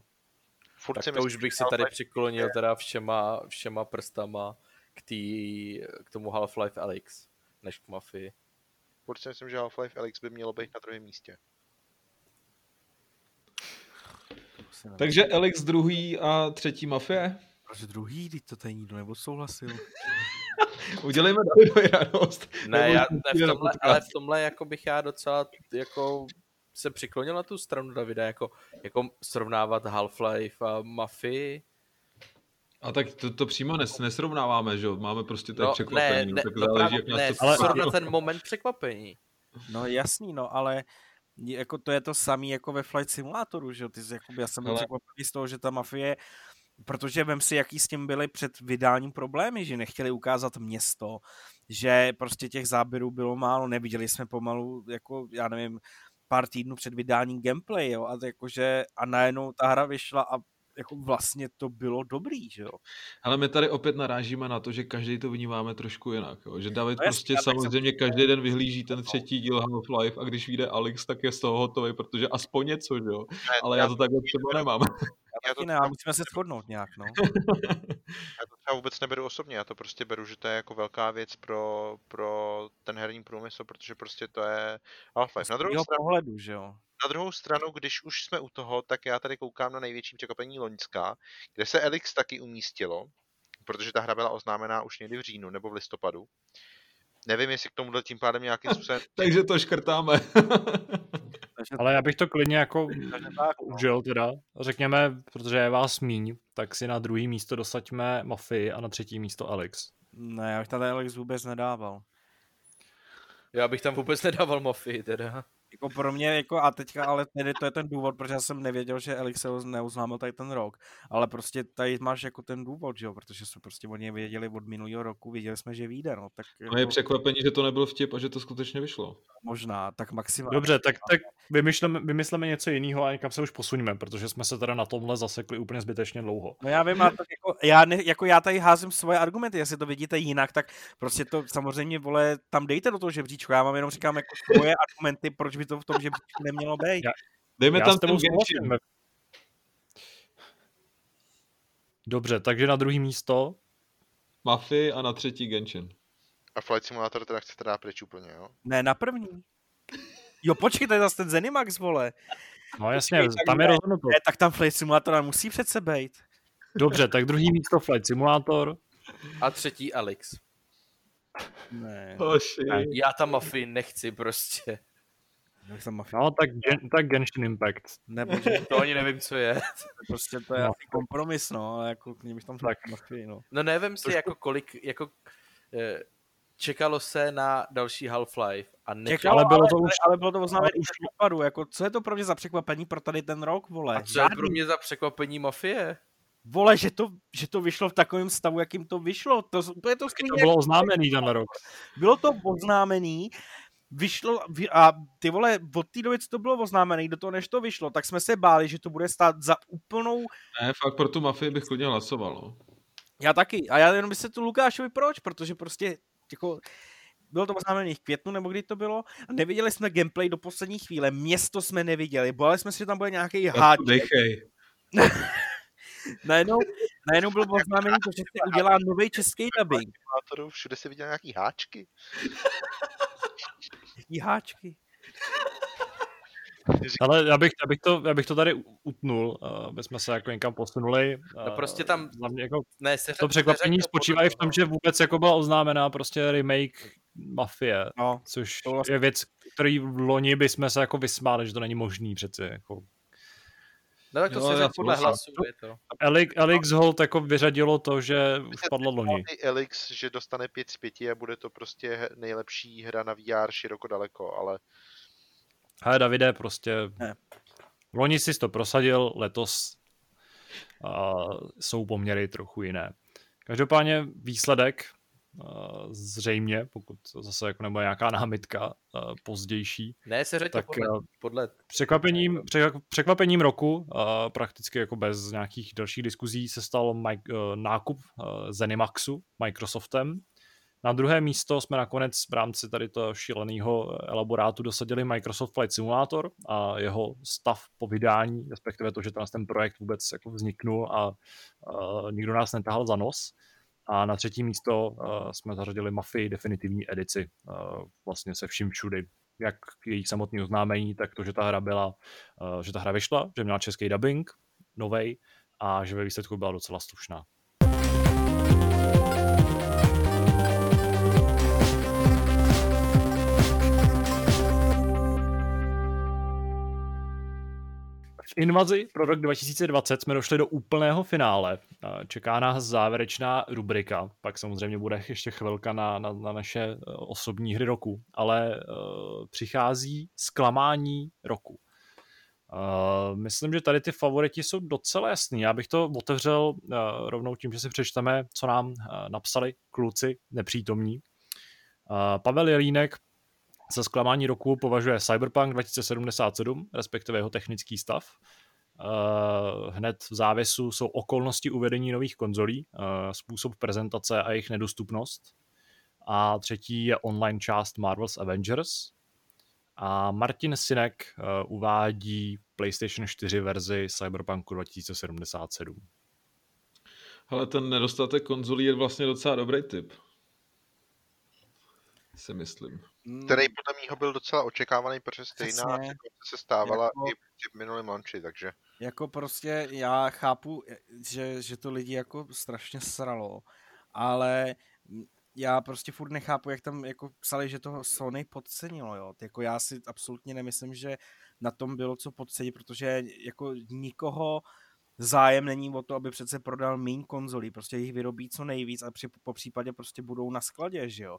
Furt Tak to už bych si tady přiklonil teda všema, všema prstama k, tý, k tomu Half-Life Alyx, než k Mafii. Furt si myslím, že Half-Life Alyx by mělo být na druhém místě. Takže Elix druhý a třetí Mafie. Proč druhý, teď to tady nikdo neodsouhlasil. Udělejme Davidovi radost. Ne, já, ne v tomhle, ale v tomhle jako bych já docela jako se přiklonil na tu stranu Davida, jako, jako srovnávat Half-Life a Mafii. A tak to, to přímo nes, nesrovnáváme, že jo? Máme prostě to je No, překvapení. ne, ne, tak no záleží, právě, jak nás ne, to ale- srovnat ten moment překvapení. No jasný, no, ale jako to je to samý jako ve Flight Simulatoru, že jo, ty jsi, jakoby, já jsem byl Hele. překvapený z toho, že ta mafie, protože vem si, jaký s tím byly před vydáním problémy, že nechtěli ukázat město, že prostě těch záběrů bylo málo, neviděli jsme pomalu, jako já nevím, pár týdnů před vydáním gameplay, jo, a, to jakože, a najednou ta hra vyšla a jako vlastně to bylo dobrý, že jo. Ale my tady opět narážíme na to, že každý to vnímáme trošku jinak. Jo? Že David No prostě já tak jsem- samozřejmě každý den vyhlíží ten třetí díl Half-Life a když vyjde Alex, tak je z toho hotový, protože aspoň něco, že jo? Ale já to takhle třeba nemám. Já to, ne, musíme se shodnout nějak, no. já to třeba vůbec neberu osobně, já to prostě beru, že to je jako velká věc pro, pro ten herní průmysl, protože prostě to je Half-Life. Na druhou, stranu, pohledu, že jo. na druhou stranu, když už jsme u toho, tak já tady koukám na největší překvapení Loňska, kde se Elix taky umístilo, protože ta hra byla oznámená už někdy v říjnu nebo v listopadu. Nevím, jestli k tomuhle tím pádem nějakým způsobem Takže to škrtáme. Takže Ale já bych to klidně jako no. užil teda. Řekněme, protože je vás míň, tak si na druhý místo dosaďme Mafii a na třetí místo Alex. Ne, já bych tady Alex vůbec nedával. Já bych tam vůbec nedával Mafii teda. Jako pro mě, jako a teďka, ale tedy to je ten důvod, proč já jsem nevěděl, že Elixir neuznámil tady ten rok. Ale prostě tady máš jako ten důvod, že jo, protože jsme prostě o něj věděli od minulého roku, věděli jsme, že vyjde, no, tak jako, A je překvapení, že to nebyl vtip a že to skutečně vyšlo. možná, tak maximálně. Dobře, tak, tak vymyšleme, vymysleme něco jiného a někam se už posuníme, protože jsme se teda na tomhle zasekli úplně zbytečně dlouho. No já vím, ale tak jako, já, ne, jako já tady házím svoje argumenty, jestli to vidíte jinak, tak prostě to samozřejmě, vole, tam dejte do toho žebříčku, já vám jenom říkám jako svoje argumenty, proč by to v tom žebříčku nemělo být. Já- Dejme Já tam ten Genshin. Dobře, takže na druhý místo Mafii a na třetí Genshin. a Flight Simulator teda chcete dát pryč úplně, jo? Ne, na první. Jo, počkej, to je zase ten Zenimax, vole. No jasně, Počkej, tak tam je ne. rozhodnuto. Ne, tak tam Flight Simulator musí přece být. Dobře, tak druhý místo Flight Simulator. A třetí Alex. Ne. Hoši. Já tam mafii nechci prostě. Jak tam mafia. No, tak, Gen, tak Genshin Impact. Nebo že To ani nevím, co je. prostě to je No. asi kompromis, no, ale jako k bych tam Tak. mafii, no. No nevím si, jako kolik, jako eh, čekalo se na další Half-Life a nečekalo. Čekalo, ale bylo ale, to už- ale bylo to oznámeno ale už dopadu, jako co je to pro mě za překvapení pro tady ten rok, vole? A co je pro mě za překvapení mafie? Vole, že to, že to vyšlo v takovém stavu, jakým to vyšlo, to, to je to To bylo oznámený ten rok. bylo to oznámený, vyšlo vy- a ty vole, od té doby, co to bylo oznámený, do toho než to vyšlo, tak jsme se báli, že to bude stát za úplnou, Ne, fakt pro tu mafii bych klidně hlasoval. No. já taky, a já jenom se tu Lukášovi proč, protože prostě jako bylo to oznámené v květnu, nebo kdy to bylo, a neviděli jsme gameplay do poslední chvíle, město jsme neviděli, báli jsme se, že tam bude nějaký to Dechej. najednou, najednou bylo oznámený to, že se udělá nový český dubbing, všude si viděl nějaký háčky. jaký háčky. Ale já bych, já bych, to, já bych to tady utnul, uh, aby jsme se jako někam posunuli. No prostě tam- mě jako Ne, se to překvapení spočívá i v tom, že vůbec jako byla oznámená prostě remake Mafie, No, což To vlastně- je věc, který v loni bychom se jako vysmáli, že to není možný přeci. Jako. No tak to Jo, se já řekl podle hlasu, je to. Elix, Elix Hold jako vyřadilo to, že už padlo loni. Elix, že dostane 5 z 5 a bude to prostě nejlepší hra na VR široko daleko, ale Hele, Davide, prostě Ne. loni si to prosadil, letos uh, jsou poměry trochu jiné. Každopádně výsledek zřejmě, pokud zase jako nebo nějaká námitka uh, pozdější, Ne, se řekl Tak, podle, eh, podle Překvapením, přek- překvapením roku, prakticky jako bez nějakých dalších diskuzí, se stal nákup Zenimaxu Microsoftem. Na druhé místo jsme nakonec v rámci tady toho šíleného elaborátu dosadili Microsoft Flight Simulator a jeho stav po vydání, respektive to, že ten, ten projekt vůbec jako vzniknul a uh, nikdo nás netahal za nos. A na třetí místo uh, jsme zařadili Mafii definitivní edici, uh, vlastně se vším všudy, jak její samotné oznámení, tak to, že ta hra byla, uh, že ta hra vyšla, že měla český dubbing, novej, a že ve výsledku byla docela slušná. Invazi pro rok 2020 jsme došli do úplného finále. Čeká nás závěrečná rubrika, pak samozřejmě bude ještě chvilka na, na, na naše eh, osobní hry roku, ale uh, přichází zklamání roku. Uh, myslím, že tady ty favoriti jsou docela jasný. Já bych to otevřel uh, rovnou tím, že si přečteme, co nám uh, napsali kluci nepřítomní. Uh, Pavel Jelínek za zklamání roku považuje Cyberpunk 2077, respektive jeho technický stav. Uh, hned v závěsu jsou okolnosti uvedení nových konzolí, uh, způsob prezentace a jejich nedostupnost. A třetí je online část Marvel's Avengers. A Martin Sinek uh, uvádí PlayStation 4 verzi Cyberpunku 2077. Ale ten nedostatek konzolí je vlastně docela dobrý tip. Si myslím. Který podle mýho byl docela očekávaný, protože stejná se stávala Jako- i v minulém launchi, takže Jako prostě já chápu, že, že to lidi jako strašně sralo, ale já prostě furt nechápu, jak tam jako psali, že toho Sony podcenilo, jo. Jako já si absolutně nemyslím, že na tom bylo co podcenit, protože jako nikoho zájem není o to, aby přece prodal méně konzolí, prostě jich vyrobí co nejvíc a při, po případě prostě budou na skladě, že jo.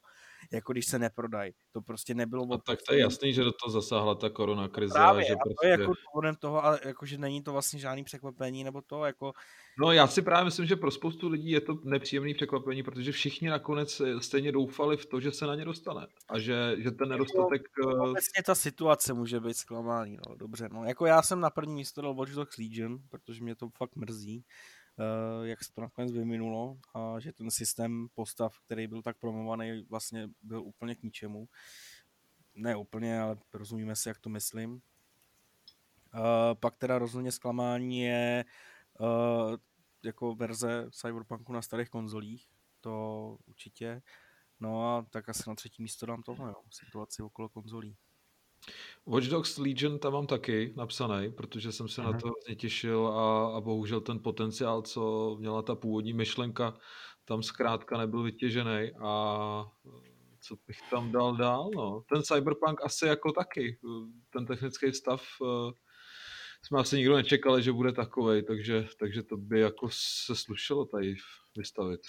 Jako když se neprodají. To prostě nebylo A tak to je jasný, že do toho zasáhla ta korona krize. Právě, že a to prostě... je jako důvodem toho, ale jako, že není to vlastně žádný překvapení, nebo to jako, No já si právě myslím, že pro spoustu lidí je to nepříjemné překvapení, protože všichni nakonec eh, stejně doufali v to, že se na ně dostane. A že, že ten nedostatek... eh, obecně ta situace může být zklamání, no, dobře, no, jako já jsem na první místo dal Watch Dogs Legion, protože mě to fakt mrzí, uh, jak se to nakonec vyvinulo a že ten systém postav, který byl tak promovaný, vlastně byl úplně k ničemu. Ne úplně, ale rozumíme si, jak to myslím. Pak teda rozhodně zklamání je uh, jako verze Cyberpunku na starých konzolích, to určitě. No a tak asi na třetí místo dám tohle, jo, situaci okolo konzolí. Watch Dogs Legion tam mám taky napsaný, protože jsem se Mhm. na to hrozně těšil a, a bohužel ten potenciál, co měla ta původní myšlenka, tam zkrátka nebyl vytěžený a co bych tam dal dál, no. Ten Cyberpunk asi jako taky, ten technický stav eh, jsme asi nikdo nečekali, že bude takovej, takže, takže to by jako se slušelo tady vystavit.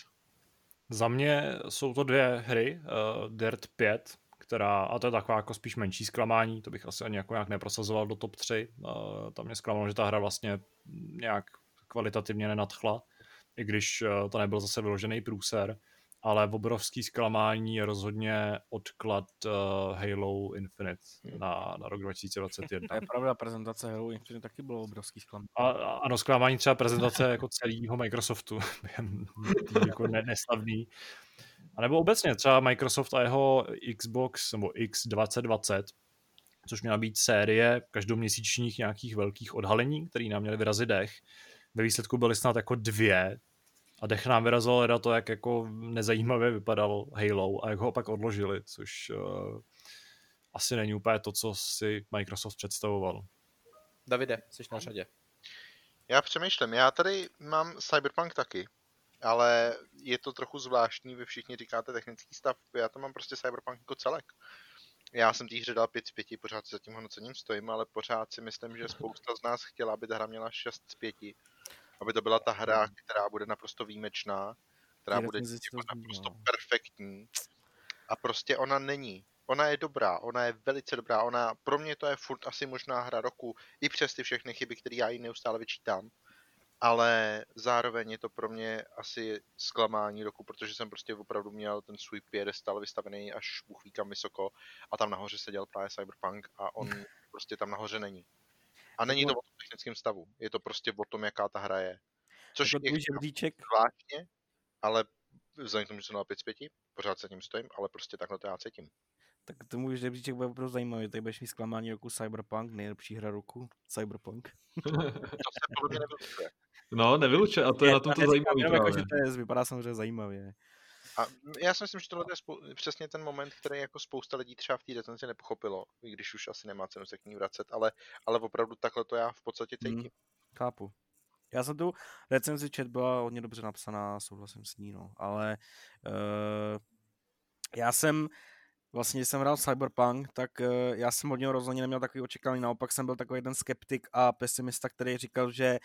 Za mě jsou to dvě hry, uh, Dirt 5, která, a to je taková jako spíš menší zklamání, to bych asi ani jako nějak neprosazoval do top 3. Uh, tam mě zklamalo, že ta hra vlastně nějak kvalitativně nenadchla, i když uh, to nebyl zase vyložený průser, ale obrovský zklamání je rozhodně odklad uh, Halo Infinite na, na rok 2021. To je pravda, prezentace Halo Infinite taky bylo obrovský zklamání. A, a, ano, zklamání třeba prezentace jako celého Microsoftu, jako ne, neslavný. A nebo obecně třeba Microsoft a jeho Xbox nebo X2020, což měla být série každoměsíčních nějakých velkých odhalení, které nám měly vyrazit dech. Ve výsledku byly snad jako dvě a dech nám vyrazil teda to, jak jako nezajímavě vypadalo Halo a jak ho pak odložili, což uh, asi není úplně to, co si Microsoft představoval. Davide, jsi na řadě. Já přemýšlím, já tady mám Cyberpunk taky, ale je to trochu zvláštní, vy všichni říkáte technický stav, já to mám prostě Cyberpunk jako celek. Já jsem té hře dal 5 z 5, pořád si za tím hodnocením stojím, ale pořád si myslím, že spousta z nás chtěla, aby ta hra měla 6 z 5. Aby to byla ta hra, která bude naprosto výjimečná, která bude jako naprosto perfektní. A prostě ona není. Ona je dobrá, ona je velice dobrá, ona, pro mě to je furt asi možná hra roku, i přes ty všechny chyby, které já jí neustále vyčítám. Ale zároveň je to pro mě asi zklamání roku, protože jsem prostě opravdu měl ten svůj piedestal vystavený až Bůh ví kam vysoko a tam nahoře seděl právě Cyberpunk a on prostě tam nahoře není. A není to o tom technickém stavu, je to prostě o tom, jaká ta hra je. Což Jako je zvláštně, ale vzhledem k tomu, že jsem dal 5 z 5, pořád se tím stojím, ale prostě takhle to já cítím. tak to můj žebříček bude opravdu zajímavý. Tady budeš mít zklamání roku Cyberpunk, nejlepší hra roku Cyberpunk. To se podle mě nevylučuje. No, nevylučuje, a to je na tom to zajímavé jako, že to je, vypadá samozřejmě zajímavě. A já si myslím, že tohle je spou- přesně ten moment, který jako spousta lidí třeba v té recenzi nepochopilo, i když už asi nemá cenu se k ní vracet, ale, ale opravdu takhle to já v podstatě cítím. Hmm, chápu. Já jsem tu recenzi čet, byla hodně dobře napsaná, souhlasím s ní, no. Ale uh, já jsem, vlastně, když jsem hrál Cyberpunk, tak uh, já jsem od něho rozhodně neměl takový očekávání, naopak jsem byl takový ten skeptik a pesimista, který říkal, že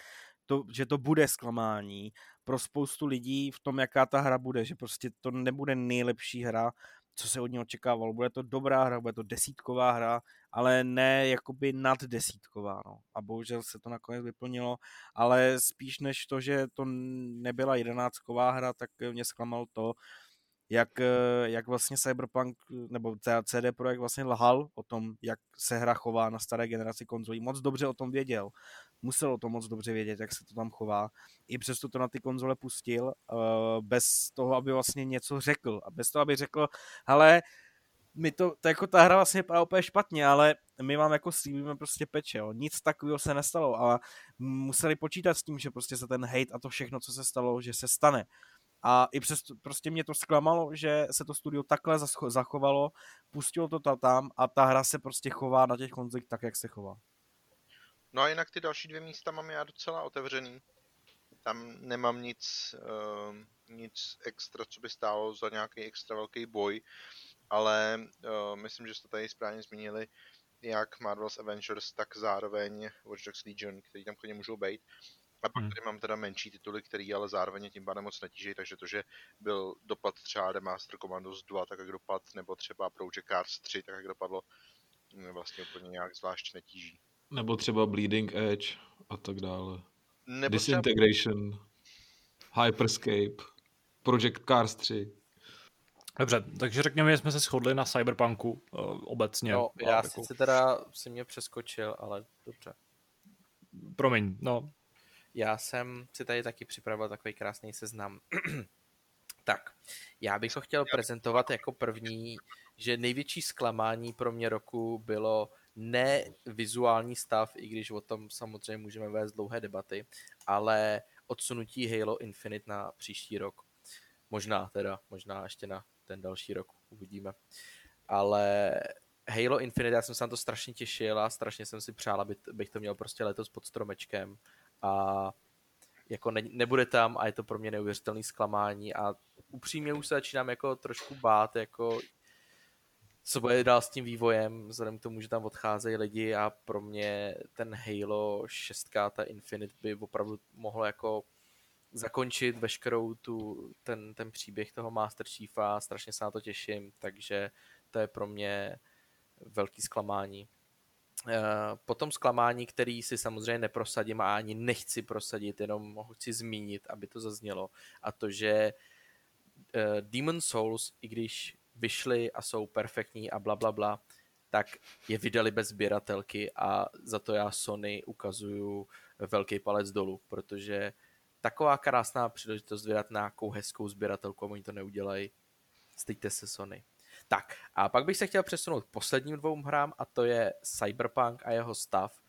to, že to bude zklamání pro spoustu lidí v tom, jaká ta hra bude, že prostě to nebude nejlepší hra, co se od něho očekávalo. Bude to dobrá hra, bude to desítková hra, ale ne jakoby nad desítková. No. A bohužel se to nakonec vyplnilo, ale spíš než to, že to nebyla jedenáctková hra, tak mě zklamalo to, jak, jak vlastně Cyberpunk nebo CD Projekt vlastně lhal o tom, jak se hra chová na staré generaci konzolí. Moc dobře o tom věděl. Musel o tom moc dobře vědět, jak se to tam chová. I přesto to na ty konzole pustil, uh, bez toho, aby vlastně něco řekl. A bez toho, aby řekl, hele, my to, to jako ta hra vlastně vypadá úplně špatně, ale my vám jako slíbíme prostě peče, jo. Nic takového se nestalo a museli počítat s tím, že prostě se ten hate a to všechno, co se stalo, že se stane. A i přes prostě mě to zklamalo, že se to studio takhle zachovalo, pustilo to tam a ta hra se prostě chová na těch konzolích tak, jak se chová. No a jinak ty další dvě místa mám já docela otevřený. Tam nemám nic, uh, nic extra, co by stálo za nějaký extra velký boj, ale uh, myslím, že jste tady správně zmínili, jak Marvel's Avengers, tak zároveň Watch Dogs Legion, který tam klidně můžou být. A pak Hmm. tady mám teda menší tituly, který ale zároveň tím pádem moc netíží, takže to, že byl dopad třeba Remaster Commandos 2, tak jak dopad, nebo třeba Project Cars 3, tak jak dopadlo, vlastně úplně nějak zvlášť netíží. Nebo třeba Bleeding Edge a tak dále. Nebo třeba Disintegration, Hyperscape, Project Cars 3. Dobře, takže řekněme, že jsme se shodli na Cyberpunku uh, obecně. No, já jako- sice teda si mě přeskočil, ale dobře. Promiň, no. Já jsem si tady taky připravil takový krásný seznam. tak, já bych ho chtěl prezentovat jako první, že největší zklamání pro mě roku bylo ne vizuální stav, i když o tom samozřejmě můžeme vést dlouhé debaty, ale odsunutí Halo Infinite na příští rok. Možná teda, možná ještě na ten další rok, uvidíme. Ale Halo Infinite, já jsem se na to strašně těšil a strašně jsem si přál, aby bych to měl prostě letos pod stromečkem a jako ne, nebude tam a je to pro mě neuvěřitelný zklamání a upřímně už se začínám jako trošku bát, jako co bude dál s tím vývojem, vzhledem k tomu, že tam odcházejí lidi a pro mě ten Halo 6, ta Infinite by opravdu mohlo jako zakončit veškerou tu, ten, ten příběh toho Master Chiefa, strašně se na to těším, takže to je pro mě velký zklamání. Eh, potom zklamání, který si samozřejmě neprosadím a ani nechci prosadit, jenom ho chci zmínit, aby to zaznělo. A to, že eh, Demon Souls, i když vyšly a jsou perfektní a bla, bla, bla, tak je vydali bez sběratelky a za to já Sony ukazuju velký palec dolů, protože taková krásná příležitost vydat nějakou hezkou sběratelku a oni to neudělají. Styďte se Sony. Tak a pak bych se chtěl přesunout k posledním dvou hrám a to je Cyberpunk a jeho stav.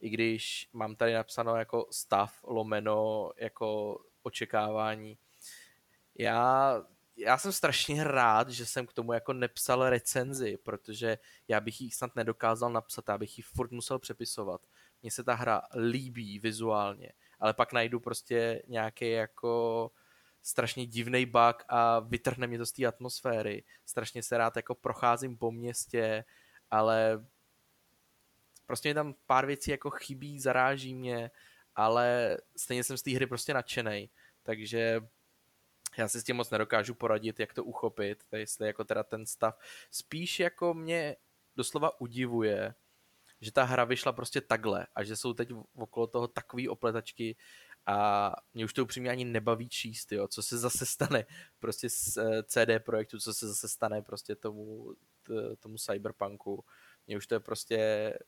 I když mám tady napsáno jako stav lomeno jako očekávání. Já, já jsem strašně rád, že jsem k tomu jako nepsal recenzi, protože já bych ji snad nedokázal napsat, já bych ji furt musel přepisovat. Mně se ta hra líbí vizuálně, ale pak najdu prostě nějaký jako strašně divný bug a vytrhne mě to z té atmosféry. Strašně se rád jako procházím po městě, ale prostě mi tam pár věcí jako chybí, zaráží mě, ale stejně jsem z té hry prostě nadšený. Takže já si s tím moc nedokážu poradit, jak to uchopit, jestli jako teda ten stav. Spíš jako mě doslova udivuje, že ta hra vyšla prostě takhle a že jsou teď okolo toho takový opletačky, a mě už to upřímně ani nebaví číst, jo, co se zase stane prostě z eh, CD projektu, co se zase stane prostě tomu, t, tomu cyberpunku. Mě už to je prostě,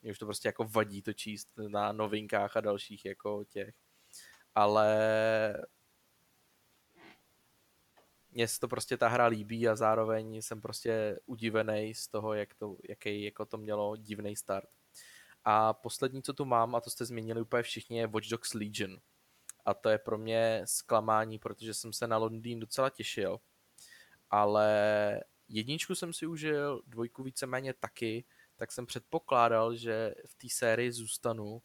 mě už to prostě jako vadí to číst na novinkách a dalších jako těch. Ale mně se to prostě ta hra líbí a zároveň jsem prostě udivený z toho, jak to, jaký jako to mělo divný start. A poslední, co tu mám, a to jste změnili úplně všichni, je Watch Dogs Legion a to je pro mě zklamání, protože jsem se na Londýn docela těšil, ale jedničku jsem si užil, dvojku víceméně taky, tak jsem předpokládal, že v té sérii zůstanu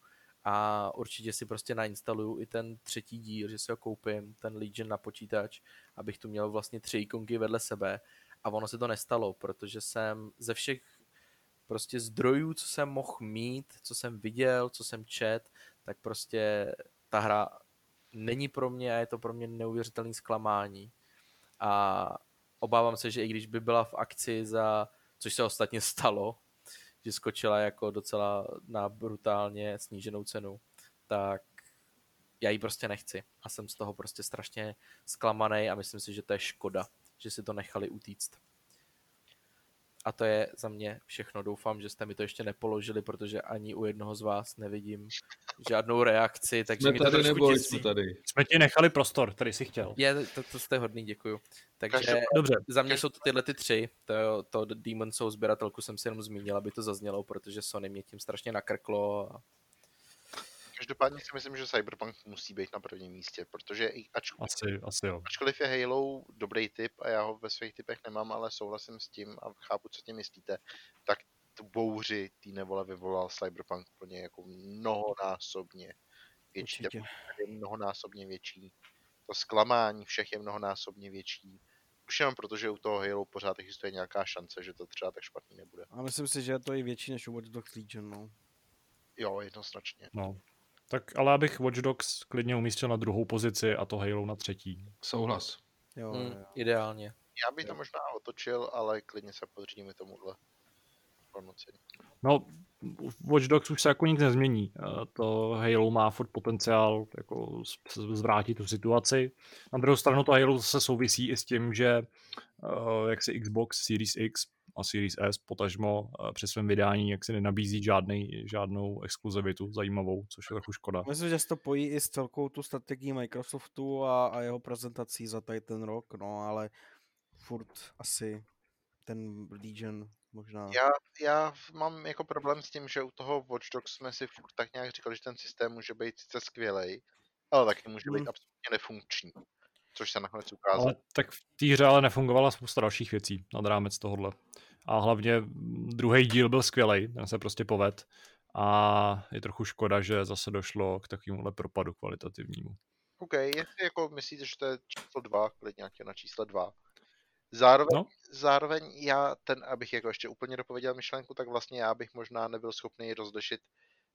a určitě si prostě nainstaluju i ten třetí díl, že si ho koupím, ten Legion na počítač, abych tu měl vlastně tři ikonky vedle sebe a ono se to nestalo, protože jsem ze všech prostě zdrojů, co jsem mohl mít, co jsem viděl, co jsem čet, tak prostě ta hra není pro mě a je to pro mě neuvěřitelný zklamání. A obávám se, že i když by byla v akci za, což se ostatně stalo, že skočila jako docela na brutálně sníženou cenu, tak já ji prostě nechci. A jsem z toho prostě strašně zklamaný a myslím si, že to je škoda, že si to nechali utíct. A to je za mě všechno. Doufám, že jste mi to ještě nepoložili, protože ani u jednoho z vás nevidím žádnou reakci, takže jsme mi to tady nebo jsme tady. Jsme ti nechali prostor, který jsi chtěl. Je, to, to jste hodný, děkuju. Takže Každopádně- Dobře, za mě jsou to tyhle ty tři. To, to Demon Souls sběratelku jsem si jenom zmínil, aby to zaznělo, protože Sony mě tím strašně nakrklo. A... Každopádně si myslím, že Cyberpunk musí být na prvním místě, protože i ač, asi, asi jo. ačkoliv je Halo dobrý typ a já ho ve svých typech nemám, ale souhlasím s tím a chápu, co tím myslíte, tak tu bouři té nevole vyvolal Cyberpunk pro ně jako mnohonásobně větší. Určitě. je mnohonásobně větší. To zklamání všech je mnohonásobně větší. Už jenom proto, že u toho Halo pořád existuje nějaká šance, že to třeba tak špatný nebude. A myslím si, že je to i větší než u Watch Dogs Legion, no. Jo, jednoznačně. No. Tak ale abych Watch Dogs klidně umístil na druhou pozici a to Halo na třetí. Souhlas. Jo, Mm, jo. ideálně. Já bych to možná otočil, ale klidně se podřídíme tomuhle hodnocení. No, Watch Dogs už se jako nic nezmění. Eh, To Halo má furt potenciál jako zvrátit tu situaci. Na druhou stranu to Halo zase souvisí i s tím, že eh, jak si Xbox Series X a Series S potažmo eh, při svém vydání jak si nenabízí žádný, žádnou exkluzivitu zajímavou, což je trochu škoda. Myslím, že se to pojí i s celkou tu strategií Microsoftu a, a jeho prezentací za tady ten rok, no ale furt asi ten Legion možná. Já, já mám jako problém s tím, že u toho Watch Dogs jsme si furt tak nějak říkali, že ten systém může být sice skvělej, ale taky může být Hmm. absolutně nefunkční. Což se nakonec ukázalo. Ale tak v té hře ale nefungovala spousta dalších věcí nad rámec tohohle. A hlavně druhý díl byl skvělý, ten se prostě poved a je trochu škoda, že zase došlo k takovémuhle propadu kvalitativnímu. OK, jestli jako myslíte, že to je číslo dva, klidně nějaké na čísle dva. Zároveň, no. zároveň já, ten, abych jako ještě úplně dopověděl myšlenku, tak vlastně já bych možná nebyl schopný rozlišit,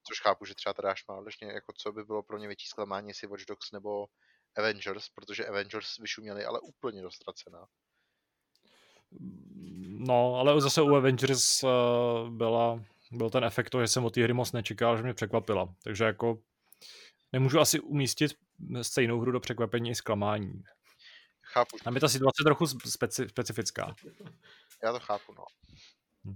což chápu, že třeba Tráš má odlišně, jako co by bylo pro ně větší zklamání, jestli Watch Dogs nebo Avengers, protože Avengers vyšuměli ale úplně dostracená. No, ale zase u Avengers uh, byla, byl ten efekt toho, že jsem od té hry moc nečekal, že mě překvapila. Takže jako nemůžu asi umístit stejnou hru do překvapení i zklamání. Chápu. Tam je ta situace trochu speci- specifická. Já to chápu, no. Hm.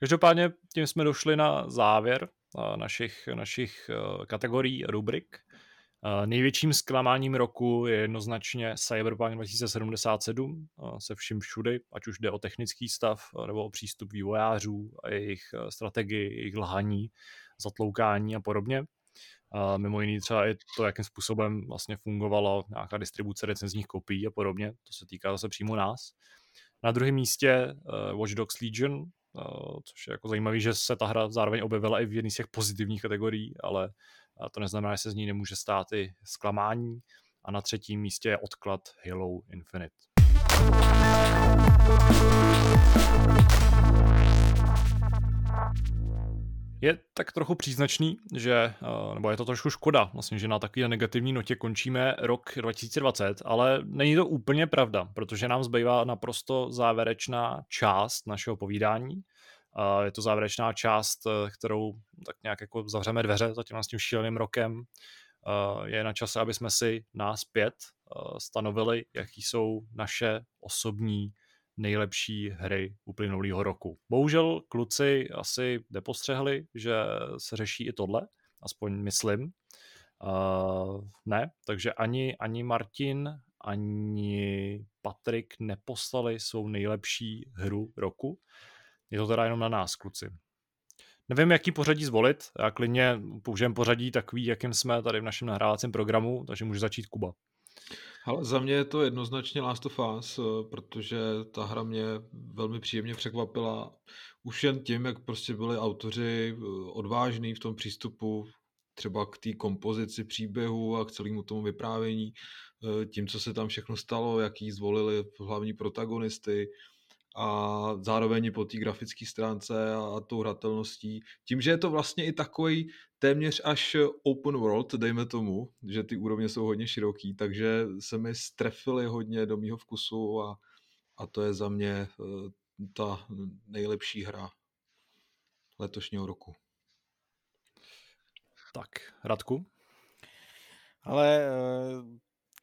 Každopádně tím jsme došli na závěr uh, našich, našich uh, kategorií rubrik. Uh, největším zklamáním roku je jednoznačně Cyberpunk 2077 uh, se vším všudy, ať už jde o technický stav nebo o přístup vývojářů a jejich strategii, jejich lhaní, zatloukání a podobně. Mimo jiný třeba i to, jakým způsobem vlastně fungovala nějaká distribuce recenzních kopií a podobně. To se týká zase přímo nás. Na druhém místě Watch Dogs Legion, což je jako zajímavé, že se ta hra zároveň objevila i v jedné z těch pozitivních kategorií, ale uh, to neznamená, že se z ní nemůže stát i zklamání. A na třetím místě je odklad Halo Infinite. Je tak trochu příznačný, že, eh, nebo je to trošku škoda, vlastně, že na takové negativní notě končíme rok 2020, ale není to úplně pravda, protože nám zbývá naprosto závěrečná část našeho povídání. Je to závěrečná část, eh, kterou tak nějak jako zavřeme dveře za tím, tím šíleným rokem. Je na čase, aby jsme si nás pět eh, stanovili, jaký jsou naše osobní nejlepší hry uplynulého roku. Bohužel kluci asi nepostřehli, že se řeší i tohle, aspoň myslím. Uh, ne, takže ani, ani Martin, ani Patrik neposlali svou nejlepší hru roku. Je to teda jenom na nás, kluci. Nevím, jaký pořadí zvolit. Já klidně použijem pořadí takový, jakým jsme tady v našem nahrávacím programu, takže může začít Kuba. Ale za mě je to jednoznačně Last of Us, eh, protože ta hra mě velmi příjemně překvapila. Už jen tím, jak prostě byli autoři eh, odvážní v tom přístupu třeba k té kompozici příběhu a k celému tomu vyprávění, eh, tím, co se tam všechno stalo, jaký zvolili hlavní protagonisty, a zároveň po té grafické stránce a tou hratelností. Tím, že je to vlastně i takový téměř až open world, dejme tomu, že ty úrovně jsou hodně široký, takže se mi strefily hodně do mýho vkusu a, a to je za mě eh, ta nejlepší hra letošního roku. Tak, Radku? Ale uh,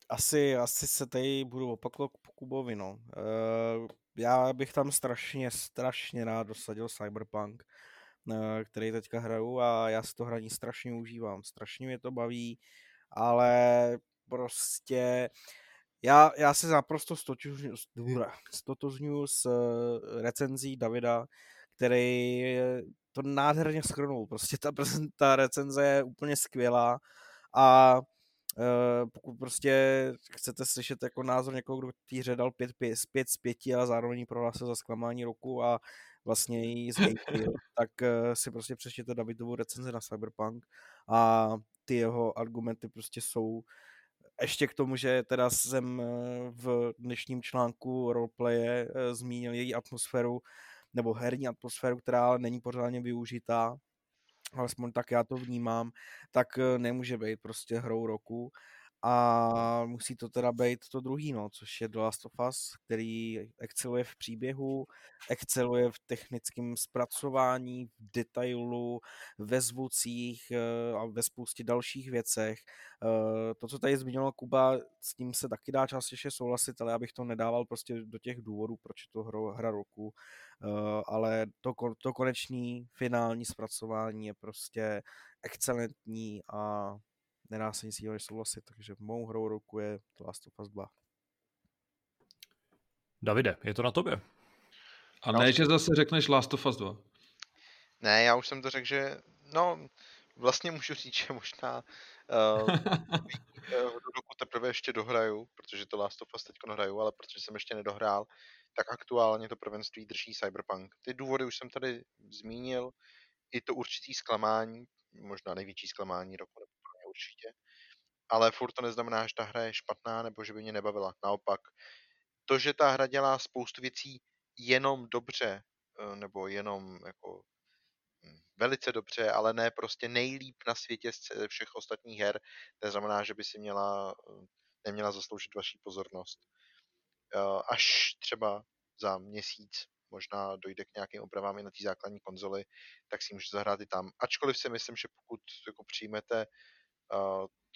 asi, asi se tady budu opakovat po Kubovi, no. Uh, já bych tam strašně, strašně rád dosadil Cyberpunk, eh, který teďka hraju a já si to hraní strašně užívám, strašně mě to ale prostě já, já se naprosto stotožňuji s eh, recenzí Davida, který to nádherně schrnul. Prostě ta, ta recenze je úplně skvělá a Eh, pokud prostě chcete slyšet jako názor někoho, kdo té hře dal 5, 5, 5 z 5 a zároveň prohlásil za zklamání roku a vlastně ji zhejtil, tak uh, si prostě přečtěte Davidovu recenzi na Cyberpunk a ty jeho argumenty prostě jsou ještě k tomu, že teda jsem eh, v dnešním článku roleplaye zmínil její atmosféru, nebo herní atmosféru, která ale není pořádně využitá, alespoň tak já to vnímám, tak eh, nemůže být prostě hrou roku a musí to teda být to druhý, no, což je The Last of Us, který exceluje v příběhu, exceluje v technickém zpracování, v detailu, ve zvucích eh, a ve spoustě dalších věcech. Eh, to, co tady zmiňoval Kuba, s tím se taky dá částečně souhlasit, ale abych to nedával prostě do těch důvodů, proč je to hra roku. Ale to, to konečný, finální zpracování je prostě excelentní a nedá se nic jiného než souhlasit, takže mou hrou roku je The Last of Us 2. Davide, je to na tobě. A ne, že zase řekneš Last of Us 2. Ne, já už jsem to řekl, že no, vlastně můžu říct, že možná Uh, dokud teprve ještě dohraju, protože to Last of Us teď hraju, ale protože jsem ještě nedohrál, tak aktuálně to prvenství drží Cyberpunk. Ty důvody už jsem tady zmínil, i to určitý zklamání, možná největší zklamání roku, nebo určitě, ale furt to neznamená, že ta hra je špatná, nebo že by mě nebavila. Naopak, to, že ta hra dělá spoustu věcí jenom dobře, eh, nebo jenom jako hm, velice dobře, ale ne prostě nejlíp na světě ze všech ostatních her, to znamená, že by si měla, eh, neměla zasloužit vaší pozornost. Eh, až třeba za měsíc možná dojde k nějakým opravám i na té základní konzoli, tak si můžete zahrát i tam. Ačkoliv si myslím, že pokud jako přijmete uh,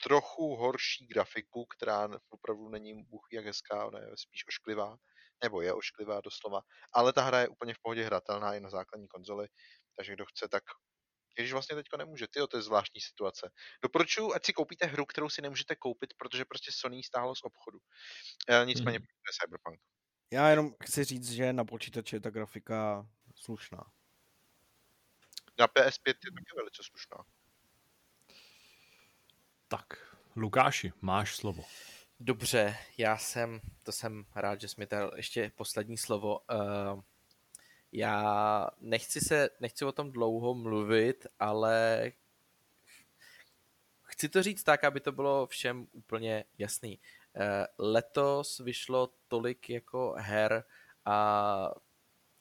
trochu horší grafiku, která opravdu není bůh jak hezká, ona je spíš ošklivá, nebo je ošklivá doslova, ale ta hra je úplně v pohodě hratelná i na základní konzoli, takže kdo chce, tak když vlastně teďko nemůže, ty to je zvláštní situace. Doporučuji, ať si koupíte hru, kterou si nemůžete koupit, protože prostě Sony stáhlo z obchodu. E, nicméně hmm. je Cyberpunk. Já jenom chci říct, že na počítači je ta grafika slušná. Na PS5 je taky velice slušná. Tak, Lukáši, máš slovo. Dobře, já jsem, to jsem rád, že jsi mi dal ještě poslední slovo. Uh, já nechci se, nechci o tom dlouho mluvit, ale chci to říct tak, aby to bylo všem úplně jasný. Uh, letos vyšlo tolik jako her a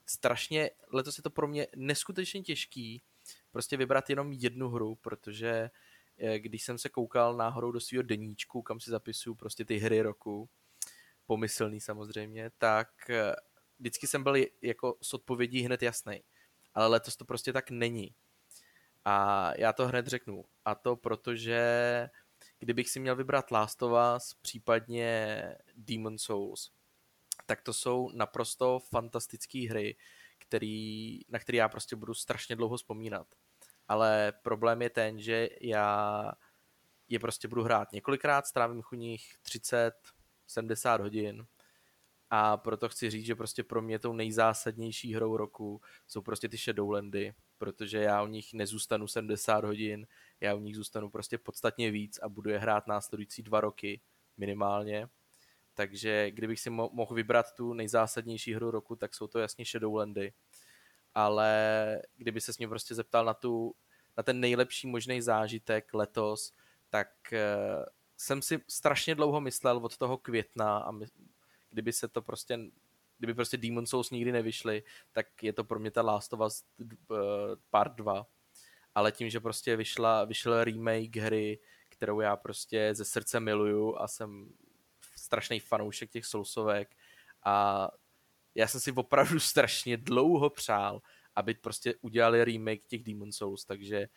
strašně, letos je to pro mě neskutečně těžký prostě vybrat jenom jednu hru, protože uh, když jsem se koukal náhodou do svého deníčku, kam si zapisuju prostě ty hry roku, pomyslný samozřejmě, tak eh, vždycky jsem byl jako s odpovědí hned jasný. Ale letos to prostě tak není. A já to hned řeknu. A to protože kdybych si měl vybrat Last of Us, případně Demon Souls, tak to jsou naprosto fantastické hry, který, na které já prostě budu strašně dlouho vzpomínat ale problém je ten, že já je prostě budu hrát několikrát, strávím u nich 30, 70 hodin a proto chci říct, že prostě pro mě tou nejzásadnější hrou roku jsou prostě ty Shadowlandy, protože já u nich nezůstanu 70 hodin, já u nich zůstanu prostě podstatně víc a budu je hrát následující dva roky minimálně. Takže kdybych si mo- mohl vybrat tu nejzásadnější hru roku, tak jsou to jasně Shadowlandy ale kdyby se s mě prostě zeptal na, tu, na ten nejlepší možný zážitek letos, tak uh, jsem si strašně dlouho myslel od toho května a my, kdyby se to prostě kdyby prostě Demon Souls nikdy nevyšly, tak je to pro mě ta Last of Us uh, part 2. Ale tím, že prostě vyšla, vyšel remake hry, kterou já prostě ze srdce miluju a jsem strašný fanoušek těch Soulsovek a já jsem si opravdu strašně dlouho přál, aby prostě udělali remake těch Demon Souls, takže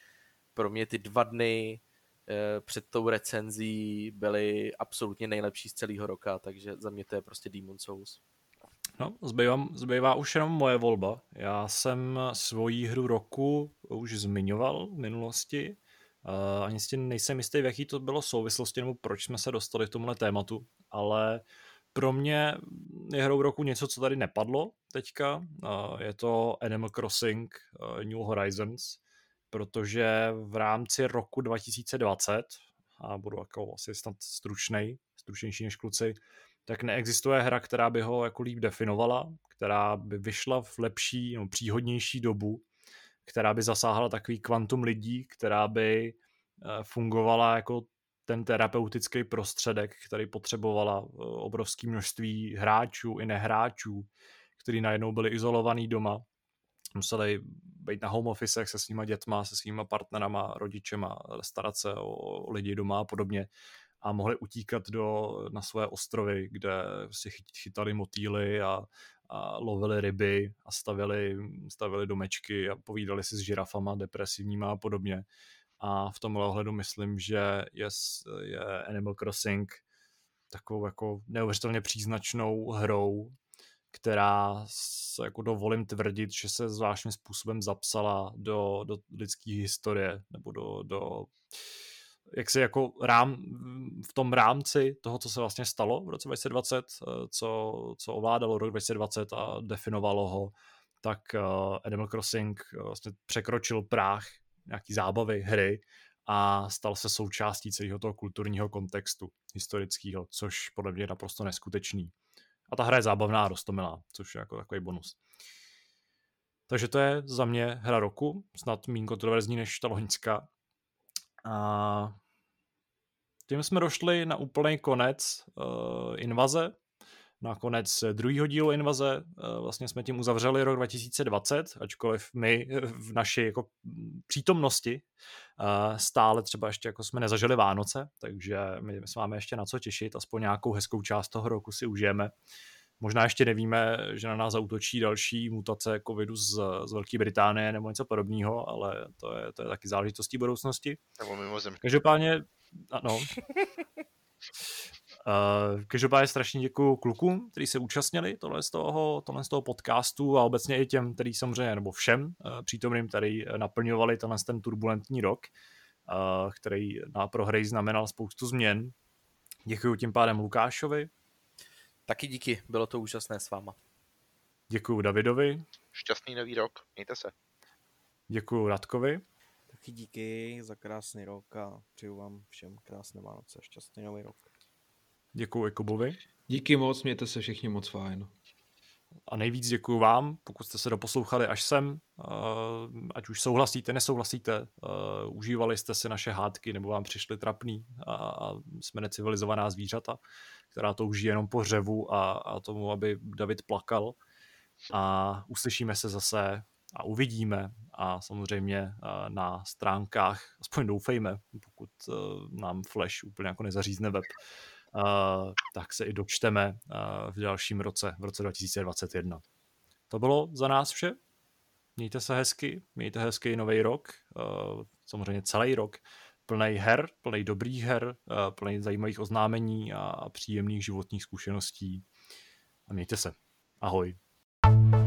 pro mě ty dva dny e, před tou recenzí byly absolutně nejlepší z celého roka, takže za mě to je prostě Demon Souls. No, zbývá, zbývá už jenom moje volba. Já jsem svoji hru roku už zmiňoval v minulosti. Uh, ani si nejsem jistý, v jaký to bylo souvislosti, nebo proč jsme se dostali k tomuhle tématu, ale pro mě je hrou roku něco, co tady nepadlo teďka. Je to Animal Crossing New Horizons, protože v rámci roku 2020, a budu jako asi snad stručnej, stručnější než kluci, tak neexistuje hra, která by ho jako líp definovala, která by vyšla v lepší, no, příhodnější dobu, která by zasáhla takový kvantum lidí, která by eh, fungovala jako ten terapeutický prostředek, který potřebovala eh, obrovské množství hráčů i nehráčů, kteří najednou byli izolovaní doma, museli být na home office se svýma dětma, se svýma partnerama, rodičema, starat se o lidi doma a podobně a mohli utíkat do, na své ostrovy, kde si chytali motýly a, a lovili ryby a stavili, stavili domečky a povídali si s žirafama depresivníma a podobně. A v tomhle ohledu myslím, že je, je Animal Crossing takovou jako neuvěřitelně příznačnou hrou, která se jako dovolím tvrdit, že se zvláštním způsobem zapsala do, do lidské historie nebo do, do jak se jako rám, v tom rámci toho, co se vlastně stalo v roce 2020, co, co ovládalo rok 2020 a definovalo ho, tak uh, Animal Crossing vlastně překročil práh nějaký zábavy, hry a stal se součástí celého toho kulturního kontextu historického, což podle mě je naprosto neskutečný. A ta hra je zábavná a rostomilá, což je jako takový bonus. Takže to je za mě hra roku, snad méně kontroverzní než ta loňská. A tím jsme došli na úplný konec uh, invaze, na konec druhého dílu invaze. Uh, vlastně jsme tím uzavřeli rok 2020, ačkoliv my v naší jako přítomnosti stále třeba ještě jako jsme nezažili Vánoce, takže my, se máme ještě na co těšit, aspoň nějakou hezkou část toho roku si užijeme. Možná ještě nevíme, že na nás zautočí další mutace covidu z, z Velké Británie nebo něco podobného, ale to je, to je taky záležitostí budoucnosti. Nebo mimozemí. Každopádně, ano. Uh, každopádně strašně děkuji klukům, kteří se účastnili tohle z, toho, tohle z toho podcastu a obecně i těm, který samozřejmě, nebo všem uh, přítomným, který naplňovali tenhle ten turbulentní rok, uh, který na prohry znamenal spoustu změn. Děkuji tím pádem Lukášovi. Taky díky, bylo to úžasné s váma. Děkuji Davidovi. Šťastný nový rok, mějte se. Děkuji Radkovi. Taky díky za krásný rok a přeju vám všem krásné Vánoce, šťastný nový rok. Děkuji Kubovi. Díky moc, mějte se všichni moc fajn. A nejvíc děkuji vám, pokud jste se doposlouchali až sem, ať už souhlasíte, nesouhlasíte, užívali jste si naše hádky nebo vám přišli trapný a jsme necivilizovaná zvířata, která touží jenom po řevu a, a tomu, aby David plakal. A uslyšíme se zase a uvidíme a samozřejmě na stránkách, aspoň doufejme, pokud nám Flash úplně jako nezařízne web, tak se i dočteme uh, v dalším roce, v roce 2021. To bylo za nás vše. Mějte se hezky, mějte hezký nový rok, uh, samozřejmě celý rok, plný her, plný dobrých her, plný zajímavých oznámení a příjemných životních zkušeností. A mějte se. Ahoj. Thank you.